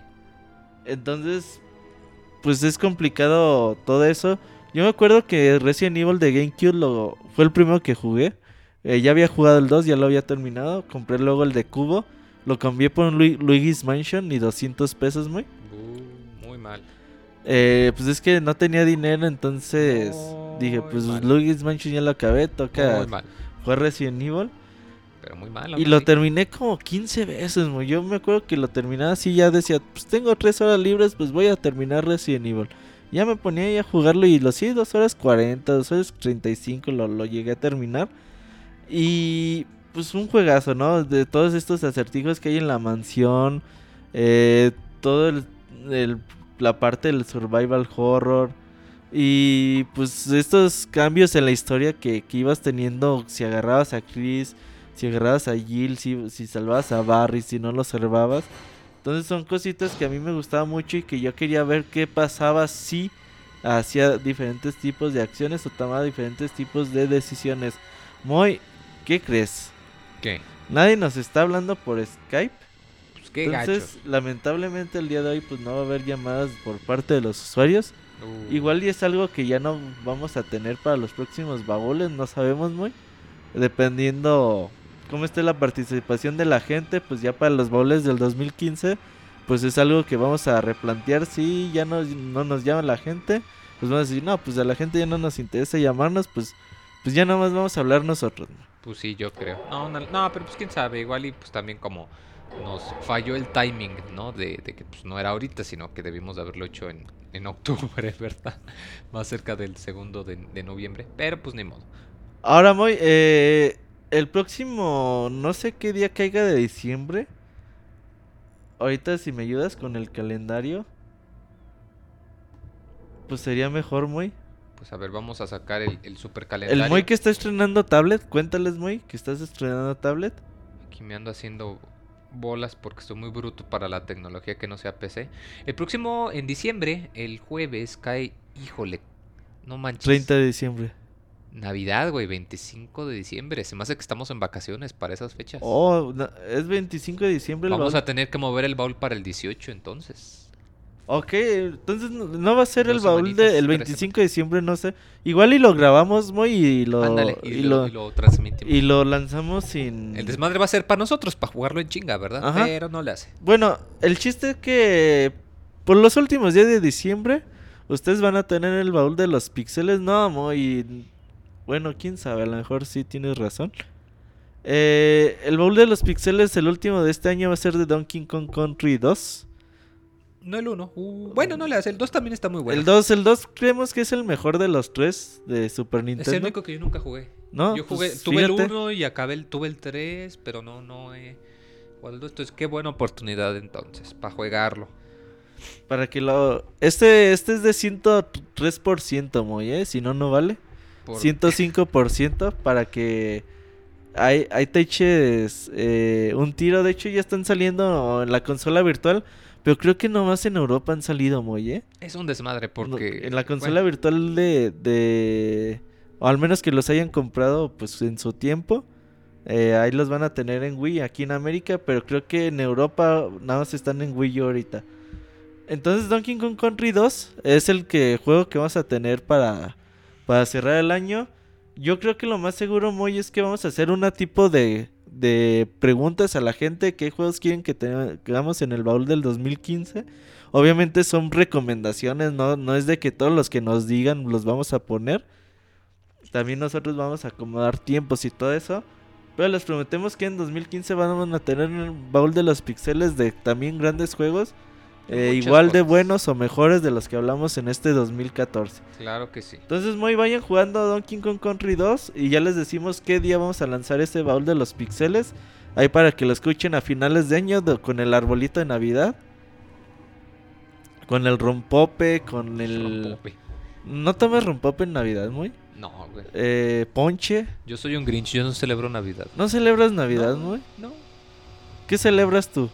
Entonces, pues es complicado todo eso. Yo me acuerdo que Resident Evil de GameCube lo, fue el primero que jugué. Eh, ya había jugado el 2, ya lo había terminado. Compré luego el de Cubo. Lo cambié por un Lu- Luigi's Mansion y 200 pesos, muy. Uh, muy mal. Eh, pues es que no tenía dinero, entonces dije, pues. Luigi's Mansion ya lo acabé, toca Muy mal. jugar Resident Evil. Pero muy mal. Y lo terminé como 15 veces. Yo me acuerdo que lo terminaba así, ya decía, pues tengo 3 horas libres, pues voy a terminar Resident Evil. Ya me ponía ahí a jugarlo y lo sí, 2 horas 40, 2 horas 35 lo, lo llegué a terminar. Y pues un juegazo, ¿no? De todos estos acertijos que hay en la mansión, eh, todo el, el- la parte del survival horror. Y pues estos cambios en la historia que, que ibas teniendo si agarrabas a Chris, si agarrabas a Jill, si, si salvabas a Barry, si no lo salvabas. Entonces son cositas que a mí me gustaba mucho y que yo quería ver qué pasaba si hacía diferentes tipos de acciones o tomaba diferentes tipos de decisiones. Muy, ¿qué crees? ¿Qué? Nadie nos está hablando por Skype. Qué Entonces, gacho. lamentablemente el día de hoy pues no va a haber llamadas por parte de los usuarios. Uh, Igual y es algo que ya no vamos a tener para los próximos baúles, no sabemos muy. Dependiendo cómo esté la participación de la gente, pues ya para los baúles del 2015, pues es algo que vamos a replantear. Si ya no, no nos llama la gente, pues vamos a decir, no, pues a la gente ya no nos interesa llamarnos, pues, pues ya nada más vamos a hablar nosotros. ¿no? Pues sí, yo creo. No, no, no, pero pues quién sabe, igual y pues también como nos falló el timing, ¿no? De, de que pues no era ahorita, sino que debimos de haberlo hecho en, en octubre, ¿verdad? Más cerca del segundo de, de noviembre. Pero pues ni modo. Ahora, Moy, eh, el próximo, no sé qué día caiga de diciembre. Ahorita si me ayudas con el calendario. Pues sería mejor, Moy. Pues a ver, vamos a sacar el, el super calendario. El Moy que está estrenando tablet, cuéntales, Moy, que estás estrenando tablet. Aquí me ando haciendo bolas porque estoy muy bruto para la tecnología que no sea PC. El próximo, en diciembre, el jueves, cae, híjole, no manches. 30 de diciembre. Navidad, güey, 25 de diciembre. Se me hace que estamos en vacaciones para esas fechas. Oh, es 25 de diciembre el Vamos baúl. a tener que mover el baúl para el 18 entonces. Ok, entonces no, va a ser el baúl del tres 25 de diciembre, no sé. Igual y lo grabamos, Moy, y lo, Ándale, y, y lo, lo, y lo transmitimos. y lo lanzamos sin... El desmadre va a ser para nosotros, para jugarlo en chinga, ¿verdad? Ajá. Pero no le hace. Bueno, el chiste es que por los últimos días de diciembre ustedes van a tener el baúl de los píxeles, no, muy bueno, quién sabe, a lo mejor sí tienes razón. Eh, el baúl de los píxeles, el último de este año va a ser de Donkey Kong Country 2. No el 1. bueno, no le hace. El 2 también está muy bueno. El 2, el 2 creemos que es el mejor de los tres de Super Es Nintendo. el único que yo nunca jugué. ¿No? yo jugué, Pues, tuve fíjate. el 1 y acabé el, tuve el 3, pero no, no he jugado el 2. Entonces, qué buena oportunidad entonces, para jugarlo. Para que lo... Este, este es de 103%, muy, ¿eh? Si no, no vale. Por- 105% para que ahí, ahí te eches eh, un tiro. De hecho, ya están saliendo en la consola virtual. Pero creo que nomás en Europa han salido muy, ¿eh? Es un desmadre porque... en la consola bueno, virtual de, de, O al menos que los hayan comprado pues en su tiempo. Eh, ahí los van a tener en Wii aquí en América, pero creo que en Europa nada más están en Wii U ahorita. Entonces Donkey Kong Country 2 es el que juego que vamos a tener para, para cerrar el año. Yo creo que lo más seguro, Moy, es que vamos a hacer una tipo de, de preguntas a la gente. ¿Qué juegos quieren que tengamos en el baúl del 2015? Obviamente son recomendaciones, ¿no? no es de que todos los que nos digan los vamos a poner. También nosotros vamos a acomodar tiempos y todo eso. Pero les prometemos que en 2015 van a tener el baúl de los pixeles de también grandes juegos. Eh, igual de buenos o mejores de los que hablamos en este 2014. Claro que sí. Entonces, muy vayan jugando Donkey Kong Country 2 y ya les decimos qué día vamos a lanzar este baúl de los pixeles. Ahí para que lo escuchen a finales de año con el arbolito de Navidad. Con el rompope, con el... Rompope. ¿No tomes rompope en Navidad, muy? No, güey. Eh, ponche. Yo soy un Grinch, yo no celebro Navidad. ¿No celebras Navidad, muy? No. ¿Qué celebras tú?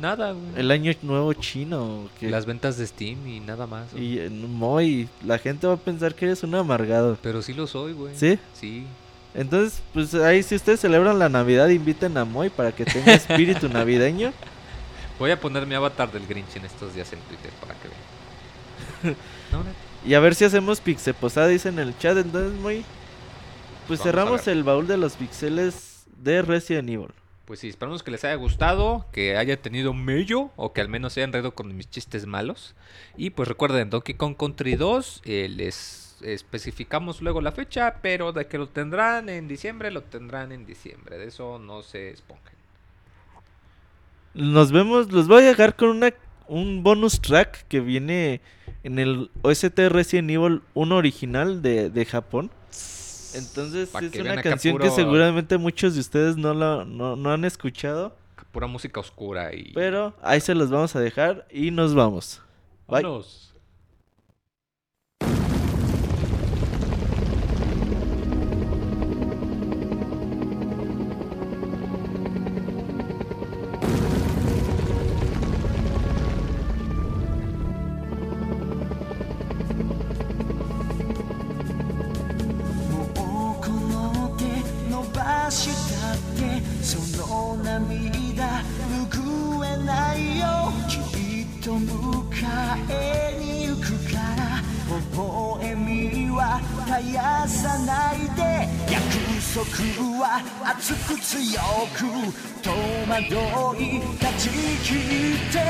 Nada, güey. El año nuevo chino. Las ventas de Steam y nada más. Y muy, la gente va a pensar que eres un amargado. Pero sí lo soy, güey. ¿Sí? Sí. Entonces, pues ahí si ustedes celebran la Navidad, inviten a Moy para que tenga espíritu navideño. Voy a poner mi avatar del Grinch en estos días en Twitter para que vean. Y a ver si hacemos pixel posada, dice en el chat. Entonces, muy. Pues cerramos el baúl de los pixeles de Resident Evil. Pues sí, esperamos que les haya gustado, que haya tenido mello o que al menos se hayan reído con mis chistes malos. Y pues recuerden, Donkey Kong Country 2, eh, les especificamos luego la fecha, pero de que lo tendrán en diciembre, lo tendrán en diciembre. De eso no se esponjen. Nos vemos, los voy a dejar con una, un bonus track que viene en el OST Resident Evil 1 original de Japón. Entonces es una canción que seguramente muchos de ustedes no, la, no, no han escuchado. Pura música oscura y... Pero ahí se los vamos a dejar y nos vamos. Bye. Vámonos. 束は熱く強く戸惑い断ち切って。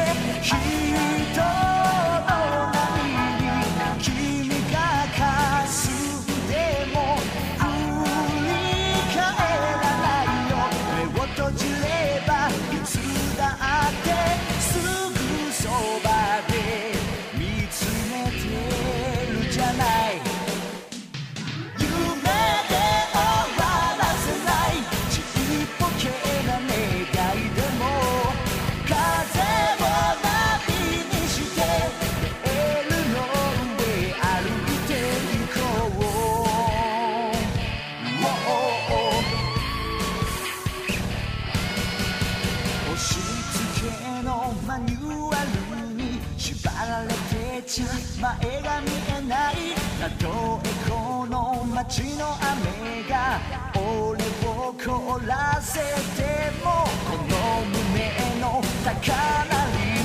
ちの雨が俺を凍らせてもこの胸の高鳴り